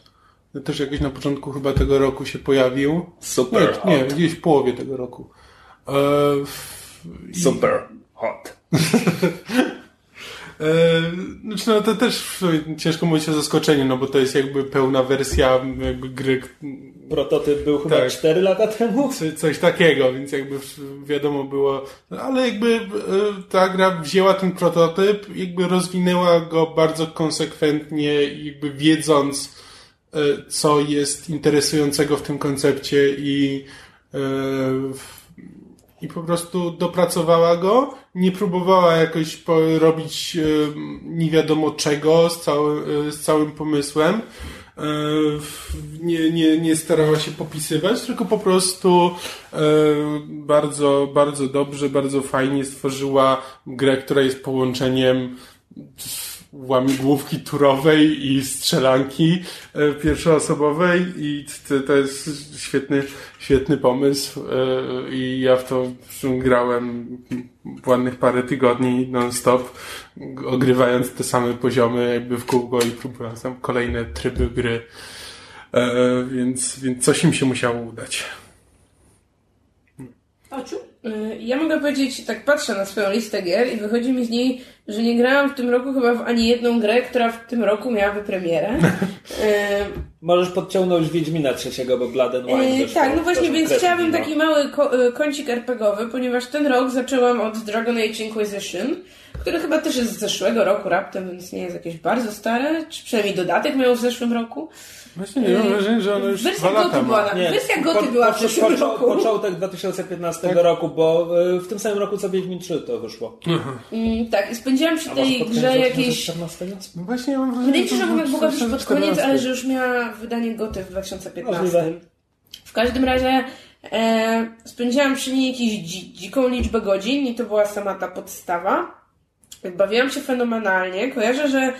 To Też jakoś na początku chyba tego roku się pojawił. Super Nie, nie gdzieś w połowie tego roku. E, w- i- Super hot. E, Znaczy, no to też ciężko mówić o zaskoczeniu, no bo to jest jakby pełna wersja jakby gry, Prototyp był chyba Tak. 4 lata temu. co- coś takiego, więc jakby wiadomo było, no ale jakby e, ta gra wzięła ten prototyp, jakby rozwinęła go bardzo konsekwentnie, i jakby wiedząc, e, co jest interesującego w tym koncepcie i i po prostu dopracowała go, nie próbowała jakoś robić e, nie wiadomo czego z, cały, e, z całym pomysłem. E, Nie, nie, nie starała się popisywać, tylko po prostu bardzo, bardzo dobrze, bardzo fajnie stworzyła grę, która jest połączeniem łamigłówki turowej i strzelanki e, pierwszoosobowej i to, jest świetny, świetny pomysł e, i ja w to grałem ładnych parę tygodni non-stop, ogrywając te same poziomy jakby w kółko i próbując tam kolejne tryby gry, E, więc, więc coś im się musiało udać. Ociu? Y, Ja mogę powiedzieć, tak patrzę na swoją listę gier i wychodzi mi z niej, że nie grałam w tym roku chyba w ani jedną grę, która w tym roku miałaby premierę. Y, Możesz podciągnąć Wiedźmina trzeciego, bo Blood and Wine E, wyszło tak, no właśnie, więc chciałabym no. taki mały kącik RPGowy, ponieważ ten rok zaczęłam od Dragon Age Inquisition, który chyba też jest z zeszłego roku raptem, więc nie jest jakieś bardzo stare, czy przynajmniej dodatek miał w zeszłym roku. Właśnie nie mam wrażenia, że ono już Wersja dwa Goty była Nie, Wersja goty była w zeszłym poczo- roku. Początek 2015 Tak. roku, bo y, w tym samym roku co Wiedźmin 3 to wyszło. Mm, tak, i spędziłam przy tej grze jakieś... 2014? No właśnie ja mam wrażenie, Wydaje mi się, że ona było mogła być pod 2014. koniec, ale że już miała wydanie goty w 2015. Możliwe. W każdym razie e, spędziłam przy niej jakąś dzi- dziką liczbę godzin i to była sama ta podstawa. Bawiłam się fenomenalnie. Kojarzę, że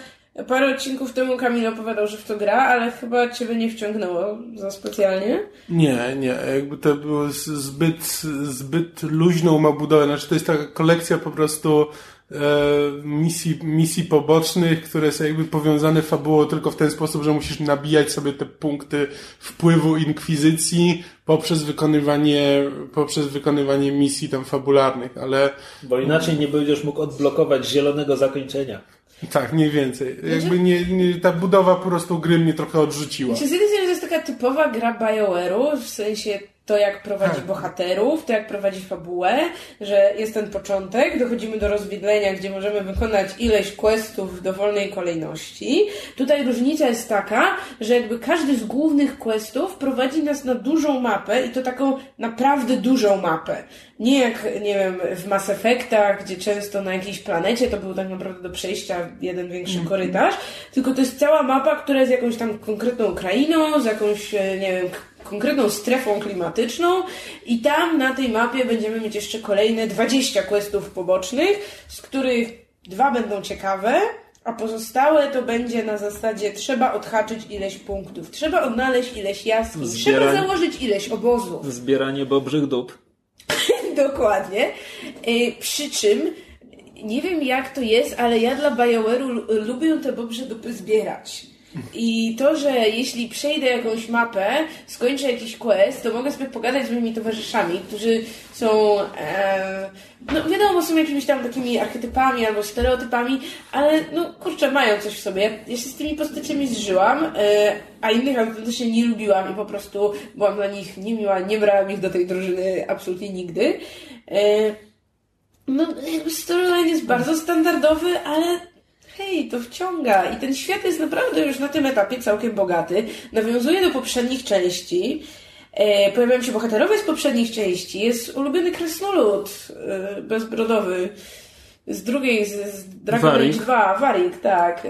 parę odcinków temu Kamil opowiadał, że w to gra, ale chyba Ciebie nie wciągnęło za specjalnie. Nie, nie, jakby to było zbyt, zbyt luźną ma budowę. Znaczy to jest taka kolekcja po prostu e, misji, misji pobocznych, które są jakby powiązane fabułą tylko w ten sposób, że musisz nabijać sobie te punkty wpływu inkwizycji poprzez wykonywanie, poprzez wykonywanie misji tam fabularnych, ale Bo inaczej nie będziesz mógł odblokować zielonego zakończenia. Tak, mniej więcej. Jakby nie, nie, ta budowa po prostu gry mnie trochę odrzuciła. Znaczy, z jednej strony to jest taka typowa gra BioWare'u, w sensie to jak prowadzi Tak. bohaterów, to jak prowadzi fabułę, że jest ten początek, dochodzimy do rozwidlenia, gdzie możemy wykonać ileś questów w dowolnej kolejności. Tutaj różnica jest taka, że jakby każdy z głównych questów prowadzi nas na dużą mapę i to taką naprawdę dużą mapę. Nie jak, nie wiem, w Mass Effectach, gdzie często na jakiejś planecie to był tak naprawdę do przejścia jeden większy korytarz, tylko to jest cała mapa, która jest jakąś tam konkretną krainą, z jakąś, e, nie wiem, konkretną strefą klimatyczną i tam na tej mapie będziemy mieć jeszcze kolejne 20 questów pobocznych, z których dwa będą ciekawe, a pozostałe to będzie na zasadzie trzeba odhaczyć ileś punktów, trzeba odnaleźć ileś jaskiń, trzeba założyć ileś obozów. Zbieranie bobrzych dup. Dokładnie. Y, Przy czym nie wiem jak to jest, ale ja dla BioWare'u lu- lubię te bobrze dupy zbierać. I to, że jeśli przejdę jakąś mapę, skończę jakiś quest, to mogę sobie pogadać z moimi towarzyszami, którzy są, e, no wiadomo, są jakimiś tam takimi archetypami albo stereotypami, ale no kurczę, mają coś w sobie. Ja się z tymi postaciami zżyłam, e, a innych autentycznie nie lubiłam i po prostu byłam dla nich niemiła, nie brałam ich do tej drużyny absolutnie nigdy. E, no, jakby storyline jest bardzo standardowy, ale hej, to wciąga. I ten świat jest naprawdę już na tym etapie całkiem bogaty. Nawiązuje do poprzednich części. E, pojawiają się bohaterowie z poprzednich części. Jest ulubiony krasnolud e, bezbrodowy z drugiej, z, z Dragon Age Warik. 2. Warik, tak. E,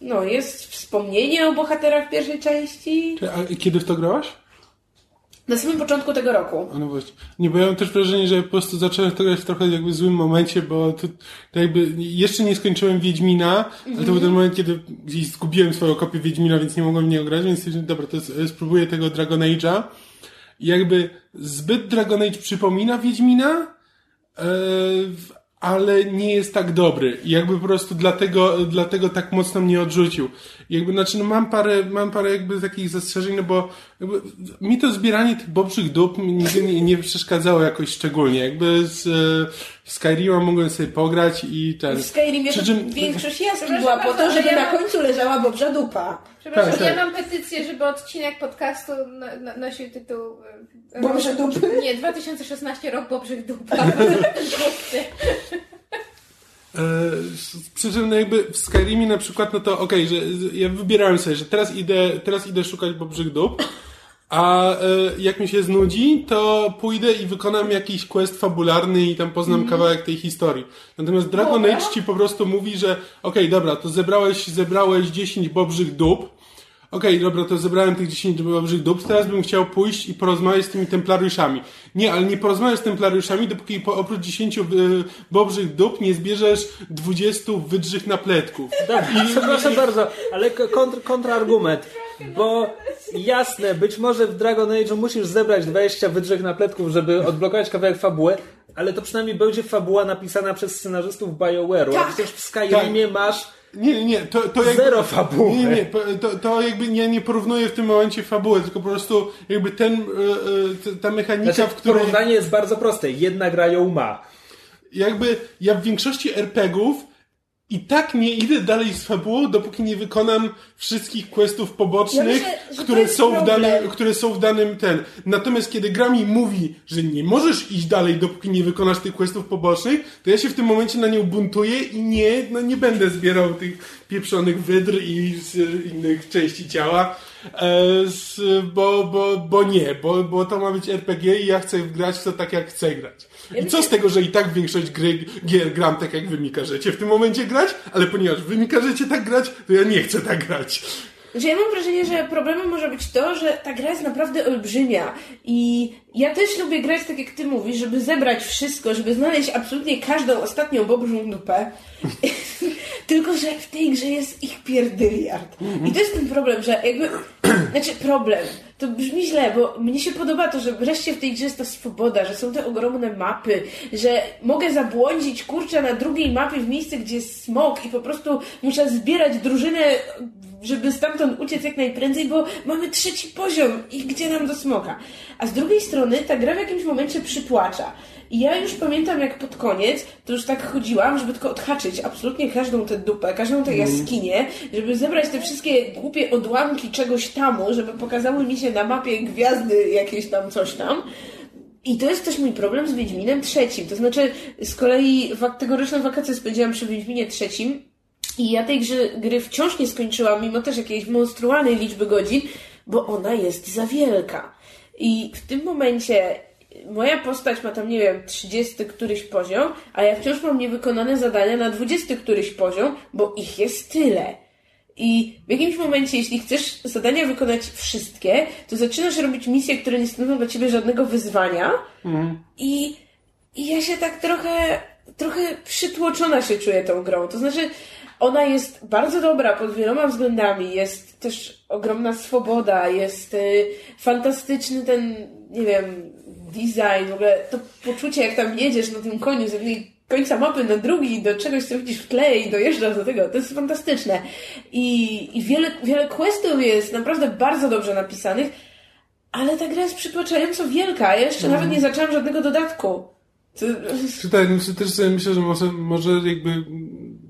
no, jest wspomnienie o bohaterach pierwszej części. A kiedy w to grałaś? Na samym początku tego roku. No właśnie. Nie, bo ja mam też wrażenie, że po prostu zacząłem to grać w trochę jakby złym momencie, bo to, to jakby jeszcze nie skończyłem Wiedźmina, ale to był ten moment, kiedy gdzieś zgubiłem swoją kopię Wiedźmina, więc nie mogłem w niego grać, więc dobra, to spróbuję tego Dragon Age'a. I jakby zbyt Dragon Age przypomina Wiedźmina, w- ale nie jest tak dobry. I jakby po prostu dlatego, dlatego tak mocno mnie odrzucił. I jakby, znaczy, no mam parę, mam parę jakby takich zastrzeżeń, no bo jakby mi to zbieranie tych bobrzych dup nigdy nie, nie przeszkadzało jakoś szczególnie. Jakby z e, Skyrima mogłem sobie pograć i ten... W Skyrimie Przy czym- większość jaskiń była po to, żeby ja na mam- końcu leżała bobrza dupa. Przepraszam, Tak, tak. ja mam petycję, żeby odcinek podcastu na, na, nosił tytuł... e, Bobrze dupy? Nie, 2016 rok Bobrzych dup. E, przy czym no jakby w Skyrimie na przykład, no to okej, że z- ja wybierałem sobie, że teraz idę, teraz idę szukać bobrzych dup, a e, jak mi się znudzi, to pójdę i wykonam jakiś quest fabularny i tam poznam kawałek tej historii. Natomiast Dragon Dobra. Age ci po prostu mówi, że okej, dobra, to zebrałeś, zebrałeś 10 bobrzych dup, Okej, dobra, to zebrałem tych 10 bobrzych dup, teraz bym chciał pójść i porozmawiać z tymi templariuszami. Nie, ale nie porozmawiasz z templariuszami, dopóki po, oprócz 10 y, bobrzych dup nie zbierzesz 20 wydrzych napletków. Dobrze, przepraszam bardzo, ale kontr, kontrargument. Bo jasne, być może w Dragon Age'u musisz zebrać 20 wydrzech napletków, żeby odblokować kawałek fabuły, ale to przynajmniej będzie fabuła napisana przez scenarzystów BioWare'u. A Tak. przecież w Skyrimie masz Nie, nie, nie, to, to jakby... zero fabuły. Nie, nie, to, to jakby nie, nie porównuję w tym momencie fabuły, tylko po prostu jakby ten, y, y, ta mechanika, Znaczy, w której... porównanie jest bardzo proste. Jedna gra ją ma. jakby ja w większości RPGów i tak nie idę dalej z fabułą, dopóki nie wykonam wszystkich questów pobocznych, Ja myślę, że które są w danym, które są w danym ten. Natomiast kiedy gra mi mówi, że nie możesz iść dalej, dopóki nie wykonasz tych questów pobocznych, to ja się w tym momencie na nią buntuję i nie, no nie będę zbierał tych pieprzonych wydr i innych części ciała. E, bo, bo, bo nie, bo, bo to ma być RPG i ja chcę grać w to tak, jak chcę grać. I co z tego, że i tak większość gry, gier gram tak, jak wy mi każecie w tym momencie grać, ale ponieważ wy mi każecie tak grać, to ja nie chcę tak grać. Że ja mam wrażenie, że problemem może być to, że ta gra jest naprawdę olbrzymia i ja też lubię grać tak jak ty mówisz, żeby zebrać wszystko, żeby znaleźć absolutnie każdą ostatnią bobrzą dupę. Tylko, że w tej grze jest ich pierdyliard. I to jest ten problem, że jakby... Znaczy problem. To brzmi źle, bo mnie się podoba to, że wreszcie w tej grze jest ta swoboda, że są te ogromne mapy, że mogę zabłądzić kurczę na drugiej mapie w miejsce, gdzie jest smok i po prostu muszę zbierać drużynę, żeby stamtąd uciec jak najprędzej, bo mamy trzeci poziom i gdzie nam do smoka. A z drugiej strony ta gra w jakimś momencie przytłacza. I ja już pamiętam, jak pod koniec, to już tak chodziłam, żeby tylko odhaczyć absolutnie każdą tę dupę, każdą tę jaskinię, żeby zebrać te wszystkie głupie odłamki czegoś tamu, żeby pokazały mi się na mapie gwiazdy jakieś tam, coś tam. I to jest też mój problem z Wiedźminem trzecim. To znaczy, z kolei tegoroczne wakacje spędziłam przy Wiedźminie trzecim i ja tej grze, gry wciąż nie skończyłam, mimo też jakiejś monstrualnej liczby godzin, bo ona jest za wielka. I w tym momencie moja postać ma tam, nie wiem, 30 któryś poziom, a ja wciąż mam niewykonane zadania na 20 któryś poziom, bo ich jest tyle. I w jakimś momencie, jeśli chcesz zadania wykonać wszystkie, to zaczynasz robić misje, które nie stanowią dla ciebie żadnego wyzwania. I, I ja się tak trochę, trochę przytłoczona się czuję tą grą. To znaczy, ona jest bardzo dobra pod wieloma względami. Jest też ogromna swoboda, jest y, fantastyczny ten, nie wiem, design, w ogóle to poczucie, jak tam jedziesz na tym koniu z jednej końca mapy na drugi, do czegoś, co widzisz w tle i dojeżdżasz do tego. To jest fantastyczne. I, i wiele, wiele questów jest naprawdę bardzo dobrze napisanych, ale ta gra jest przytłaczająco wielka. Ja jeszcze nawet nie zaczęłam żadnego dodatku. To, Czy tak, myślę, też sobie myślę, że może, może jakby...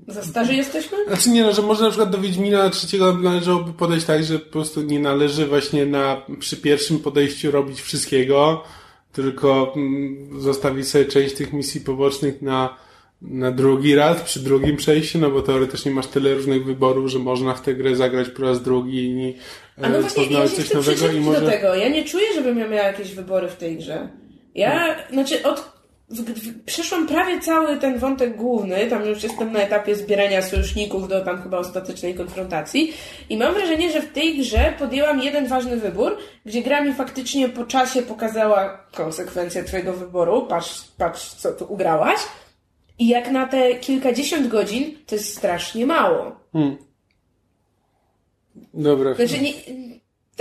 za starzy jesteśmy? Znaczy nie no, że może na przykład do Wiedźmina trzeciego należałoby podejść tak, że po prostu nie należy właśnie na, przy pierwszym podejściu robić wszystkiego, tylko mm, zostawić sobie część tych misji pobocznych na na drugi raz, przy drugim przejściu, no bo teoretycznie masz tyle różnych wyborów, że można w tę grę zagrać po raz drugi i A no e, właśnie, poznać coś nowego i może... do tego. Ja nie czuję, żebym ja miała jakieś wybory w tej grze. Ja, znaczy od... Przeszłam prawie cały ten wątek główny, tam już jestem na etapie zbierania sojuszników do tam chyba ostatecznej konfrontacji i mam wrażenie, że w tej grze podjęłam jeden ważny wybór, gdzie gra mi faktycznie po czasie pokazała konsekwencje twojego wyboru, patrz, patrz co tu ugrałaś i jak na te kilkadziesiąt godzin to jest strasznie mało. Hmm. Dobra. Znaczy nie...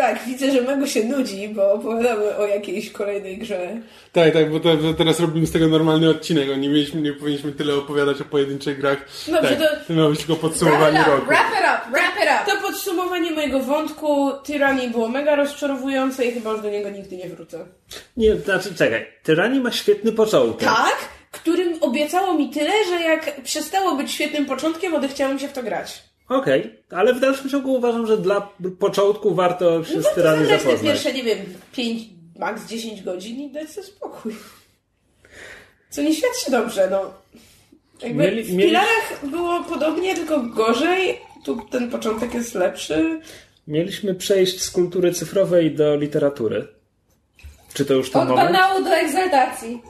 Tak, widzę, że Mego się nudzi, bo opowiadamy o jakiejś kolejnej grze. Tak, tak, bo to, to teraz robimy z tego normalny odcinek, a nie, mieliśmy, nie powinniśmy tyle opowiadać o pojedynczych grach. Dobrze, tak, to- to miało być tylko podsumowanie Wrap it up, roku. wrap it up, wrap it up. To podsumowanie mojego wątku Tyranny było mega rozczarowujące i chyba już do niego nigdy nie wrócę. Nie, znaczy czekaj. Tyrani ma świetny początek. Tak, którym obiecało mi tyle, że jak przestało być świetnym początkiem, odechciałem się w to grać. Okej, ale w dalszym ciągu uważam, że dla początku warto się No z to Tyrani zagrać te zapoznać. pierwsze, nie wiem, 5, max 10 godzin i dać sobie spokój. Co nie świadczy dobrze, no. Jakby Mieli- w mieli- Pilarach było podobnie, tylko gorzej. Tu ten początek jest lepszy. Mieliśmy przejść z kultury cyfrowej do literatury. Czy to już ten Od moment? banału do egzaltacji.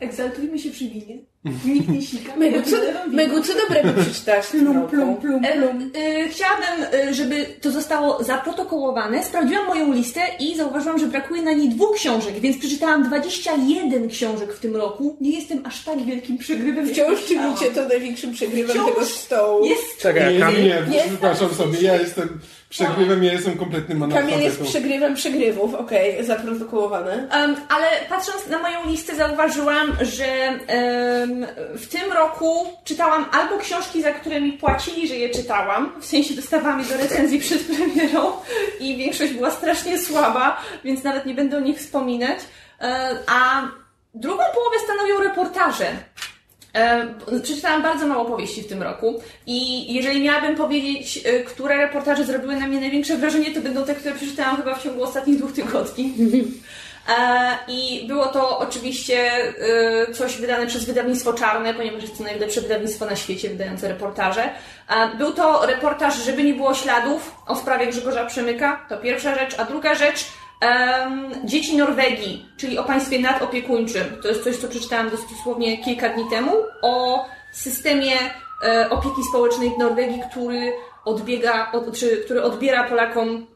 Egzaltujmy się przy winie. Nikt nie sika. Megu, co, Megu, co dobrego przeczytałaś w tym Plum, roku? plum, plum, plum. E, chciałabym, e, żeby to zostało zaprotokołowane. Sprawdziłam moją listę i zauważyłam, że brakuje na niej dwóch książek, więc przeczytałam 21 książek w tym roku. Nie jestem aż tak wielkim przegrywem. Wciąż czynicie to największym przegrywem Wciąż tego stołu. Jest Czekaj, Nie, nie, nie, przepraszam sobie, ja jestem przegrywem, ja jestem kompletnym Kamil jest analfabetą. przegrywem przegrywów, okej, zaprotokołowane. Um, ale patrząc na moją listę, zauważyłam, że em, w tym roku czytałam albo książki, za które mi płacili, że je czytałam, w sensie dostawałam je do recenzji przed premierą i większość była strasznie słaba, więc nawet nie będę o nich wspominać. A drugą połowę stanowią reportaże. Przeczytałam bardzo mało powieści w tym roku i jeżeli miałabym powiedzieć, e, które reportaże zrobiły na mnie największe wrażenie, to będą te, które przeczytałam chyba w ciągu ostatnich dwóch tygodni. E, I było to oczywiście e, coś wydane przez wydawnictwo Czarne, ponieważ jest to najlepsze wydawnictwo na świecie wydające reportaże. E, Był to reportaż, żeby nie było śladów o sprawie Grzegorza Przemyka, to pierwsza rzecz. A druga rzecz, Dzieci Norwegii, czyli o państwie nadopiekuńczym. To jest coś, co przeczytałam dosłownie kilka dni temu, o systemie opieki społecznej w Norwegii, który odbiega, od, czy, który odbiera Polakom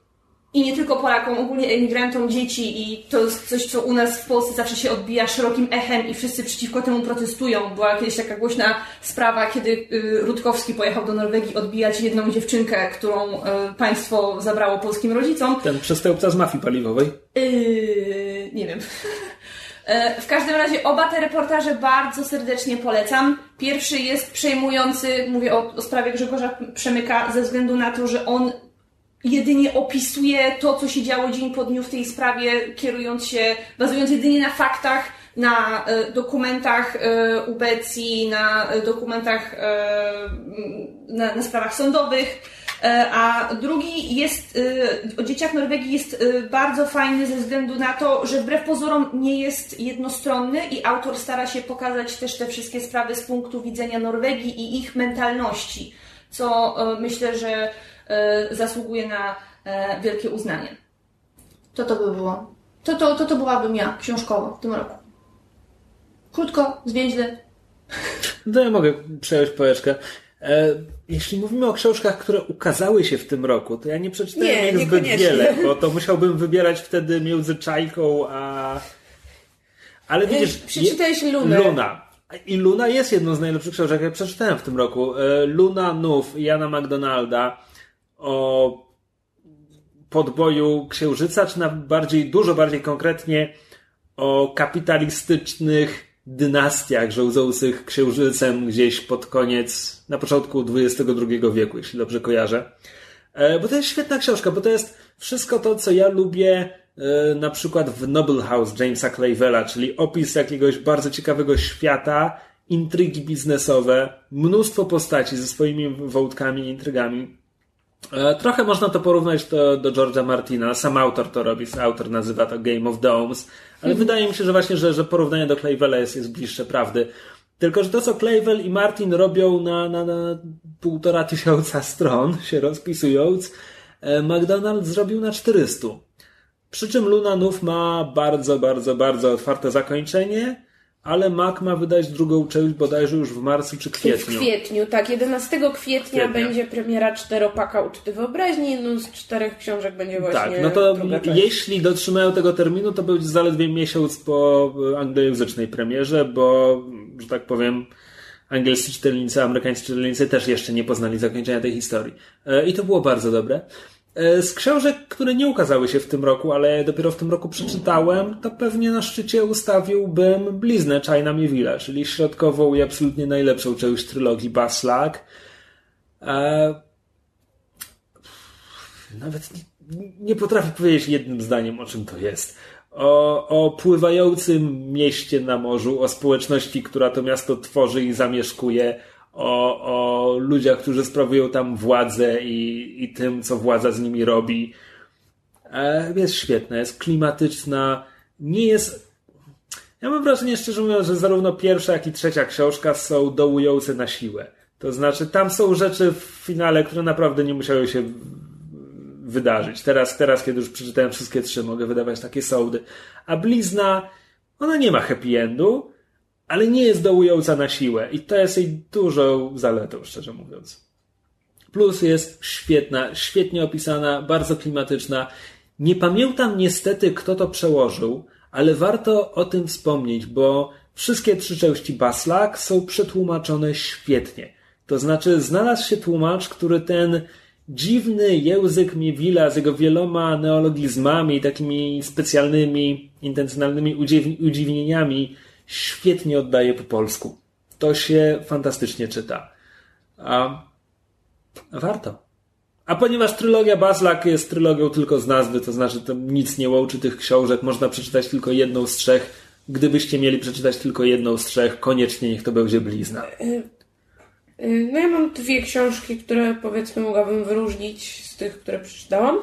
i nie tylko Polakom, ogólnie emigrantom dzieci i to jest coś, co u nas w Polsce zawsze się odbija szerokim echem i wszyscy przeciwko temu protestują. Była kiedyś taka głośna sprawa, kiedy y, Rutkowski pojechał do Norwegii odbijać jedną dziewczynkę, którą y, państwo zabrało polskim rodzicom. Ten przestępca z mafii paliwowej. Yy, nie wiem. E, W każdym razie oba te reportaże bardzo serdecznie polecam. Pierwszy jest przejmujący, mówię o, o sprawie Grzegorza Przemyka, ze względu na to, że on jedynie opisuje to, co się działo dzień po dniu w tej sprawie, kierując się, bazując jedynie na faktach, na e, dokumentach e, ubecji, na e, dokumentach, na, na sprawach sądowych. A drugi jest, o dzieciach Norwegii jest bardzo fajny ze względu na to, że wbrew pozorom nie jest jednostronny i autor stara się pokazać też te wszystkie sprawy z punktu widzenia Norwegii i ich mentalności, co myślę, że zasługuje na e, wielkie uznanie. To to by było. To, to, to, to byłabym ja książkowo w tym roku. Krótko, zwięźle. No ja mogę przejąć pałeczkę. E, jeśli mówimy o książkach, które ukazały się w tym roku, to ja nie przeczytałem Nie, ich zbyt wiele, bo to musiałbym wybierać wtedy między Czajką a... Ale widzisz... Przeczytałeś Lunę. Luna. I Luna jest jedną z najlepszych książek, jakie przeczytałem w tym roku. E, Luna Nów Jana McDonalda o podboju księżyca, czy na bardziej, dużo bardziej konkretnie o kapitalistycznych dynastiach rządzących księżycem gdzieś pod koniec, na początku XXI wieku, jeśli dobrze kojarzę. E, Bo to jest świetna książka, bo to jest wszystko to, co ja lubię e, na przykład w Noble House Jamesa Clavella, czyli opis jakiegoś bardzo ciekawego świata, intrygi biznesowe, mnóstwo postaci ze swoimi wątkami i intrygami. E, Trochę można to porównać do, do George'a Martina. Sam autor to robi, autor nazywa to Game of Domes, ale wydaje mi się, że właśnie, że, że porównanie do Clavella jest, jest bliższe prawdy. Tylko, że to, co Clavel i Martin robią na, na, na półtora tysiąca stron, się rozpisując, e, McDonald's zrobił na 400. Przy czym Luna Nów ma bardzo, bardzo, bardzo otwarte zakończenie, ale Mac ma wydać drugą część bodajże już w marcu czy W kwietniu. kwietniu, tak. 11 kwietnia, Kwietnia. będzie premiera czteropaka Uczty Wyobraźni. Jedną z czterech książek będzie właśnie Tak, no to jeśli dotrzymają tego terminu, to będzie zaledwie miesiąc po anglojęzycznej premierze, bo, że tak powiem, angielscy czytelnicy, amerykańscy czytelnicy też jeszcze nie poznali zakończenia tej historii. E, I to było bardzo dobre. E, Z książek, które nie ukazały się w tym roku, ale dopiero w tym roku przeczytałem, to pewnie na szczycie ustawiłbym Bliznę China Mieville'a, czyli środkową i absolutnie najlepszą część trylogii Baslag. E, nawet nie, nie potrafię powiedzieć jednym zdaniem, o czym to jest. O, o pływającym mieście na morzu, o społeczności, która to miasto tworzy i zamieszkuje, o, o ludziach, którzy sprawują tam władzę i, i tym, co władza z nimi robi. E, Jest świetna, jest klimatyczna, nie jest. Ja mam wrażenie, szczerze mówiąc, że zarówno pierwsza, jak i trzecia książka są dołujące na siłę. To znaczy, tam są rzeczy w finale, które naprawdę nie musiały się wydarzyć. Teraz, teraz, kiedy już przeczytałem wszystkie trzy, mogę wydawać takie sołdy. A blizna, ona nie ma happy endu, ale nie jest dołująca na siłę. I to jest jej dużą zaletą, szczerze mówiąc. Plus jest świetna, świetnie opisana, bardzo klimatyczna. Nie pamiętam niestety, kto to przełożył, ale warto o tym wspomnieć, bo wszystkie trzy części Baslak są przetłumaczone świetnie. To znaczy, znalazł się tłumacz, który ten dziwny język Miewila z jego wieloma neologizmami, takimi specjalnymi, intencjonalnymi udziwnieniami świetnie oddaje po polsku. To się fantastycznie czyta. A warto. A ponieważ trylogia Baslak jest trylogią tylko z nazwy, to znaczy to nic nie łączy tych książek, można przeczytać tylko jedną z trzech. Gdybyście mieli przeczytać tylko jedną z trzech, koniecznie niech to będzie blizna. Y, No ja mam dwie książki, które powiedzmy mogłabym wyróżnić z tych, które przeczytałam.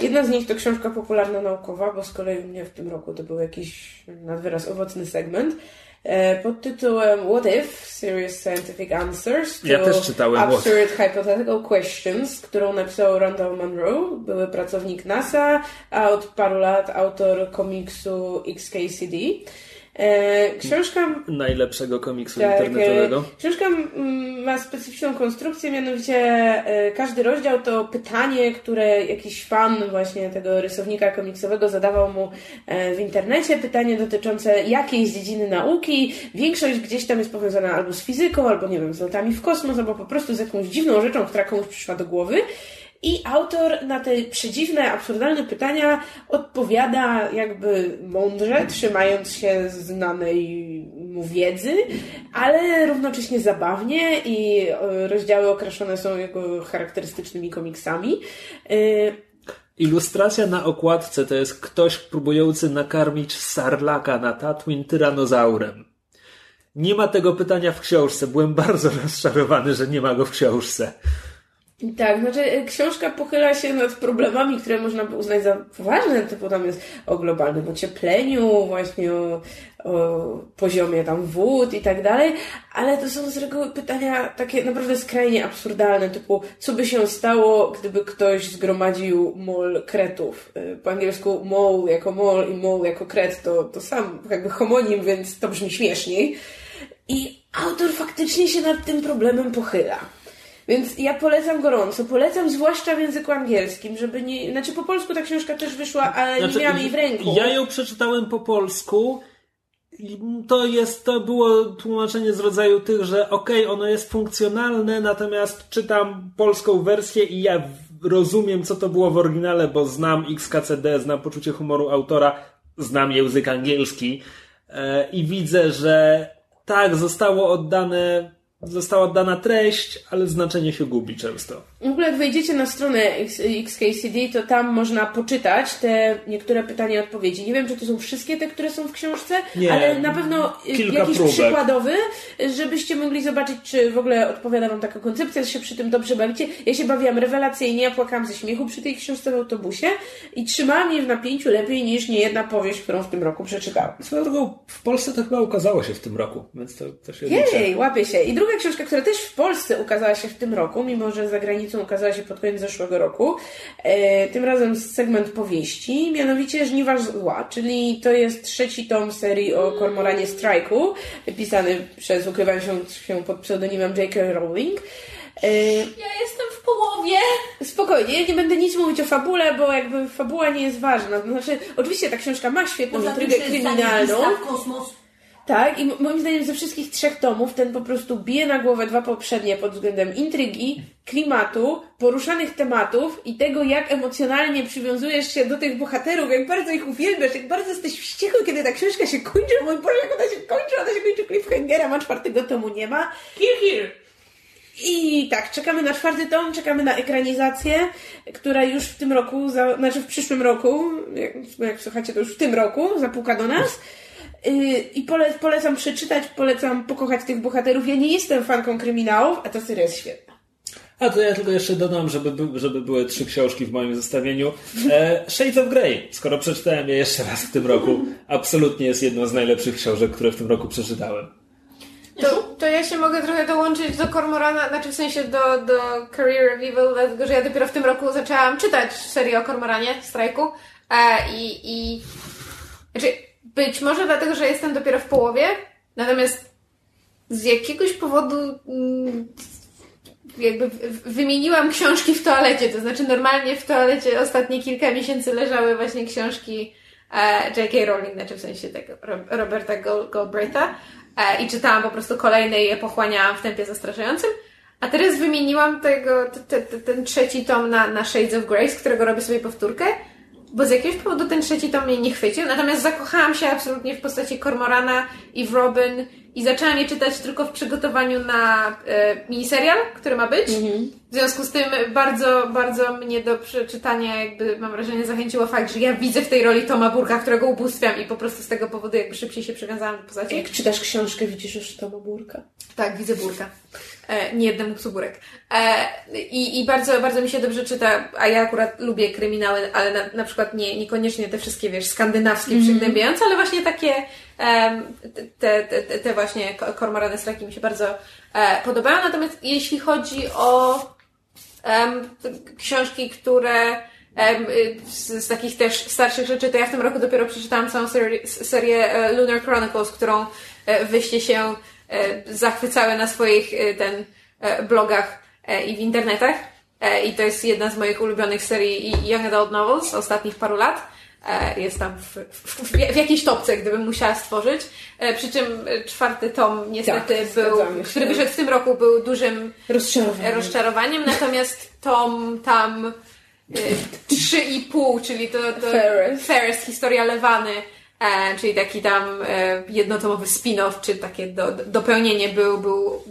Jedna z nich to książka popularna naukowa, bo z kolei u mnie w tym roku to był jakiś nad wyraz owocny segment e, pod tytułem What If? Serious Scientific Answers to Ja też czytałem What. Absurd Hypothetical Questions, którą napisał Randall Munro, były pracownik NASA, a od paru lat autor komiksu XKCD. E, książka Najlepszego komiksu tak, internetowego. e, Książka mm, ma specyficzną konstrukcję, mianowicie e, każdy rozdział to pytanie, które jakiś fan właśnie tego rysownika komiksowego zadawał mu w internecie. Pytanie dotyczące jakiejś dziedziny nauki. Większość gdzieś tam jest powiązana albo z fizyką, albo nie wiem, z lotami w kosmos, albo po prostu z jakąś dziwną rzeczą, która komuś przyszła do głowy. I autor na te przedziwne, absurdalne pytania odpowiada jakby mądrze, trzymając się znanej mu wiedzy, ale równocześnie zabawnie i e, rozdziały okraszone są jego charakterystycznymi komiksami. E, Ilustracja na okładce to jest ktoś próbujący nakarmić sarlaka na Tatooine tyranozaurem. Nie ma tego pytania w książce. Byłem bardzo rozczarowany, że nie ma go w książce. Tak, znaczy e, książka pochyla się nad problemami, które można by uznać za poważne, typu tam jest o globalnym ociepleniu, właśnie o, o poziomie tam wód i tak dalej, ale to są z reguły pytania takie naprawdę skrajnie absurdalne, typu co by się stało, gdyby ktoś zgromadził mol kretów. E, Po angielsku mole jako mol i mole jako kret to, to sam jakby homonim, więc to brzmi śmieszniej. I autor faktycznie się nad tym problemem pochyla. Więc ja polecam gorąco, polecam zwłaszcza w języku angielskim, żeby nie... Znaczy po polsku ta książka też wyszła, ale nie miałam jej w ręku. Znaczy, Ja ją przeczytałem po polsku. i To jest, to było tłumaczenie z rodzaju tych, że okej, ono jest funkcjonalne, natomiast czytam polską wersję i ja rozumiem, co to było w oryginale, bo znam XKCD, znam poczucie humoru autora, znam język angielski e, i widzę, że tak, zostało oddane, została oddana treść, ale znaczenie się gubi często. W ogóle jak wejdziecie na stronę XKCD, to tam można poczytać te niektóre pytania i odpowiedzi. Nie wiem, czy to są wszystkie te, które są w książce, Nie, ale na pewno jakiś próbek. przykładowy, żebyście mogli zobaczyć, czy w ogóle odpowiada Wam taka koncepcja, że się przy tym dobrze bawicie. Ja się bawiłam rewelacyjnie, ja płakałam ze śmiechu przy tej książce w autobusie i trzymałam je w napięciu lepiej niż niejedna powieść, którą w tym roku przeczytałam. Swoją drogą, w Polsce to chyba ukazało się w tym roku, więc to, się liczy. Jej, łapie się. I druga książka, która też w Polsce ukazała się w tym roku, mimo że za granicą ukazała się pod koniec zeszłego roku, e, tym razem segment powieści, mianowicie Żniwa Zła, czyli to jest trzeci tom serii o Kormoranie Strajku, pisany przez, ukrywam się, pod pseudonimem J.K. Rowling. E, Ja jestem w połowie. Spokojnie, nie będę nic mówić o fabule, bo jakby fabuła nie jest ważna. Znaczy, oczywiście ta książka ma świetną intrygę kryminalną. kosmos. Tak, i moim zdaniem ze wszystkich trzech tomów ten po prostu bije na głowę dwa poprzednie pod względem intrygi, klimatu, poruszanych tematów i tego, jak emocjonalnie przywiązujesz się do tych bohaterów, jak bardzo ich uwielbiasz, jak bardzo jesteś wściekły, kiedy ta książka się kończy. Mój Boże, jak ona się kończy, ona się kończy cliffhangera, a czwartego tomu nie ma. Here, here. I tak, czekamy na czwarty tom, czekamy na ekranizację, która już w tym roku, za, znaczy w przyszłym roku, jak, jak słuchacie, to już w tym roku zapuka do nas. Yy, I pole, polecam przeczytać, polecam pokochać tych bohaterów. Ja nie jestem fanką kryminałów, a ta seria jest świetna. A to ja tylko jeszcze dodam, żeby, by- żeby były trzy książki w moim zestawieniu. E, Shades of Grey, skoro przeczytałem je jeszcze raz w tym roku, absolutnie jest jedną z najlepszych książek, które w tym roku przeczytałem. To, to ja się mogę trochę dołączyć do Kormorana, znaczy w sensie do, do Career Revival, dlatego że ja dopiero w tym roku zaczęłam czytać serię o Kormoranie, strajku. E, i, I. Znaczy, być może dlatego, że jestem dopiero w połowie, natomiast z jakiegoś powodu mm, jakby wymieniłam książki w toalecie, to znaczy normalnie w toalecie ostatnie kilka miesięcy leżały właśnie książki e, J.K. Rowling, znaczy w sensie tego Ro- Roberta Gal- Galbraitha e, i czytałam po prostu kolejne i je pochłaniałam w tempie zastraszającym. A teraz wymieniłam tego, te, te, ten trzeci tom na, na Shades of z którego robię sobie powtórkę, bo z jakiegoś powodu ten trzeci tom mnie nie chwycił, natomiast zakochałam się absolutnie w postaci Cormorana i w Robin i zaczęłam je czytać tylko w przygotowaniu na e, miniserial, który ma być. W związku z tym bardzo, bardzo mnie do przeczytania jakby mam wrażenie zachęciło fakt, że ja widzę w tej roli Toma Burka, którego ubóstwiam i po prostu z tego powodu jakby szybciej się przywiązałam do postaci. Jak czytasz książkę, widzisz już Toma Burka. Tak, widzę burka. E, nie jednemu psu burek. E, i, I bardzo, bardzo mi się dobrze czyta, a ja akurat lubię kryminały, ale na, na przykład nie, niekoniecznie te wszystkie, wiesz, skandynawskie, przygnębiające, ale właśnie takie te, te, te, właśnie ko- kormorany straki mi się bardzo e, podobają. Natomiast jeśli chodzi o książki, które z, z takich też starszych rzeczy, to ja w tym roku dopiero przeczytałam całą serię, serię Lunar Chronicles, którą wyście się zachwycały na swoich e, ten e, blogach e, i w internetach. E, I to jest jedna z moich ulubionych serii Young Adult Novels ostatnich paru lat. E, Jest tam w, w, w jakiejś topce, gdybym musiała stworzyć. E, Przy czym e, czwarty tom niestety Tak, był, który wyszedł w tym roku, był dużym Rozczarowanie. rozczarowaniem, natomiast tom tam y, 3,5, czyli to, to Ferris. Ferris, historia Lewany, e, czyli taki tam e, jednotomowy spin-off, czy takie do, do, dopełnienie był, był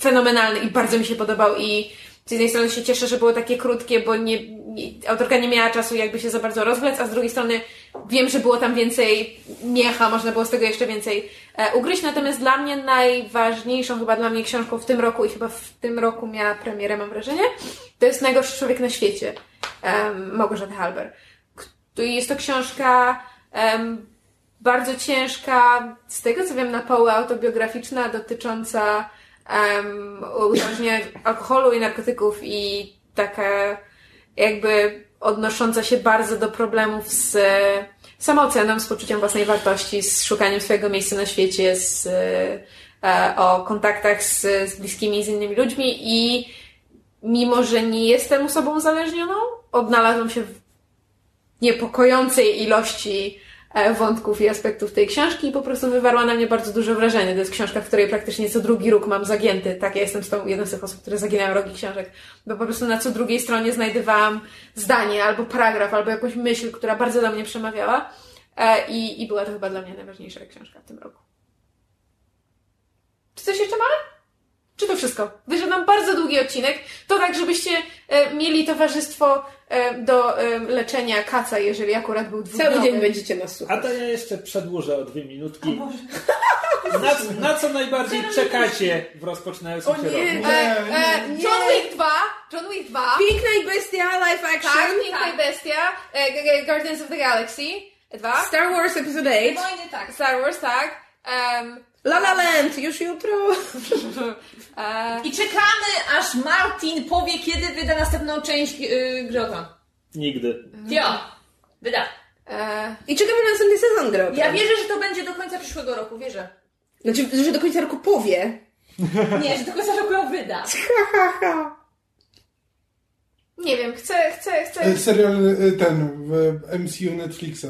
fenomenalny i bardzo mi się podobał i z jednej strony się cieszę, że było takie krótkie, bo nie, nie, autorka nie miała czasu jakby się za bardzo rozwlec, a z drugiej strony wiem, że było tam więcej miecha, można było z tego jeszcze więcej e, ugryźć, natomiast dla mnie najważniejszą chyba dla mnie książką w tym roku i chyba w tym roku miała premierę, mam wrażenie, to jest Najgorszy Człowiek na świecie um, Małgorzaty Halber. Jest to książka em, bardzo ciężka, z tego co wiem, na poły autobiograficzna, dotycząca um, uzależnienia alkoholu i narkotyków i taka jakby odnosząca się bardzo do problemów z samooceną, z poczuciem własnej wartości, z szukaniem swojego miejsca na świecie, z, e, o kontaktach z, z bliskimi, z innymi ludźmi i mimo, że nie jestem osobą uzależnioną, odnalazłam się w niepokojącej ilości e, wątków i aspektów tej książki i po prostu wywarła na mnie bardzo duże wrażenie. To jest książka, w której praktycznie co drugi róg mam zagięty. Tak, ja jestem z tą jedną z tych osób, które zaginają rogi książek. Bo po prostu na co drugiej stronie znajdowałam zdanie, albo paragraf, albo jakąś myśl, która bardzo do mnie przemawiała. E, I, I była to chyba dla mnie najważniejsza książka w tym roku. Czy coś jeszcze mamy? Czy to wszystko? Wyszedł nam bardzo długi odcinek. To tak, żebyście e, mieli towarzystwo do e, leczenia kaca, jeżeli akurat był dwudniowy. Cały dzień będziecie nas A słuchać. to ja jeszcze przedłużę o dwie minutki. Na, na co najbardziej czekacie w rozpoczynającym się nie. roku? E, e, Nie. John Wick 2! John Wick 2! Piękna i bestia, live action. Tak, Piękna i Bestia, e, Guardians of the Galaxy 2, Star Wars Episode 8. Wojny tak. Star Wars, tak. Um, La La Land, już jutro. e, I czekamy, aż Martin powie, kiedy wyda następną część yy, gry o Tron. Nigdy. Jo, wyda. e, I czekamy na następny sezon gry o Ja Tron. wierzę, że to będzie do końca przyszłego roku, wierzę. Znaczy, że do końca roku powie. Nie, że do końca roku ją wyda. Nie wiem, chcę, chcę, chcę. E, Serial ten w MCU Netflixa.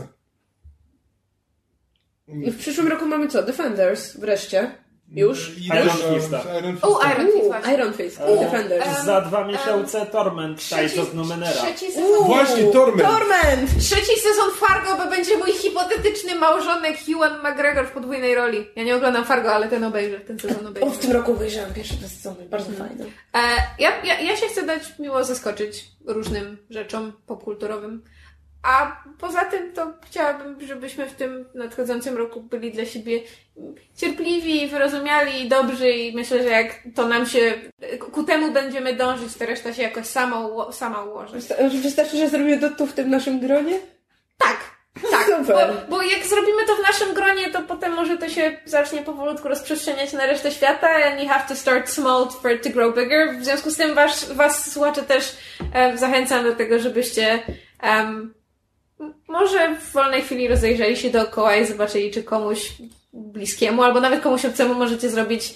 I w przyszłym roku mamy co? Defenders wreszcie. Już? Iron? Fista. Iron O. Iron Fist właśnie. Iron Fist. O. Defenders. Za dwa miesiące Torment Tides of Numenera. trzeci sezon. Właśnie, Torment. Torment! Trzeci sezon Fargo, bo będzie mój hipotetyczny małżonek Ewan McGregor w podwójnej roli. Ja nie oglądam Fargo, ale ten obejrzę, ten sezon O, w tym roku obejrzałam pierwsze dwa sezony. Bardzo fajne. E, ja, ja, ja się chcę dać miło zaskoczyć różnym rzeczom popkulturowym. A poza tym to chciałabym, żebyśmy w tym nadchodzącym roku byli dla siebie cierpliwi, wyrozumiali i dobrzy i myślę, że jak to nam się, ku temu będziemy dążyć, to reszta się jakoś sama, uło- sama ułoży. Wysta- Wystarczy, że zrobimy to tu w tym naszym gronie? Tak, tak, Super. bo, bo jak zrobimy to w naszym gronie, to potem może to się zacznie powolutku rozprzestrzeniać na resztę świata and you have to start small for it to grow bigger. W związku z tym was, was słuchacze też zachęcam do tego, żebyście em, m- może w wolnej chwili rozejrzeli się dookoła i zobaczyli, czy komuś bliskiemu, albo nawet komuś obcemu możecie zrobić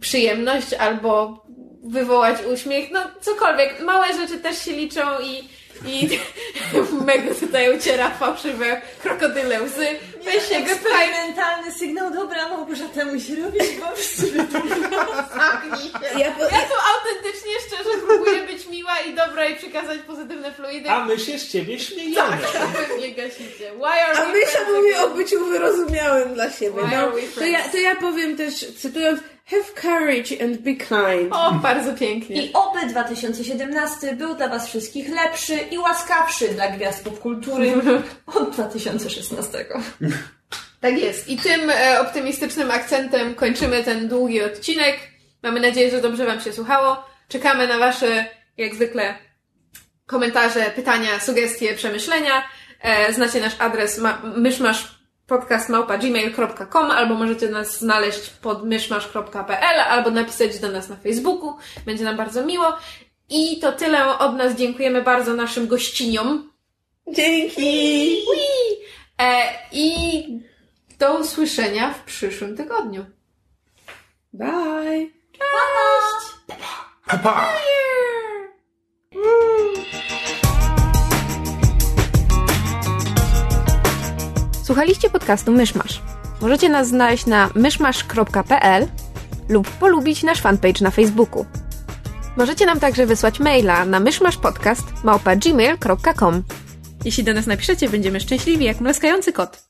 przyjemność, albo wywołać uśmiech, no cokolwiek. Małe rzeczy też się liczą i i Mego tutaj uciera fałszywe krokodyle łzy. Weź się Eksperymentalny sygnał, dobra, Małgorzata musi robić, bo zamknij się. Ja, po, Ja tu autentycznie, szczerze próbuję być miła i dobra i przekazać pozytywne fluidy. A my się z ciebie śmiejemy. Tak, pewnie gasicie. Why are A myśl friends mówi o byciu wyrozumiałym dla siebie. No, to, ja, to ja powiem też, cytując, have courage and be kind. O, bardzo pięknie. I oby 2017 był dla Was wszystkich lepszy i łaskawszy dla gwiazd popkultury od 2016. Tak jest. I tym e, optymistycznym akcentem kończymy ten długi odcinek. Mamy nadzieję, że dobrze Wam się słuchało. Czekamy na Wasze, jak zwykle, komentarze, pytania, sugestie, przemyślenia. E, znacie nasz adres ma- myszmaszpodcast.gmail.com albo możecie nas znaleźć pod myszmasz.pl albo napisać do nas na Facebooku. Będzie nam bardzo miło. I to tyle od nas. Dziękujemy bardzo naszym gościniom. Dzięki! E, I do usłyszenia w przyszłym tygodniu. Bye! Pa, pa. Słuchaliście podcastu Myszmasz. Możecie nas znaleźć na myszmasz.pl lub polubić nasz fanpage na Facebooku. Możecie nam także wysłać maila na myszmaszpodcast.gmail.com Jeśli do nas napiszecie, będziemy szczęśliwi jak mlaskający kot.